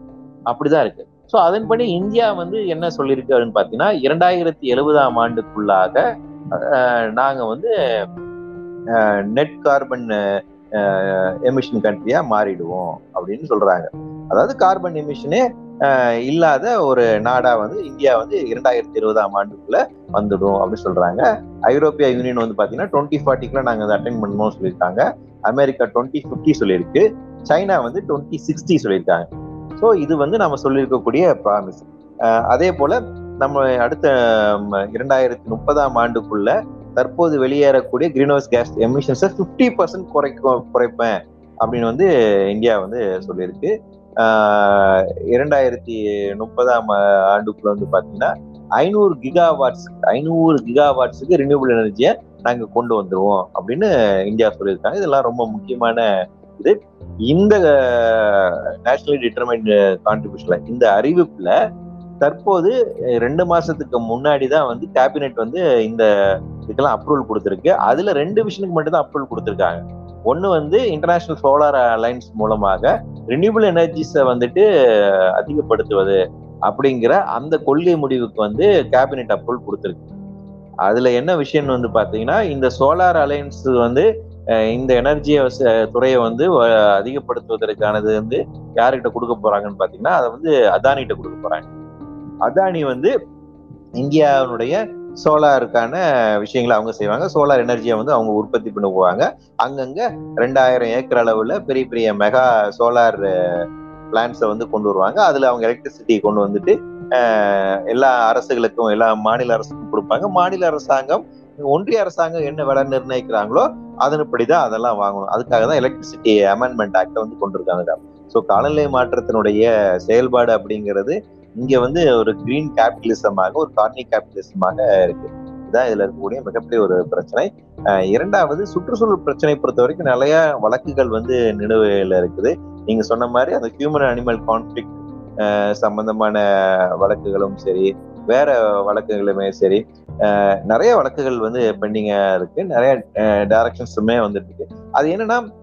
அப்படிதான் இருக்கு. ஸோ அதன்படி இந்தியா வந்து என்ன சொல்லியிருக்கு அப்படின்னு பார்த்தீங்கன்னா இரண்டாயிரத்தி எழுபதாம் ஆண்டுக்குள்ளாக நாங்கள் வந்து நெட் கார்பன் எமிஷன் கண்ட்ரியா மாறிடுவோம் அப்படின்னு சொல்றாங்க. அதாவது கார்பன் எமிஷனே இல்லாத ஒரு நாடா வந்து இந்தியா வந்து இரண்டாயிரத்தி இருபதாம் ஆண்டுக்குள்ள வந்துடும் அப்படின்னு சொல்றாங்க. ஐரோப்பிய யூனியன் வந்து பாத்தீங்கன்னா டுவெண்ட்டி ஃபார்ட்டிக்குள்ள நாங்க அதை அட்டன் பண்ணணும்னு சொல்லியிருக்காங்க. அமெரிக்கா டுவெண்ட்டி ஃபிஃப்டி சொல்லியிருக்கு. சைனா வந்து டுவெண்ட்டி சிக்ஸ்டி சொல்லியிருக்காங்க. ஸோ இது வந்து நம்ம சொல்லியிருக்கக்கூடிய ப்ராமிஸ் அதே போல நம்ம அடுத்த இரண்டாயிரத்தி முப்பதாம் ஆண்டுக்குள்ள தற்போது வெளியேறக்கூடிய கிரீன் ஹவுஸ் கேஸ் எமிஷன்ஸை ஃபிஃப்டி பர்சன்ட் குறைக்கும் குறைப்பேன் அப்படின்னு வந்து இந்தியா வந்து சொல்லியிருக்கு. இரண்டாயிரத்தி முப்பதாம் ஆண்டுக்குள்ள வந்து பாத்தீங்கன்னா ஐநூறு கிகா வாட்ஸ் ஐநூறு கிகாவாட்ஸுக்கு ரினியூபிள் எனர்ஜியை நாங்கள் கொண்டு வந்துடுவோம் அப்படின்னு இந்தியா சொல்லியிருக்காங்க. இதெல்லாம் ரொம்ப முக்கியமான இருக்குது இந்த நேஷனலி டிட்டர்மைண்ட் கான்ட்ரிபியூஷன்ல இந்த அறிவிப்புல தற்போது ரெண்டு மாசத்துக்கு முன்னாடி தான் வந்து கேபினெட் வந்து இந்த இதுக்கெல்லாம் அப்ரூவல் கொடுத்துருக்கு. அதுல ரெண்டு விஷயத்துக்கு மட்டும் தான் அப்ரூவல் கொடுத்துருக்காங்க. ஒன்னு வந்து இன்டர்நேஷனல் சோலார் அலைன்ஸ் மூலமாக ரினியூபிள் எனர்ஜிஸை வந்துட்டு அதிகப்படுத்துவது அப்படிங்கிற அந்த கொள்கை முடிவுக்கு வந்து கேபினெட் அப்ரூவல் கொடுத்துருக்கு. அதுல என்ன விஷயம் வந்து பாத்தீங்கன்னா இந்த சோலார் அலையன்ஸ் வந்து இந்த எனர்ஜியை துறையை வந்து அதிகப்படுத்துவதற்கானது வந்து யாருக்கிட்ட கொடுக்க போறாங்கன்னு பாத்தீங்கன்னா அதை வந்து அதானிகிட்ட கொடுக்க போறாங்க. அதானி வந்து இந்தியாவினுடைய சோலாருக்கான விஷயங்களை அவங்க செய்வாங்க. சோலார் எனர்ஜியை வந்து அவங்க உற்பத்தி பண்ண போவாங்க. அங்கங்க ரெண்டாயிரம் ஏக்கர் அளவுல பெரிய பெரிய மெகா சோலார் பிளான்ஸை வந்து கொண்டு வருவாங்க. அதுல அவங்க எலக்ட்ரிசிட்டி கொண்டு வந்துட்டு அஹ், எல்லா அரசுகளுக்கும் எல்லா மாநில அரசுக்கும் கொடுப்பாங்க. மாநில அரசாங்கம் ஒன்றிய அரசாங்கம் என்ன விலை நிர்ணயிக்கிறாங்களோ அதன்படிதான் அதெல்லாம் வாங்கணும். அதுக்காக தான் எலக்ட்ரிசிட்டி அமெண்ட்மெண்ட் ஆக்டை வந்து கொண்டிருக்காங்க ஸோ காலநிலை மாற்றத்தினுடைய செயல்பாடு அப்படிங்கிறது இங்க வந்து ஒரு கிரீன் கேபிட்டலிசமாக ஒரு கார்னிக் கேபிட்டலிசமாக இருக்கு. இதுதான் இதுல இருக்கக்கூடிய மிகப்பெரிய ஒரு பிரச்சனை. இரண்டாவது சுற்றுச்சூழல் பிரச்சனை பொறுத்த வரைக்கும் நிறைய வழக்குகள் வந்து நிலுவையில இருக்குது. நீங்க சொன்ன மாதிரி அந்த ஹியூமன் அனிமல் கான்ஃபிளிக் சம்பந்தமான வழக்குகளும் சரி வேற வழக்குகளுமே சரி நிறைய வழக்குகள் வந்து பெண்டிங்கா இருக்கு. நிறைய டைரக்ஷன்ஸுமே வந்துட்டு இருக்கு. அது என்னன்னா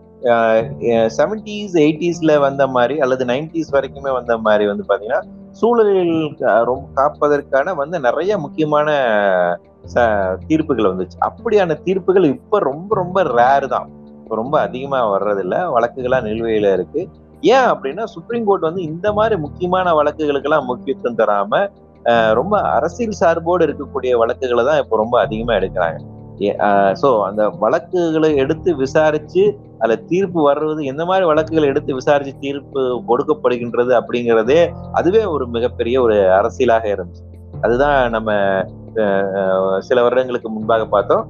செவன்டிஸ் எயிட்டிஸ்ல வந்த மாதிரி அல்லது நைன்டிஸ் வரைக்குமே வந்த மாதிரி வந்து பாத்தீங்கன்னா சூழலில் ரொம்ப காப்பதற்கான வந்து நிறைய முக்கியமான ச- தீர்ப்புகள் வந்துச்சு. அப்படியான தீர்ப்புகள் இப்ப ரொம்ப ரொம்ப ரேர் தான். ரொம்ப அதிகமா வர்றதில்ல. வழக்குகளா நிலுவையில இருக்கு. ஏன் அப்படின்னா சுப்ரீம் கோர்ட் வந்து இந்த மாதிரி முக்கியமான வழக்குகளுக்கெல்லாம் முக்கியத்துவம் தராம ரொம்ப அரசியல் சார்போடு இருக்கக்கூடிய வழக்குகளை தான் இப்போ ரொம்ப அதிகமா எடுக்கிறாங்க. ஸோ அந்த வழக்குகளை எடுத்து விசாரிச்சு அதுல தீர்ப்பு வர்றது எந்த மாதிரி வழக்குகளை எடுத்து விசாரிச்சு தீர்ப்பு கொடுக்கப்படுகின்றது அப்படிங்கிறதே அதுவே ஒரு மிகப்பெரிய ஒரு அரசியலாக இருந்துச்சு. அதுதான் நம்ம அஹ், சில வருடங்களுக்கு முன்பாக பார்த்தோம்.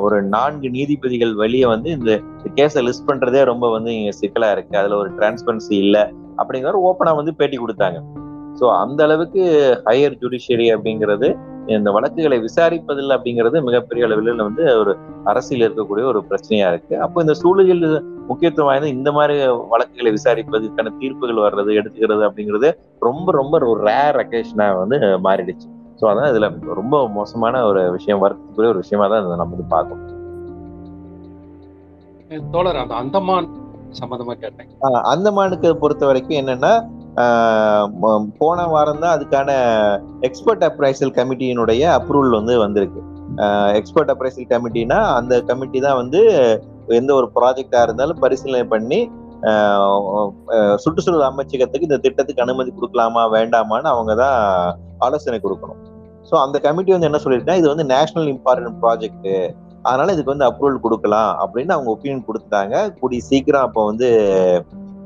ஒரு நான்கு நீதிபதிகள் வெளியே வந்து இந்த கேஸை லிஸ்ட் பண்றதே ரொம்ப வந்து இங்க சிக்கலா இருக்கு. அதுல ஒரு டிரான்ஸ்பரன்சி இல்ல அப்படிங்கிற ஓப்பனா வந்து பேட்டி கொடுத்தாங்க. ஸோ அந்த அளவுக்கு ஹையர் ஜுடிஷியரி அப்படிங்கிறது இந்த வழக்குகளை விசாரிப்பதில்லை அப்படிங்கிறது மிகப்பெரிய அளவில் வந்து ஒரு அரசியல் இருக்கக்கூடிய ஒரு பிரச்சனையா இருக்கு. அப்போ இந்த சூழலில் முக்கியத்துவம் வாய்ந்த இந்த மாதிரி வழக்குகளை விசாரிப்பதற்கான தீர்ப்புகள் வர்றது எடுத்துக்கிறது அப்படிங்கிறது ரொம்ப ரொம்ப ஒரு ரேர் அக்கேஷனா வந்து மாறிடுச்சு. ஸோ அதான் இதுல ரொம்ப மோசமான ஒரு விஷயம் வருத்தக்கூடிய ஒரு விஷயமா தான் நம்ம வந்து பார்க்கணும். தோழர் அந்த அந்தமான் சம்பந்தமா கேட்டேன். ஆஹ் அந்தமானுக்கு பொறுத்த வரைக்கும் என்னன்னா ஆஹ் போன வாரம் தான் அதுக்கான எக்ஸ்பர்ட் அப்ரைசல் கமிட்டியினுடைய அப்ரூவல் வந்து வந்திருக்கு. எக்ஸ்பர்ட் அப்ரைசல் கமிட்டினா அந்த கமிட்டி தான் வந்து எந்த ஒரு ப்ராஜெக்டா இருந்தாலும் பரிசீலனை பண்ணி ஆஹ் சுற்றுச்சூழல் அமைச்சகத்துக்கு இந்த திட்டத்துக்கு அனுமதி கொடுக்கலாமா வேண்டாமான்னு அவங்க தான் ஆலோசனை கொடுக்கணும். ஸோ அந்த கமிட்டி வந்து என்ன சொல்லியிருக்கா இது வந்து நேஷனல் இம்பார்ட்டன்ட் ப்ராஜெக்ட் அதனால இதுக்கு வந்து அப்ரூவல் கொடுக்கலாம் அப்படின்னு அவங்க ஒப்பீனியன் கொடுத்துட்டாங்க. கூடிய சீக்கிரம் அப்போ வந்து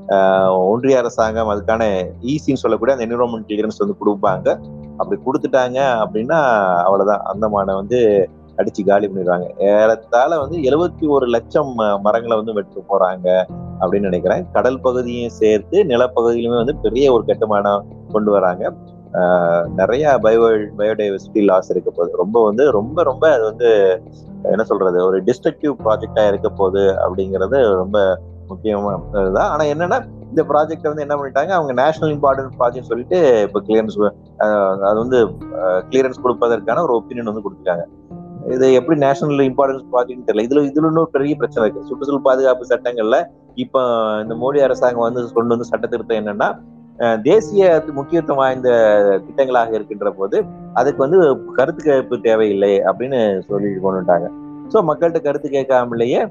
ஆஹ் ஒன்றிய அரசாங்கம் அதுக்கான ஈஸின்னு சொல்லக்கூடிய அந்த என்விரான்மெண்ட் கிளியரன்ஸ் வந்து கொடுப்பாங்க. அப்படி கொடுத்துட்டாங்க அப்படின்னா அவ்வளவுதான். அந்தமான வந்து அடிச்சு காலி பண்ணிடுவாங்க. ஏறத்தால வந்து எழுபத்தி ஒரு லட்சம் ம- மரங்களை வந்து வெட்டு போறாங்க அப்படின்னு நினைக்கிறேன். கடல் பகுதியும் சேர்த்து நிலப்பகுதியிலுமே வந்து பெரிய ஒரு கட்டுமானம் கொண்டு வராங்க. நிறைய பயோ பயோடைவர்சிட்டி லாஸ் இருக்க போகுது ரொம்ப வந்து ரொம்ப ரொம்ப அது வந்து என்ன சொல்றது ஒரு டிஸ்ட்ரக்டிவ் ப்ராஜெக்டா இருக்க போகுது அப்படிங்கிறது ரொம்ப முக்கியமா தான் ஆனா என்னன்னா இந்த ப்ராஜெக்ட் வந்து என்ன பண்ணிட்டாங்க அவங்க நேஷனல் இம்பார்ட்டன்ட் ப்ராஜெக்ட் சொல்லிட்டு இப்போ கிளியரன்ஸ் அது வந்து கிளியரன்ஸ் கொடுப்பதற்கான ஒரு ஒப்பீனியன் வந்து கொடுத்துருக்காங்க இது எப்படி நேஷனல் இம்பார்ட்டன்ஸ் ப்ராஜெக்ட் தெரியல. இதுல இதுல இன்னொரு பெரிய பிரச்சனை இருக்கு. சுற்றுச்சூழல் பாதுகாப்பு சட்டங்கள்ல இப்போ இந்த மோடி அரசாங்கம் வந்து கொண்டு வந்து சட்ட திருத்தம் என்னன்னா தேசிய முக்கியத்துவம் வாய்ந்த திட்டங்களாக இருக்கின்ற போது அதுக்கு வந்து கருத்து கேட்பு தேவையில்லை அப்படின்னு சொல்லிட்டு கொண்டுட்டாங்க ஸோ மக்கள்கிட்ட கருத்து கேட்காமலேயே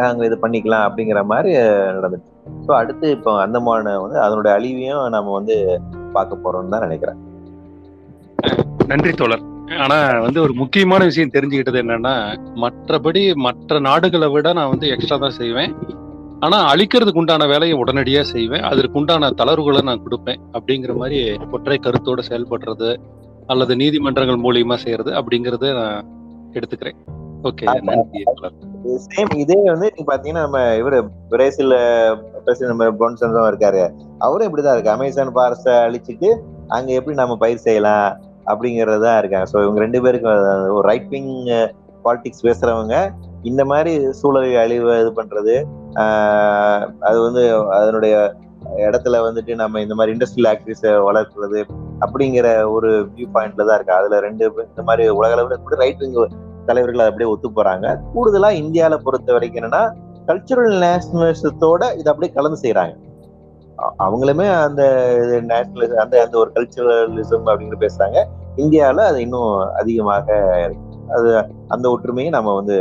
நாங்கள் இது பண்ணிக்கலாம் அப்படிங்கிற மாதிரி நடந்துச்சு. ஸோ அடுத்து இப்போ அந்தமான வந்து அதனுடைய அழிவையும் நம்ம வந்து பார்க்க போறோம்னு தான் நினைக்கிறேன். நன்றி தோழர். ஆனா வந்து ஒரு முக்கியமான விஷயம் தெரிஞ்சுக்கிட்டது என்னன்னா மற்றபடி மற்ற நாடுகளை விட நான் வந்து எக்ஸ்ட்ரா தான் செய்வேன். ஆனா அழிக்கிறதுக்கு உண்டான வேலையை உடனடியா செய்வேன். அதற்கு உண்டான தளர்வுகளை நான் கொடுப்பேன். அப்படிங்கிற மாதிரி ஒற்றை கருத்தோட செயல்படுறது அல்லது நீதிமன்றங்கள் மூலியமா செய்யறது அப்படிங்கறத நான் எடுத்துக்கிறேன். ஓகே நன்றி சேம் இதே வந்து நீங்க பாத்தீங்கன்னா நம்ம இவரு பிரேசில் பிரசிடன்ட் நம்ம பொன்சன்ஸும் இருக்காரு. அவரும் இப்படிதான் இருக்கு அமேசான் ஃபாரஸ்ட அழிச்சிட்டு அங்க எப்படி நம்ம பயிர் செய்யலாம் அப்படிங்கறது தான் இருக்காங்க. ஸோ இவங்க ரெண்டு பேருக்கும் ஒரு ரைட் விங் பாலிடிக்ஸ் பேசுறவங்க இந்த மாதிரி சூழலை அழிவு இது பண்றது அது வந்து அதனுடைய இடத்துல வந்துட்டு நம்ம இந்த மாதிரி இண்டஸ்ட்ரியல் ஆக்டிவிஸை வளர்க்குறது அப்படிங்கிற ஒரு வியூ பாயிண்ட்ல தான் இருக்கு. அதுல ரெண்டு இந்த மாதிரி உலக அளவில் கூட ரைட் விங் தலைவர்கள் அப்படியே ஒத்து போறாங்க. கூடுதலா இந்தியாவில பொறுத்த வரைக்கும் என்னன்னா கல்ச்சுரல் நேஷனலிசத்தோட இதை அப்படியே கலந்து செய்யறாங்க அவங்களுமே அந்த நேஷனலிசம் அந்த அந்த ஒரு கல்ச்சுரலிசம் அப்படிங்கிற பேசுறாங்க. இந்தியாவில் அது இன்னும் அதிகமாக இருக்கு. அது அந்த ஒற்றுமையை நம்ம வந்து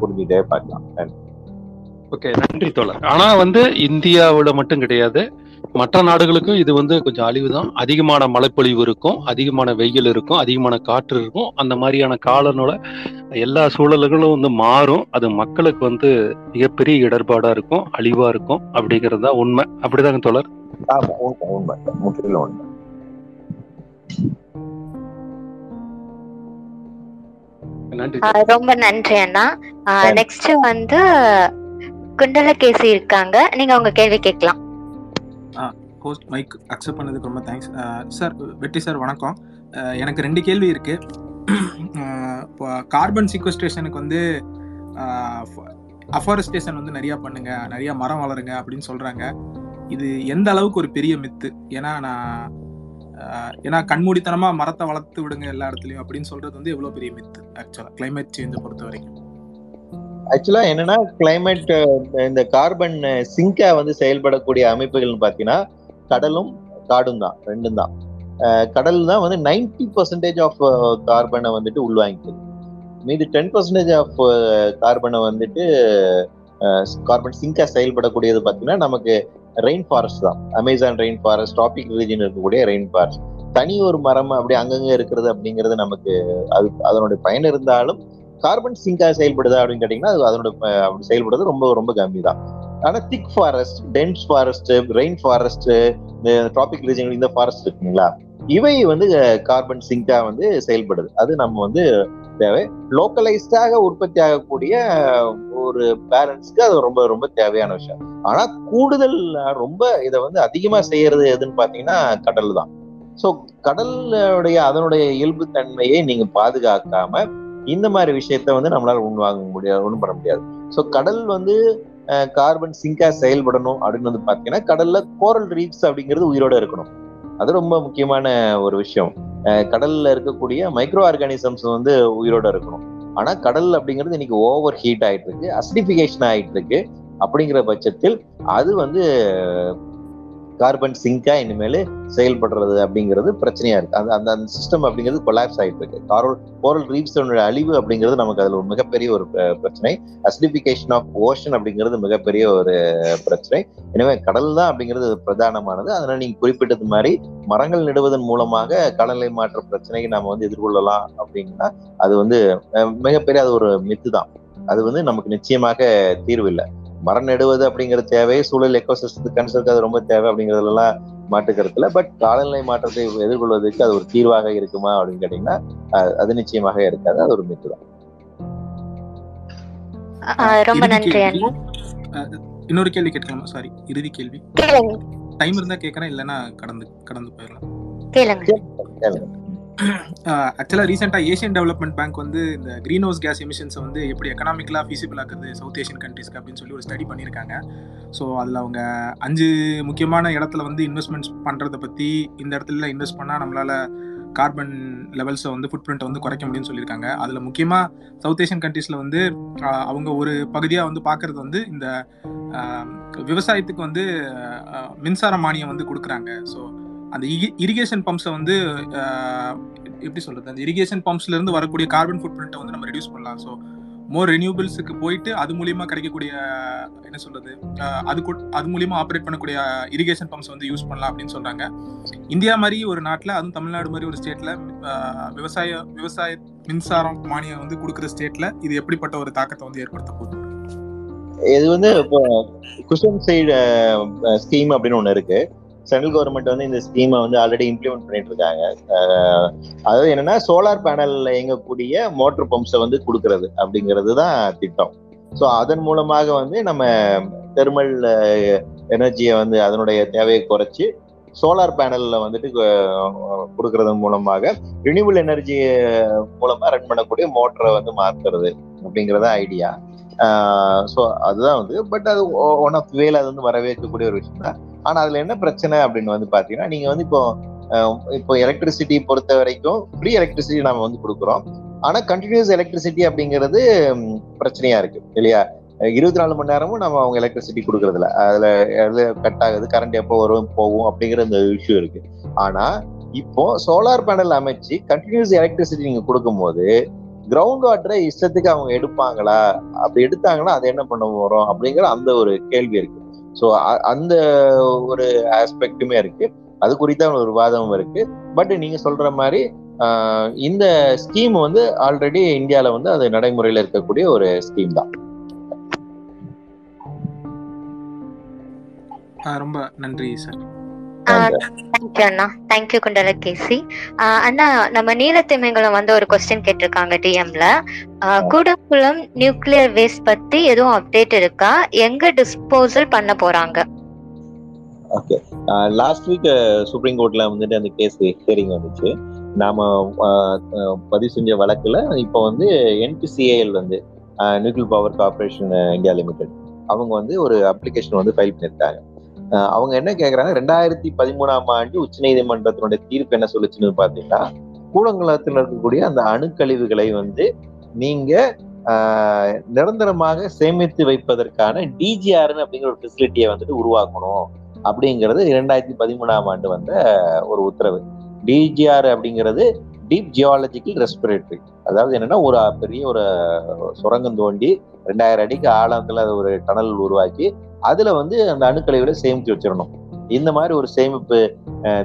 புரிஞ்சுட்டே பார்க்கலாம். ஓகே நன்றி தோழர். ஆனா வந்து இந்தியாவுல மட்டும் கிடையாது. மற்ற நாடுகளுக்கும் இது வந்து கொஞ்சம் அழிவு தான் அதிகமான மழைப்பொழிவு இருக்கும் அதிகமான வெயில் இருக்கும் அதிகமான காற்று இருக்கும். அந்த மாதிரியான காலநிலை எல்லா சூழல்களும் வந்து மாறும். அது மக்களுக்கு வந்து மிகப்பெரிய இடர்பாடா இருக்கும் அழிவா இருக்கும் அப்படிங்கிறது தான் உண்மை. அப்படிதாங்க தோழர்? உண்மை முற்றிலும் ரொம்ப நன்றி அண்ணா. நெக்ஸ்ட் வந்து குண்டலகேசி இருக்காங்க. நீங்க உங்க கேள்வி கேட்கலாம். ஹோஸ்ட் மைக் அக்செப்ட் பண்ணதுக்கு ரொம்ப தேங்க்ஸ் சார் வெற்றி சார் வணக்கம். எனக்கு ரெண்டு கேள்வி இருக்கு. இப்போ கார்பன் சீக்வஸ்ட்ரேஷனுக்கு வந்து அஃபாரஸ்டேஷன் வந்து நிறையா பண்ணுங்க நிறையா மரம் வளருங்க அப்படின்னு சொல்றாங்க. இது எந்த அளவுக்கு ஒரு பெரிய மித்து ஏன்னா நான் ஏன்னா கண்மூடித்தனமா மரத்தை வளர்த்து விடுங்க எல்லா இடத்துலயும் அப்படின்னு சொல்றது வந்து எவ்வளவு பெரிய மித்து ஆக்சுவலா கிளைமேட் சேஞ்சை பொறுத்த வரைக்கும் ஆக்சுவலா என்னன்னா கிளைமேட் இந்த கார்பன் சிங்கா வந்து செயல்படக்கூடிய அமைப்புகள்னு பாத்தீங்கன்னா கடலும் காடும் தான் ரெண்டும் தான். கடல் தான் வந்து நைன்டி பர்சன்டேஜ் ஆஃப் கார்பனை வந்துட்டு உள்வாங்கிக்குது. மீது டென் பர்சன்டேஜ் ஆஃப் கார்பனை வந்துட்டு கார்பன் சிங்கா செயல்படக்கூடியது பார்த்தீங்கன்னா நமக்கு ரெயின் ஃபாரஸ்ட் தான். Amazon rain forest tropic region இருக்கக்கூடிய ரெயின் ஃபாரஸ்ட் தனி ஒரு மரம் அப்படி அங்கங்க இருக்கிறது அப்படிங்கிறது நமக்கு அது அதனுடைய பயன் இருந்தாலும் கார்பன் சிங்கா செயல்படுதா அப்படின்னு கேட்டீங்கன்னா அது அதனோட அப்படி செயல்படுறது ரொம்ப ரொம்ப கம்மி தான் ஆனா thick forest dense forest rainforest இந்த டிராபிக் ரீஜன் இந்த ஃபாரஸ்ட் இருக்குங்களா இவை வந்து கார்பன் சிங்கா வந்து செயல்படுது. அது நம்ம வந்து தேவை. லோக்கலைஸ்டாக உற்பத்தி ஆகக்கூடிய ஒரு பேரண்ட்ஸ்க்கு அது ரொம்ப ரொம்ப தேவையான விஷயம். ஆனா கூடுதல் ரொம்ப இதை வந்து அதிகமா செய்யறது எதுன்னு பாத்தீங்கன்னா கடல் தான் ஸோ கடலுடைய அதனுடைய இயல்பு தன்மையை நீங்க பாதுகாக்காம இந்த மாதிரி விஷயத்த வந்து நம்மளால உண்வாங்க முடியாது ஒன்றும் பண்ண முடியாது. ஸோ கடல் வந்து கார்பன் சிங்கா செயல்படணும் அப்படின்னு வந்து பாத்தீங்கன்னா கடல்ல கோரல் ரீப்ஸ் அப்படிங்கிறது உயிரோட இருக்கணும். அது ரொம்ப முக்கியமான ஒரு விஷயம். கடல்ல இருக்கக்கூடிய மைக்ரோ ஆர்கானிசம்ஸ் வந்து உயிரோட இருக்கணும். ஆனா கடல் அப்படிங்கிறது இன்னைக்கு ஓவர் ஹீட் ஆயிட்டு இருக்கு அசிடிபிகேஷன் ஆயிட்டு இருக்கு. அப்படிங்கிற பட்சத்தில் அது வந்து கார்பன் சிங்கா இனிமேல் செயல்படுறது அப்படிங்கிறது பிரச்சனையா இருக்கு. அந்த அந்த அந்த சிஸ்டம் அப்படிங்கிறது கொலாப்ஸ் ஆகிட்டு இருக்கு காரல் கோரல் ரீப்ஸோட அழிவு அப்படிங்கிறது நமக்கு அதில் ஒரு மிகப்பெரிய ஒரு பிரச்சனை. அசிடிபிகேஷன் ஆஃப் ஓஷன் அப்படிங்கிறது மிகப்பெரிய ஒரு பிரச்சனை. எனவே கடல் தான் அப்படிங்கிறது பிரதானமானது. அதனால நீங்க குறிப்பிட்டது மாதிரி மரங்கள் நடுவதன் மூலமாக கடலை மாற்ற பிரச்சனையை நாம வந்து எதிர்கொள்ளலாம் அப்படின்னா அது வந்து மிகப்பெரிய அது ஒரு மித்து தான். அது வந்து நமக்கு நிச்சயமாக தீர்வு இல்லை. மரம் நடுவது அப்படிங்கிற தேவை சூழல் எக்கோசிஸ்டத்துக்கு கன்சர்க்கு அது ரொம்ப தேவை அப்படிங்கிறதுலாம் மாட்டுக்கருத்துல பட் காலநிலை மாற்றத்தை எதிர்கொள்வதற்கு அது ஒரு தீர்வாக இருக்குமா அப்படின்னு கேட்டீங்கன்னா அது நிச்சயமாக இருக்காது. அது ஒரு மித்து தான். ரொம்ப நன்றி இன்னொரு கேள்வி கேட்கலாமா? சாரி இறுதி கேள்வி. டைம் இருந்தா கேட்கறேன் இல்லைன்னா கடந்து கடந்து போயிடலாம். கேளுங்க. கேளுங்க. ஆக்சுவலாக ரீசெண்டாக ஏஷியன் டெவலப்மெண்ட் பேங்க் வந்து இந்த க்ரீன் ஹவுஸ் கேஸ் எமிஷன்ஸை வந்து எப்படி எக்கனாமிக்கலாக ஃபீஸிபிள் ஆக்குறது சவுத் ஏஷியன் கண்ட்ரிஸ்க்கு அப்படின்னு சொல்லி ஒரு ஸ்டடி பண்ணியிருக்காங்க. ஸோ அதில் அவங்க அஞ்சு முக்கியமான இடத்துல வந்து இன்வெஸ்ட்மெண்ட்ஸ் பண்ணுறத பற்றி இந்த இடத்துல இன்வெஸ்ட் பண்ணால் நம்மளால் கார்பன் லெவல்ஸை வந்து ஃபுட் பிரிண்ட்டை வந்து குறைக்க முடியும்னு சொல்லியிருக்காங்க. அதில் முக்கியமாக சவுத் ஏஷியன் கண்ட்ரீஸில் வந்து அவங்க ஒரு பகுதியாக வந்து பார்க்குறது வந்து இந்த விவசாயத்துக்கு வந்து மின்சார மானியம் வந்து கொடுக்குறாங்க. ஸோ அந்த இரிகேஷன் பம்ப்ஸை வந்து எப்படி சொல்றது? அந்த இரிகேஷன் பம்ப்ஸ்ல இருந்து வரக்கூடிய கார்பன் ஃபுட் பிரிண்ட்டை வந்து நம்ம ரெடியூஸ் பண்ணலாம். ஸோ மோர் ரெனியூபிள்ஸுக்கு போயிட்டு அது மூலியமா கிடைக்கக்கூடிய என்ன சொல்றது? அது அது மூலியமா ஆப்ரேட் பண்ணக்கூடிய இரிகேஷன் பம்ப்ஸ் வந்து யூஸ் பண்ணலாம் அப்படின்னு சொல்றாங்க. இந்தியா மாதிரி ஒரு நாட்டில் அதுவும் தமிழ்நாடு மாதிரி ஒரு ஸ்டேட்ல விவசாய விவசாய மின்சாரம் மானியம் வந்து கொடுக்குற ஸ்டேட்ல இது எப்படிப்பட்ட ஒரு தாக்கத்தை வந்து ஏற்படுத்த போகுது? இது வந்து இப்போ குஷன் சைடு ஸ்கீம் அப்படின்னு ஒன்று இருக்கு. சென்ட்ரல் கவர்மெண்ட் வந்து இந்த ஸ்கீமை வந்து ஆல்ரெடி இம்ப்ளிமெண்ட் பண்ணிட்டு இருக்காங்க அதாவது என்னன்னா சோலார் பேனல்ல இயங்கக்கூடிய மோட்டர் பம்ப்ஸை வந்து கொடுக்கறது அப்படிங்கிறது தான் திட்டம். ஸோ அதன் மூலமாக வந்து நம்ம தெர்மல் எனர்ஜியை வந்து அதனுடைய தேவையை குறைச்சி சோலார் பேனல்ல வந்துட்டு கொடுக்கறதன் மூலமாக ரினியூவல் எனர்ஜி மூலமா ரன் பண்ணக்கூடிய மோட்டரை வந்து மாத்துறது அப்படிங்கிறத ஐடியா ஸோ அதுதான் வந்து பட் அது ஒன் ஆஃப் வேல அது வந்து வரவேற்கக்கூடிய ஒரு விஷயம் தான். ஆனா அதுல என்ன பிரச்சனை அப்படின்னு வந்து பாத்தீங்கன்னா நீங்க வந்து இப்போ இப்போ எலக்ட்ரிசிட்டி பொறுத்த வரைக்கும் ஃப்ரீ எலக்ட்ரிசிட்டி நம்ம வந்து கொடுக்குறோம். ஆனா கண்டினியூஸ் எலக்ட்ரிசிட்டி அப்படிங்கிறது பிரச்சனையா இருக்கு இல்லையா? இருபத்தி நாலு மணி நேரமும் நம்ம அவங்க எலக்ட்ரிசிட்டி கொடுக்கறதில்ல. அதுல எது கட் ஆகுது கரண்ட் எப்போ வரும் போகும் அப்படிங்கிற இந்த இஷ்யூ இருக்கு. ஆனா இப்போ சோலார் பேனல் அமைச்சு கண்டினியூஸ் எலக்ட்ரிசிட்டி நீங்க கொடுக்கும்போது கிரவுண்ட் வாட்டரை இஷ்டத்துக்கு அவங்க எடுப்பாங்களா? அப்படி எடுத்தாங்கன்னா அதை என்ன பண்ண போறோம் அப்படிங்கிற அந்த ஒரு கேள்வி இருக்கு. ஸோ அந்த ஒரு ஆஸ்பெக்டுமே இருக்கு. அது குறித்த ஒரு வாதமும் இருக்கு. பட் நீங்க சொல்ற மாதிரி ஆஹ், இந்த ஸ்கீம் வந்து ஆல்ரெடி இந்தியால வந்து அது நடைமுறையில இருக்கக்கூடிய ஒரு ஸ்கீம் தான். ரொம்ப நன்றி சார் தேங்க்யூ அண்ணா. தேங்க்யூ குண்டலகேசி ஆஹ் அண்ணா நம்ம நீலத்திமிங்கலம் வந்து ஒரு கொஸ்டின் கேட்டிருக்காங்க டிஎம்ல கூடங்குளம் நியூக்ளியர் வேஸ்ட் பத்தி எதுவும் அப்டேட் இருக்கா? எங்க டிஸ்போசல் பண்ண போறாங்க? ஓகே லாஸ்ட் வீக் சுப்ரீம் கோர்ட்ல வந்துட்டு அந்த கேஸ் ஹியரிங் வந்துச்சு. நாம பதிவு செஞ்ச வழக்குல இப்போ வந்து என்பிசிஏஎல் வந்து nuclear power corporation India limited அவங்க வந்து ஒரு அப்ளிகேஷன் வந்து ஃபைல் பண்ணியிருக்காங்க அவங்க என்ன கேக்குறாங்க? ரெண்டாயிரத்தி பதிமூணாம் ஆண்டு உச்சநீதிமன்றத்தினுடைய தீர்ப்பு என்ன சொல்லுச்சுன்னு பாத்தீங்கன்னா கூடங்குளத்தில் இருக்கக்கூடிய அந்த அணுக்கழிவுகளை வந்து நீங்க ஆஹ், நிரந்தரமாக சேமித்து வைப்பதற்கான டிஜிஆர்னு அப்படிங்கிற ஒரு ஃபெசிலிட்டியை வந்துட்டு உருவாக்கணும் அப்படிங்கிறது இரண்டாயிரத்தி பதிமூணாம் ஆண்டு வந்த ஒரு உத்தரவு. டிஜிஆர் அப்படிங்கிறது டீப் ஜியாலஜிக்கல் ரெஸ்பிரேட்டரி அதாவது என்னன்னா ஒரு பெரிய ஒரு சுரங்கம் தோண்டி ரெண்டாயிரம் அடிக்கு ஆழத்துல அது ஒரு டனல் உருவாக்கி அதுல வந்து அந்த அணுக்கழிவுகளை சேமித்து வச்சிடணும். இந்த மாதிரி ஒரு சேமிப்பு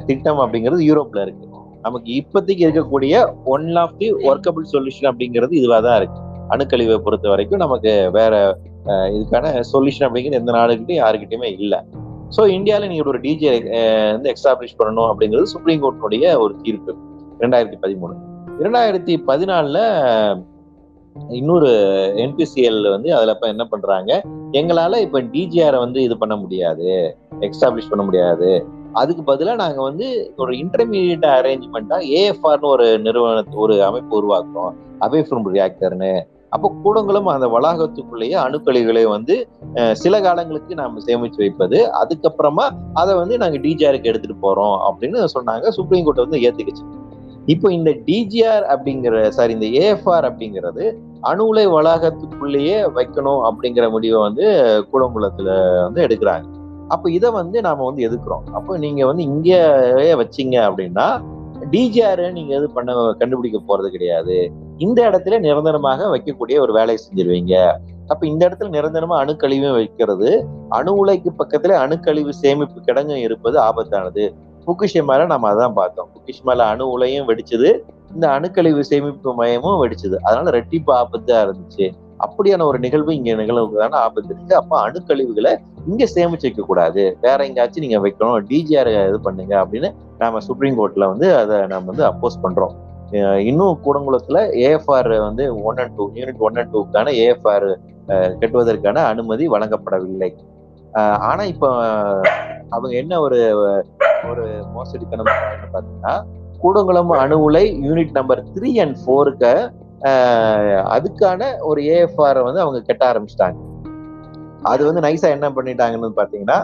திட்டம் அப்படிங்கிறது யூரோப்ல இருக்கு. நமக்கு இப்போதைக்கு இருக்கக்கூடிய one of the workable solution அப்படிங்கிறது இதுவாக தான் இருக்கு. அணுக்கழிவை பொறுத்த வரைக்கும் நமக்கு வேற இதுக்கான சொல்யூஷன் அப்படிங்கிறது எந்த நாடுகிட்டையும் யாருக்கிட்டையுமே இல்லை. ஸோ இந்தியாவில் நீங்க ஒரு டிஜே வந்து எக்ஸ்டாப்ளிஷ் பண்ணணும் அப்படிங்கிறது சுப்ரீம் கோர்ட்டினுடைய ஒரு தீர்ப்பு. இரண்டாயிரத்தி பதிமூணு. இரண்டாயிரத்தி பதினாலுல இன்னொரு என்பிசிஎல் வந்து அதுல இப்போ என்ன பண்றாங்க எங்களால இப்ப டிஜிஆரை வந்து இது பண்ண முடியாது எக்ஸ்டாப்ளிஷ் பண்ண முடியாது. அதுக்கு பதிலாக நாங்க வந்து ஒரு இன்டர்மீடியட் அரேஞ்ச்மெண்ட்டாக ஏஎஃப்ஆர்னு ஒரு நிறுவனத்து ஒரு அமைப்பு உருவாக்குறோம். அபே ஃப்ரம் ரியாக்டர்னு அப்போ கூடங்களும் அந்த வளாகத்துக்குள்ளேயே அணுக்கழிவுகளை வந்து சில காலங்களுக்கு நாம் சேமிச்சு வைப்பது அதுக்கப்புறமா அதை வந்து நாங்க டிஜிஆருக்கு எடுத்துட்டு போறோம் அப்படின்னு சொன்னாங்க. சுப்ரீம் கோர்ட் வந்து ஏற்றுக்கிச்சு இப்போ இந்த டிஜிஆர் அப்படிங்கிற சாரி இந்த ஏஎஃப்ஆர் அப்படிங்கிறது அணு உலை வளாகத்துக்குள்ளேயே வைக்கணும் அப்படிங்கிற முடிவை வந்து கூடங்குளத்துல வந்து எடுக்கிறாங்க. அப்போ இதை வந்து நாம வந்து எதுக்குறோம்? அப்போ நீங்க வந்து இங்கேயே வச்சீங்க அப்படின்னா டிஜிஆர் நீங்க எது பண்ண கண்டுபிடிக்க போறது கிடையாது. இந்த இடத்துல நிரந்தரமாக வைக்கக்கூடிய ஒரு வேலையை செஞ்சிருவீங்க. அப்ப இந்த இடத்துல நிரந்தரமா அணுக்கழிவும் வைக்கிறது அணு உலைக்கு பக்கத்துல அணுக்கழிவு சேமிப்பு கிடங்கும் இருப்பது ஆபத்தானது. புக்குஷிமால நம்ம அதான் பார்த்தோம். புக்குஷிமால அணு உலையும் வெடிச்சது இந்த அணுக்கழிவு சேமிப்பு மையமும் வெடிச்சது. அதனால ரெட்டிப்பு ஆபத்தா இருந்துச்சு. அப்படியான ஒரு நிகழ்வு இங்க நிகழ்வுக்கான ஆபத்து இருக்கு. அப்ப அணுக்கழிவுகளை இங்க சேமிச்சு வைக்க கூடாது. வேற எங்கேயாச்சும் நீங்க வைக்கணும். டிஜிஆர் இது பண்ணுங்க அப்படின்னு நாம சுப்ரீம் கோர்ட்ல வந்து அதை நம்ம வந்து அப்போஸ் பண்றோம். இன்னும் கூடங்குளத்துல ஏஎஃப்ஆர் வந்து one and two unit one and டூக்கான AFR கட்டுவதற்கான அனுமதி வழங்கப்படவில்லை. ஆனா இப்போ அவங்க என்ன ஒரு ஒரு மோசடி கணக்கு பாத்தீங்கன்னா கூடங்குளம் அணு உலை யூனிட் நம்பர் த்ரீ அண்ட் ஃபோருக்கு அதுக்கான ஒரு ஏஎஃப்ஆர் வந்து அவங்க கட்ட ஆரம்பிச்சிட்டாங்க. அது வந்து நைஸா என்ன பண்ணிட்டாங்கன்னு பாத்தீங்கன்னா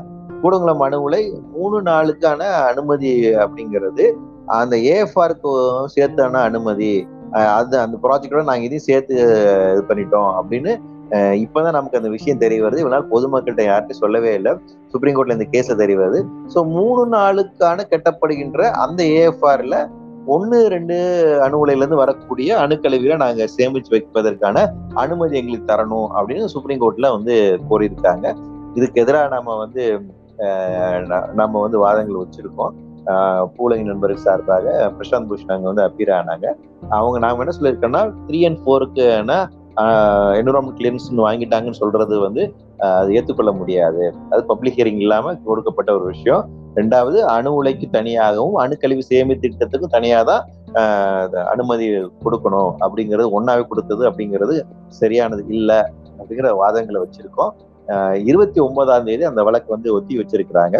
கூடங்குளம் அணு உலை மூணு நாளுக்கான அனுமதி அப்படிங்கிறது அந்த ஏஎஃப்ஆருக்கு சேர்த்தான அனுமதி அது அந்த ப்ராஜெக்டோட நாங்க இதையும் சேர்த்து இது பண்ணிட்டோம் அப்படின்னு இப்பதான் நமக்கு அந்த விஷயம் தெரிய வருது. இவனால் பொதுமக்கள்கிட்ட யார்கிட்ட சொல்லவே இல்லை. சுப்ரீம் கோர்ட்ல இந்த கேஸ தெரிய வருது ஸோ மூணு நாளுக்கான கட்டப்படுகின்ற அந்த ஏஎஃப்ஆர்ல ஒன்னு ரெண்டு அணு உலையிலிருந்து வரக்கூடிய அணுக்கழிவுகளை நாங்க சேமிச்சு வைப்பதற்கான அனுமதி எங்களுக்கு தரணும் அப்படின்னு சுப்ரீம் கோர்ட்ல வந்து கோரியிருக்காங்க. இதுக்கு எதிராக நம்ம வந்து நம்ம வந்து வாதங்கள் வச்சிருக்கோம். ஆஹ் பூலகி நண்பர்கள் சார்பாக பிரசாந்த் பூஷ் அங்க வந்து அப்பீர் ஆனாங்க. அவங்க நாம என்ன சொல்லியிருக்கோம்னா த்ரீ அண்ட் ஃபோருக்கு என்விரான்மெண்ட் கிளியரன்ஸ் வாங்கிட்டாங்கன்னு சொல்றது வந்து அது ஏற்றுக்கொள்ள முடியாது. அது பப்ளிக் ஹியரிங் இல்லாம கொடுக்கப்பட்ட ஒரு விஷயம். ரெண்டாவது அணு உலைக்கு தனியாகவும் அணுக்கழிவு சேமி திட்டத்துக்கும் தனியாக தான் ஆஹ் அனுமதி கொடுக்கணும். அப்படிங்கிறது ஒன்றாவே கொடுத்தது அப்படிங்கிறது சரியானது இல்லை அப்படிங்கிற வாதங்களை வச்சிருக்கோம். ஆஹ் இருபத்தி ஒன்பதாம் தேதி அந்த வழக்கு வந்து ஒத்தி வச்சிருக்கிறாங்க.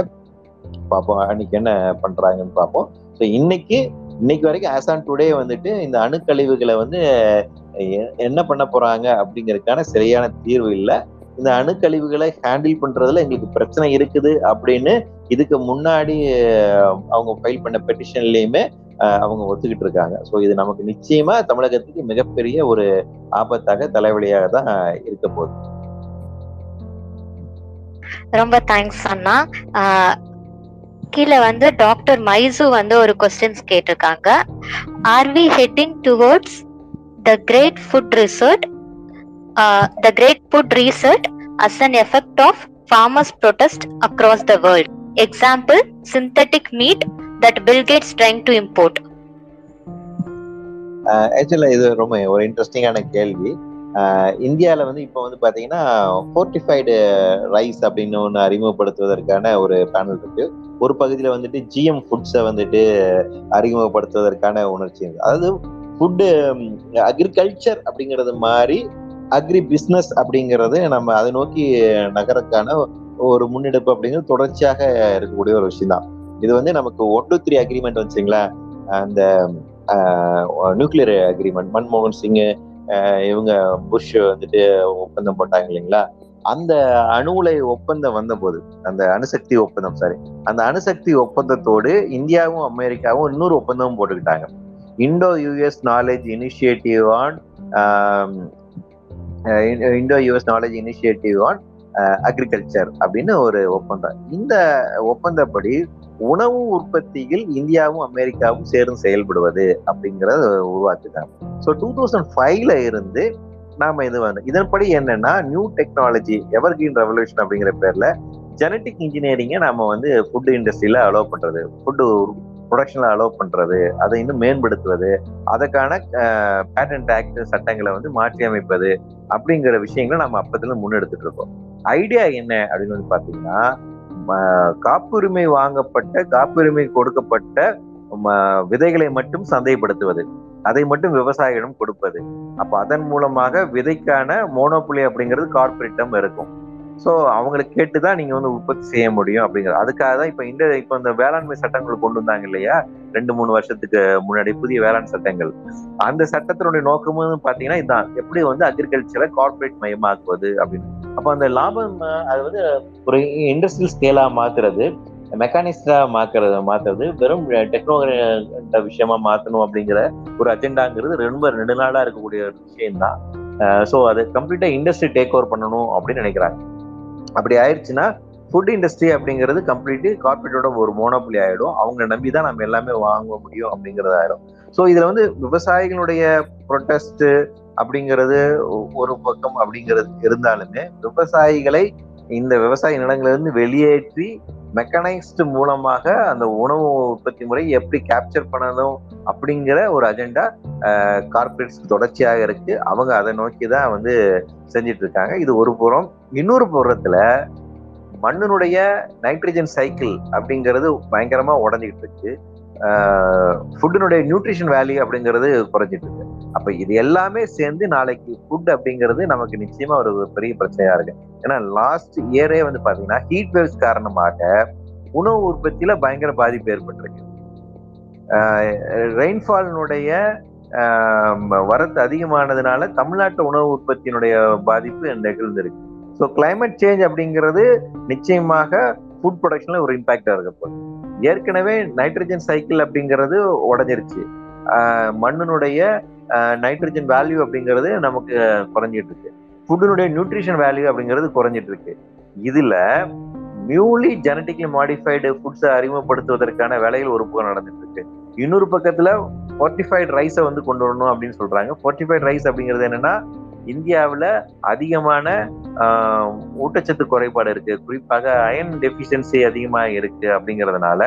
பார்ப்போம் அன்னைக்கு என்ன பண்றாங்கன்னு பார்ப்போம் ஸோ இன்னைக்கு இன்னைக்கு வரைக்கும் ஆஸ் ஆன் டுடே வந்துட்டு இந்த அணுக்கழிவுகளை வந்து என்ன பண்ண போறாங்க அப்படிங்கறதுக்கான சரியான தீர்வு இல்லை. இந்த அணுக்கழிவுகளை ஹேண்டில் பண்றதுல எங்களுக்கு பிரச்சனை இருக்குது அப்படின்னு இதுக்கு முன்னாடி அவங்க ஃபைல் பண்ண பெட்டிஷன்லயுமே அவங்க ஒத்துக்கிட்டு இருக்காங்க. ஸோ இது நமக்கு நிச்சயமா தமிழகத்துக்கு மிகப்பெரிய ஒரு ஆபத்தாக தலைவலியாக தான் இருக்க போகுது. ரொம்ப தேங்க்ஸ் அண்ணா. ஆஹ் கீழே வந்து டாக்டர் மைசு வந்து ஒரு கொஸ்டின்ஸ் கேட்டிருக்காங்க. Are we heading towards the great food reset the great food reset as an effect of farmers protest across the world. Example synthetic meat that bill gates trying to import. Uh, இது ரொம்ப ஒரு இன்ட்ரெஸ்டிங்கான கேள்வி. Uh, இந்தியாவில் வந்து இப்போ வந்து பார்த்தீங்கன்னா ஃபோர்டிஃபைடு ரைஸ் அப்படின்னு ஒன்று அறிமுகப்படுத்துவதற்கான ஒரு பேனல் இருக்கு. ஒரு பகுதியில் வந்துட்டு ஜிஎம் ஃபுட்ஸை வந்துட்டு அறிமுகப்படுத்துவதற்கான உணர்ச்சி இருக்கு. அதாவது ஃபுட்டு அக்ரிகல்ச்சர் அப்படிங்கிறது மாதிரி அக்ரி பிஸ்னஸ் அப்படிங்கிறது நம்ம அதை நோக்கி நகரக்கான ஒரு முன்னெடுப்பு அப்படிங்கிறது தொடர்ச்சியாக இருக்கக்கூடிய ஒரு விஷயம் தான் இது வந்து நமக்கு ஒன் டூ த்ரீ அக்ரிமெண்ட் வச்சுங்களேன். அந்த நியூக்ளியர் அக்ரிமெண்ட் மன்மோகன் சிங் இவங்க புஷ் வந்துட்டு ஒப்பந்தம் போட்டாங்க இல்லைங்களா? அந்த அணு உலை ஒப்பந்தம் வந்தபோது அந்த அணுசக்தி ஒப்பந்தம் சாரி அந்த அணுசக்தி ஒப்பந்தத்தோடு இந்தியாவும் அமெரிக்காவும் இன்னொரு ஒப்பந்தமும் போட்டுக்கிட்டாங்க. Indo US knowledge initiative on Indo US knowledge initiative on agriculture அப்படின்னு ஒரு ஒப்பந்தம். இந்த ஒப்பந்தப்படி உணவு உற்பத்தியில் இந்தியாவும் அமெரிக்காவும் சேர்ந்து செயல்படுவது அப்படிங்கறத உருவாக்கிட்டாங்க ஸோ டூ தௌசண்ட் ஃபைவ்ல இருந்து நாம இது வந்து இதன்படி என்னன்னா new technology ever green revolution அப்படிங்கிற பேர்ல ஜெனட்டிக் இன்ஜினியரிங்கை நாம வந்து ஃபுட் இண்டஸ்ட்ரியில அலோவ் பண்றது. ஃபுட்டு ப்ரொடக்ஷன்ல அலோவ் பண்றது அதை இன்னும் மேம்படுத்துவது அதற்கான பேட்டன்ட் ஆக்ட் சட்டங்களை வந்து மாற்றி அமைப்பது அப்படிங்கிற விஷயங்களை நம்ம அப்பத்துல முன்னெடுத்துட்டு இருக்கோம். ஐடியா என்ன அப்படின்னு வந்து பாத்தீங்கன்னா காப்புரிமை வாங்கப்பட்ட காப்புரிமை கொடுக்கப்பட்ட விதைகளை மட்டும் சந்தைப்படுத்துவது அதை மட்டும் விவசாயிகளும் கொடுப்பது. அப்ப அதன் மூலமாக விதைக்கான மோனோப்புலி அப்படிங்கிறது கார்பரேட்டம் இருக்கும். ஸோ அவங்களுக்கு கேட்டுதான் நீங்க வந்து உற்பத்தி செய்ய முடியும் அப்படிங்கிறது அதுக்காக தான் இப்ப இந்த இப்ப இந்த வேளாண்மை சட்டங்கள் கொண்டு வந்தாங்க இல்லையா? ரெண்டு மூணு வருஷத்துக்கு முன்னாடி புதிய வேளாண் சட்டங்கள். அந்த சட்டத்தினுடைய நோக்கமும் பாத்தீங்கன்னா இதுதான் எப்படி வந்து அக்ரிகல்ச்சரை கார்பரேட் மயமாக்குவது அப்படின்னு. அப்ப அந்த லாபம் அது வந்து ஒரு இண்டஸ்ட்ரியல் ஸ்கேலாக மாத்துறது மெக்கானிஸ்டா மாக்குறது மாத்துறது வெறும் டெக்னோ விஷயமா மாத்தணும் அப்படிங்கிற ஒரு அஜெண்டாங்கிறது ரொம்ப ரெண்டு நாளா இருக்கக்கூடிய ஒரு விஷயம் தான் ஸோ அது கம்ப்ளீட்டா இண்டஸ்ட்ரி டேக் ஓவர் பண்ணணும் அப்படின்னு நினைக்கிறாங்க. அப்படி ஆயிடுச்சுன்னா ஃபுட் இண்டஸ்ட்ரி அப்படிங்கிறது கம்ப்ளீட்டு கார்பரேட்டோட ஒரு மோனோபுலி ஆயிடும். அவங்க நம்பி தான் நம்ம எல்லாமே வாங்க முடியும் அப்படிங்கிறது ஆயிடும் ஸோ இதுல வந்து விவசாயிகளுடைய ப்ரொட்டஸ்ட் அப்படிங்கிறது ஒரு பக்கம் அப்படிங்கிறது இருந்தாலுமே விவசாயிகளை இந்த விவசாய நிலங்களிலிருந்து வெளியேற்றி மெக்கனைஸ்டு மூலமாக அந்த உணவு உற்பத்தி முறை எப்படி கேப்சர் பண்ணணும் அப்படிங்கிற ஒரு அஜெண்டா கார்பரேட்ஸ்க்கு தொடர்ச்சியாக இருக்கு. அவங்க அதை நோக்கி தான் வந்து செஞ்சிட்டு இருக்காங்க. இது ஒரு புறம். இன்னொரு புறத்துல மண்ணினுடைய நைட்ரஜன் சைக்கிள் அப்படிங்கிறது பயங்கரமா உடஞ்சிக்கிட்டு இருக்கு. ஃபுட்டினுடைய நியூட்ரிஷன் வேல்யூ அப்படிங்கிறது குறைஞ்சிட்டு இருக்கு. அப்ப இது எல்லாமே சேர்ந்து நாளைக்கு ஃபுட் அப்படிங்கிறது நமக்கு நிச்சயமா ஒரு பெரிய பிரச்சனையா இருக்கு. ஏன்னா லாஸ்ட் இயரே வந்து பாத்தீங்கன்னா ஹீட் வேவ்ஸ் காரணமாக உணவு உற்பத்தியில பயங்கர பாதிப்பு ஏற்பட்டிருக்கு. ரெயின்ஃபாலினுடைய வரத்து அதிகமானதுனால தமிழ்நாட்டு உணவு உற்பத்தியினுடைய பாதிப்பு நிகழ்ந்திருக்கு. ஸோ கிளைமேட் சேஞ்ச் அப்படிங்கிறது நிச்சயமாக ஃபுட் ப்ரொடக்ஷன்ல ஒரு இம்பாக்டா இருக்க போகுது. ஏற்கனவே நைட்ரஜன் சைக்கிள் அப்படிங்கிறது உடஞ்சிருச்சு. மண்ணினுடைய நைட்ரஜன் வேல்யூ அப்படிங்கிறது நமக்கு குறைஞ்சிட்டு இருக்கு ஃபுட்டினுடைய நியூட்ரிஷன் வேல்யூ அப்படிங்கிறது குறைஞ்சிட்டு இருக்கு இதுல நியூலி ஜெனட்டிக்லி மாடிஃபைடு ஃபுட்ஸை அறிமுகப்படுத்துவதற்கான வேலைகள் ஒரு பக்கம் நடந்துட்டு இருக்கு இன்னொரு பக்கத்துல ஃபோர்ட்டிஃபைட் ரைஸை வந்து கொண்டு வரணும் அப்படின்னு சொல்றாங்க. ஃபோர்டிஃபைட் ரைஸ் அப்படிங்கிறது என்னன்னா இந்தியாவில் அதிகமான ஊட்டச்சத்து குறைபாடு இருக்கு. குறிப்பாக அயன் டெபிஷியன்சி அதிகமாக இருக்கு அப்படிங்கிறதுனால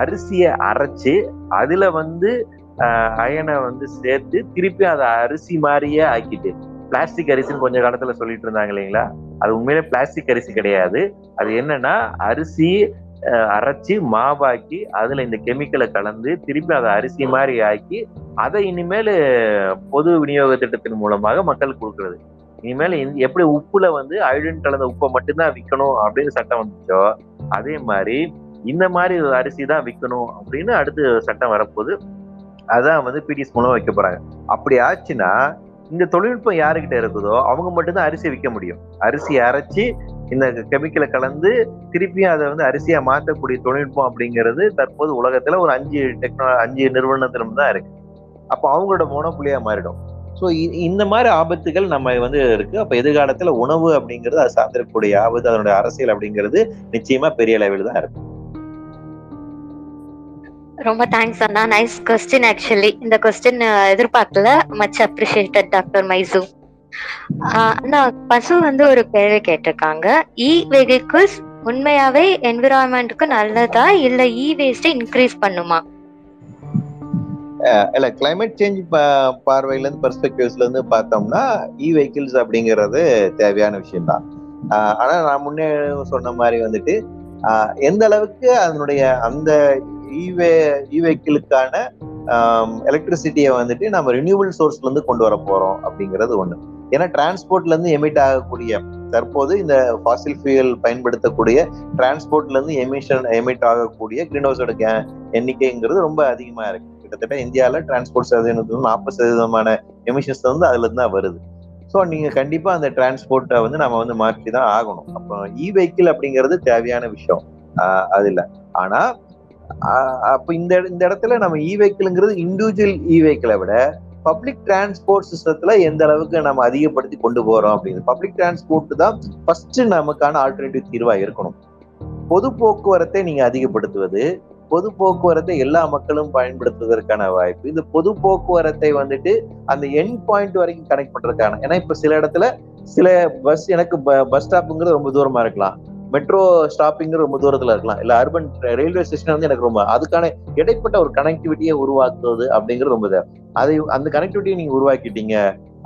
அரிசியை அரைச்சு அதுல வந்து அயனை வந்து சேர்த்து திருப்பி அதை அரிசி மாதிரியே ஆக்கிட்டு பிளாஸ்டிக் அரிசின்னு கொஞ்ச காலத்துல சொல்லிட்டு இருந்தாங்க இல்லைங்களா? அது உண்மையிலே பிளாஸ்டிக் அரிசி கிடையாது. அது என்னன்னா அரிசி அரைச்சி மாவாக்கி அதுல இந்த கெமிக்கலை கலந்து திருப்பி அதை அரிசி மாதிரி ஆக்கி அதை இனிமேல் பொது விநியோக திட்டத்தின் மூலமாக மக்களுக்கு கொடுக்கறது. இனிமேல் எப்படி உப்புல வந்து அயோடின் கலந்த உப்பை மட்டும்தான் விற்கணும் அப்படின்னு சட்டம் வந்துச்சோ அதே மாதிரி இந்த மாதிரி அரிசி தான் விற்கணும் அப்படின்னு அடுத்து சட்டம் வரப்போது அதான் வந்து பிடிஎஸ் மூலம் வைக்க போறாங்க. அப்படி ஆச்சுன்னா இந்த தொழில்நுட்பம் யாருக்கிட்ட இருக்குதோ அவங்க மட்டும்தான் அரிசி விற்க முடியும். அரிசி அரைச்சி இந்த கெமிக்கலை கலந்து திருப்பியும் அதை வந்து அரிசியா மாற்றக்கூடிய தொழில்நுட்பம் அப்படிங்கிறது தற்போது உலகத்துல ஒரு அஞ்சு டெக்னா அஞ்சு நிறுவனத்திலும் தான் இருக்கு. அப்போ அவங்களோட மோனப்புலியா மாறிடும். ஸோ இந்த மாதிரி ஆபத்துகள் நம்ம வந்து இருக்கு. அப்ப எதிர்காலத்துல உணவு அப்படிங்கிறது அது சார்ந்திருக்கக்கூடிய ஆபத்து அதனுடைய அரசியல் அப்படிங்கிறது நிச்சயமா பெரிய அளவில் தான் இருக்கும் ரொம்ப தேங்க்ஸ் அண்ணா. நைஸ் கொஸ்டின் ஆக்சுவலி இந்த கொஸ்டின் எதிர்பார்க்கல. மச் அப்ரிஷியேட்டட் டாக்டர் மைசூ அண்ணா பசு வந்து ஒரு கேள்வி கேட்டிருக்காங்க. E இ வெஹிக்கிள்ஸ் உண்மையாவே என்விரான்மெண்ட்டுக்கு நல்லதா இல்ல இ வேஸ்ட் இன்க்ரீஸ் பண்ணுமா? இல்ல கிளைமேட் சேஞ்ச் பார்வையில இருந்து பெர்ஸ்பெக்டிவ்ஸ்ல இருந்து பார்த்தோம்னா e இ வெஹிக்கிள்ஸ் அப்படிங்கிறது தேவையான விஷயம் தான் ஆனா நான் முன்னே சொன்ன மாதிரி வந்துட்டு எந்த அளவுக்கு அதனுடைய அந்த இவே இ வெஹிக்கிளுக்கான எலக்ட்ரிசிட்டியை வந்துட்டு நம்ம ரினியூவல் சோர்ஸ்ல இருந்து கொண்டு வர போறோம் அப்படிங்கிறது ஒண்ணு. ஏன்னா டிரான்ஸ்போர்ட்ல இருந்து எமிட் ஆகக்கூடிய தற்போது இந்த ஃபாசில் ஃபியூயல் பயன்படுத்தக்கூடிய டிரான்ஸ்போர்ட்ல இருந்து எமிஷன் எமிட் ஆகக்கூடிய கிரீன் ஹவுஸோட எண்ணிக்கைங்கிறது ரொம்ப அதிகமா இருக்கு. கிட்டத்தட்ட இந்தியாவில் டிரான்ஸ்போர்ட் சதவீதம் நாற்பது சதவீதமான எமிஷன்ஸ் வந்து அதுல இருந்து தான் வருது. ஸோ நீங்க கண்டிப்பா அந்த டிரான்ஸ்போர்ட்டை வந்து நம்ம வந்து மாற்றி தான் ஆகணும். அப்போ இ வெஹிக்கிள் அப்படிங்கிறது தேவையான விஷயம். அது இல்லை. ஆனா அப்ப இந்த இந்த இடத்துல நம்ம இ வெஹிக்கிள்ங்கிறது இண்டிவிஜுவல் இ வெஹிக்கிளை விட பப்ளிக் டிரான்ஸ்போர்ட் சிஸ்டத்துல எந்த அளவுக்கு நம்ம அதிகப்படுத்தி கொண்டு போறோம் அப்படின்னு. பப்ளிக் டிரான்ஸ்போர்ட் தான் ஃபர்ஸ்ட் நமக்கான ஆல்டர்னேட்டிவ் தீர்வா இருக்கணும். பொது போக்குவரத்தை நீங்க அதிகப்படுத்துவது பொது போக்குவரத்தை எல்லா மக்களும் பயன்படுத்துவதற்கான வாய்ப்பு. இந்த பொது போக்குவரத்தை வந்துட்டு அந்த என் பாயிண்ட் வரைக்கும் கனெக்ட் பண்றதுக்கான. ஏன்னா இப்ப சில இடத்துல சில பஸ் எனக்கு பஸ் ஸ்டாப்புங்கிறது ரொம்ப தூரமா இருக்கலாம். மெட்ரோ ஸ்டாப்பிங் ரொம்ப தூரத்துல இருக்கலாம். இல்ல அர்பன் ரயில்வே ஸ்டேஷன் வந்து எனக்கு ரொம்ப அதுக்கான இடைப்பட்ட ஒரு கனெக்டிவிட்டியை உருவாக்குறது அப்படிங்கிறது ரொம்ப அதை அந்த கனெக்டிவிட்டியை நீங்க உருவாக்கிட்டீங்க.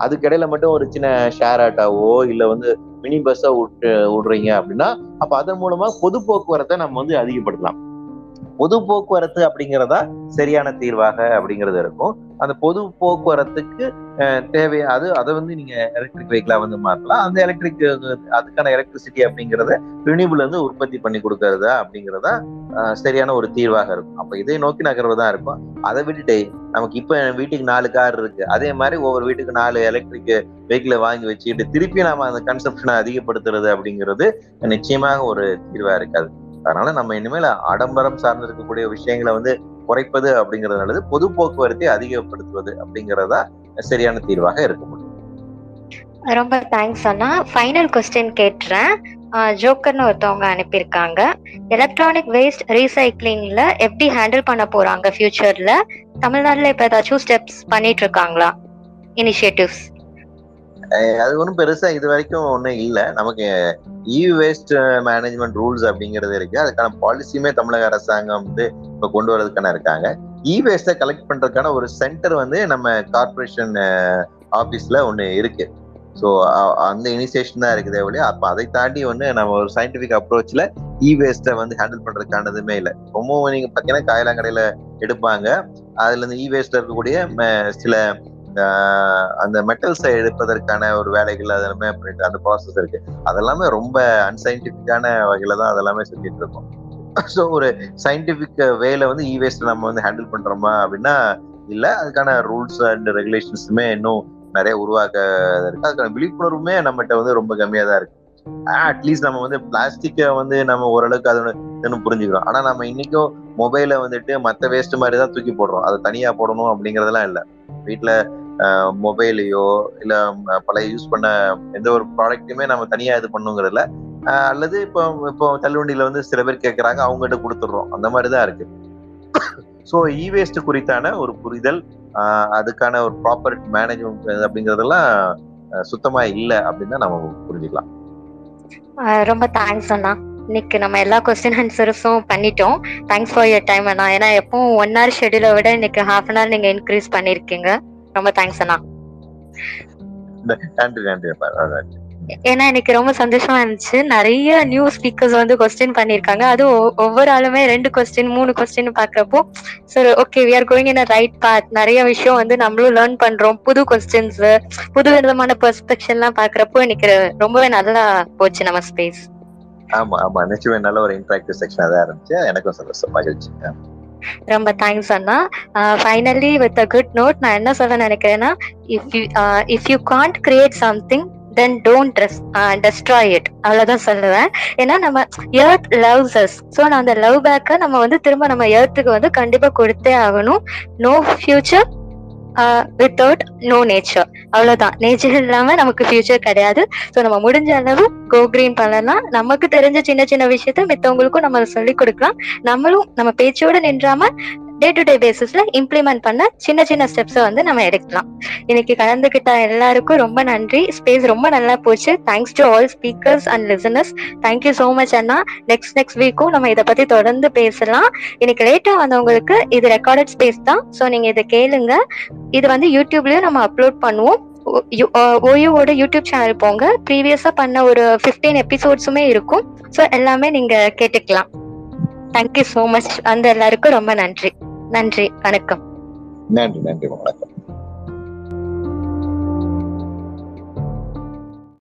அதுக்கு இடையில மட்டும் ஒரு சின்ன ஷேர் ஆட்டாவோ இல்ல வந்து மினி பஸ்ஸா விட்டு விடுறீங்க அப்படின்னா அப்ப அதன் மூலமா பொது போக்குவரத்தை நம்ம வந்து அதிகப்படுத்தலாம். பொது போக்குவரத்து அப்படிங்கிறதா சரியான தீர்வாக அப்படிங்கிறது இருக்கும். அந்த பொது போக்குவரத்துக்கு தேவை அது அதை வந்து நீங்க எலக்ட்ரிக் வெஹிக்கிளா வந்து மாற்றலாம் அந்த எலக்ட்ரிக் அதுக்கான எலக்ட்ரிசிட்டி அப்படிங்கிறத ரினியூபிள் வந்து உற்பத்தி பண்ணி கொடுக்கறதா அப்படிங்கிறதா சரியான ஒரு தீர்வாக இருக்கும். அப்ப இதை நோக்கி நகர்வதா இருக்கும். அதை விட்டுட்டு நமக்கு இப்ப வீட்டுக்கு நாலு கார் இருக்கு. அதே மாதிரி ஒவ்வொரு வீட்டுக்கு நாலு எலக்ட்ரிக் வெஹிக்கிளை வாங்கி வச்சுக்கிட்டு திருப்பி நாம அந்த கன்சப்ஷனை அதிகப்படுத்துறது அப்படிங்கிறது நிச்சயமாக ஒரு தீர்வா இருக்காது. அதனால நம்ம இனிமேல் ஆடம்பரம் சார்ந்து இருக்கக்கூடிய விஷயங்களை வந்து குறைப்பது அப்படிங்கிறது நல்லது. பொது போக்குவரத்தை அதிகப்படுத்துவது அப்படிங்கிறதா சரியான தீர்வாக இருக்க முடியும். ரொம்ப தேங்க்ஸ் அண்ணா. ஃபைனல் கொஸ்டின் கேட்டுறேன். ஜோக்கர்னு ஒருத்தவங்க அனுப்பியிருக்காங்க. எலக்ட்ரானிக் வேஸ்ட் ரீசைக்ளிங்ல எப்படி ஹேண்டில் பண்ண போறாங்க ஃபியூச்சர்ல தமிழ்நாட்டுல இப்ப ஏதாச்சும் ஸ்டெப்ஸ் பண்ணிட்டு இருக்காங்களா? இனிஷியேட்டிவ்ஸ் அது ஒன்றும் பெருசா இது வரைக்கும் ஒன்றும் இல்லை. நமக்கு இ வேஸ்ட் மேனேஜ்மெண்ட் ரூல்ஸ் அப்படிங்கிறது இருக்கு. அதுக்கான பாலிசியுமே தமிழக அரசாங்கம் வந்து இப்போ கொண்டு வரதுக்கான இருக்காங்க. இ வேஸ்ட்டை கலெக்ட் பண்றதுக்கான ஒரு சென்டர் வந்து நம்ம கார்பரேஷன் ஆஃபீஸ்ல ஒன்று இருக்கு. ஸோ அந்த இனிஷியேஷன் தான் இருக்குது ஒழிய. அப்போ அதை தாண்டி வந்து நம்ம ஒரு சயின்டிஃபிக் அப்ரோச்ல இ வேஸ்ட்டை வந்து ஹேண்டில் பண்றதுக்கானதுமே இல்லை. ரொம்பவும் நீங்கள் பார்த்தீங்கன்னா காயலாங்கடையில எடுப்பாங்க. அதுல இருந்து e இ வேஸ்ட்ல இருக்கக்கூடிய சில அந்த மெட்டல்ஸை எடுப்பதற்கான ஒரு வேலைகள் அதெல்லாமே பண்ணிட்டு அந்த ப்ராசஸ் இருக்கு. அதெல்லாமே ரொம்ப அன்சைன்டிஃபிக்கான வகையில தான் அதெல்லாமே செஞ்சுட்டு இருக்கோம். ஸோ ஒரு சயின்டிபிக் வேல வந்து இ வேஸ்ட் நம்ம வந்து ஹேண்டில் பண்றோமா அப்படின்னா இல்ல அதுக்கான ரூல்ஸ் அண்ட் ரெகுலேஷன்ஸுமே இன்னும் நிறைய உருவாக்க இருக்கு. அதுக்கான விழிப்புணர்வுமே நம்மகிட்ட வந்து ரொம்ப கம்மியா தான் இருக்கு. அட்லீஸ்ட் நம்ம வந்து பிளாஸ்டிக்கை வந்து நம்ம ஓரளவுக்கு அதோட புரிஞ்சுக்கிறோம். ஆனா நம்ம இன்னைக்கும் மொபைலை வந்துட்டு மற்ற வேஸ்ட் மாதிரி தான் தூக்கி போடுறோம். அதை தனியா போடணும் அப்படிங்கறதெல்லாம் இல்லை. வீட்டுல மொபைலையோ இல்ல பல யூஸ் பண்ண எந்த ஒரு ப்ராடக்ட்டுமே நம்ம தனியா இது பண்ணுங்கிறதுல அல்லது இப்போ இப்போ தள்ளுவண்டியில வந்து சில பேர் கேட்கறாங்க அவங்ககிட்ட கொடுத்துடுறோம். அந்த மாதிரி தான் இருக்கு. ஸோ இ வேஸ்ட் குறித்தான ஒரு புரிதல் அதுக்கான ஒரு ப்ராப்பர் மேனேஜ்மெண்ட் அப்படிங்கறதெல்லாம் சுத்தமா இல்லை அப்படின்னு தான் நம்ம புரிஞ்சுக்கலாம். ரொம்ப தேங்க்ஸ் அண்ணா. இன்னைக்கு நம்ம எல்லா கொஸ்டின் ஆன்சர்ஸும் பண்ணிட்டோம். தேங்க்ஸ் ஃபார் யர் டைம் அண்ணா. ஏன்னா எப்பவும் ஒன் ஹவர் ஷெடியூலை விட இன்னைக்கு ஹாஃப் அன் ஹவர் நீங்க இன்க்ரீஸ் பண்ணிருக்கீங்க. ரொம்ப தேங்க்ஸ் அண்ணா. நன்றி நன்றி ஏன்னா எனக்கு ரொம்ப சந்தோஷமா இருந்துச்சு. நிறைய நியூ ஸ்பீக்கர்ஸ் வந்து கொஸ்டின் பண்ணிருக்காங்க. அது ஒவ்வொரு ஆளுமே ரெண்டு கொஸ்டின் மூணு கொஸ்டின் பாக்குறப்போ சரி okay we are going in right path நிறைய விஷயம் வந்து நம்மளும் லேர்ன் பண்றோம். புது கொஸ்டின்ஸ் புது விதமான பெர்ஸ்பெக்ஷன் எல்லாம் பாக்குறப்போ எனக்கு ரொம்பவே நல்லா போச்சு நம்ம ஸ்பேஸ் ஆமா ஆமா. நிச்சயமே நல்ல ஒரு இன்ட்ராக்டிவ் செக்ஷனா தான் இருந்துச்சு. எனக்கும் சந்தோஷம் மகிழ்ச்சி. ரொம்ப thanks Anna. Finally with a good note நான் என்ன சொல்ல நினைக்கிறேன்னா if you if you can't create something then don't dress destroy it அவ்வளவுதான் சொல்லுவேன். ஏன்னா நம்ம எர்த் லவ்ஸ் அஸ் ஸோ நான் அந்த லவ் பேக்கை நம்ம வந்து திரும்ப நம்ம எர்த்துக்கு வந்து கண்டிப்பா கொடுத்தே ஆகணும். No future without no nature அவ்வளவுதான். நேச்சர் இல்லாம நமக்கு ஃபியூச்சர் கிடையாது. ஸோ நம்ம முடிஞ்ச அளவு கோ கிரீன் பண்ணலாம். நமக்கு தெரிஞ்ச சின்ன சின்ன விஷயத்த மித்தவங்களுக்கும் நம்ம சொல்லி கொடுக்கலாம். நம்மளும் நம்ம பேச்சோட நின்றாம டே டு டே பேசிஸ்ல இம்ப்ளிமெண்ட் பண்ண சின்ன சின்ன ஸ்டெப்ஸை வந்து நம்ம எடுக்கலாம். இன்னைக்கு கலந்துகிட்ட எல்லாருக்கும் ரொம்ப நன்றி. ஸ்பேஸ் ரொம்ப நல்லா போச்சு. Thanks to all speakers and listeners thank you so much Anna. Next next வீக்கும் நம்ம இதை பத்தி தொடர்ந்து பேசலாம். இன்னைக்கு லேட்டா வந்தவங்களுக்கு இது ரெக்கார்டட் ஸ்பேஸ் தான். ஸோ நீங்க இதை கேளுங்க. இது வந்து யூடியூப்லயும் நம்ம அப்லோட் பண்ணுவோம். ஓயோவோட யூடியூப் சேனல் போங்க. ப்ரீவியஸா பண்ண ஒரு ஃபிஃப்டீன் எபிசோட்ஸுமே இருக்கும். ஸோ எல்லாமே நீங்க கேட்டுக்கலாம். தேங்க்யூ சோ மச் அந்த எல்லாருக்கும் ரொம்ப நன்றி. நன்றி. வணக்கம். நன்றி நன்றி. வணக்கம்.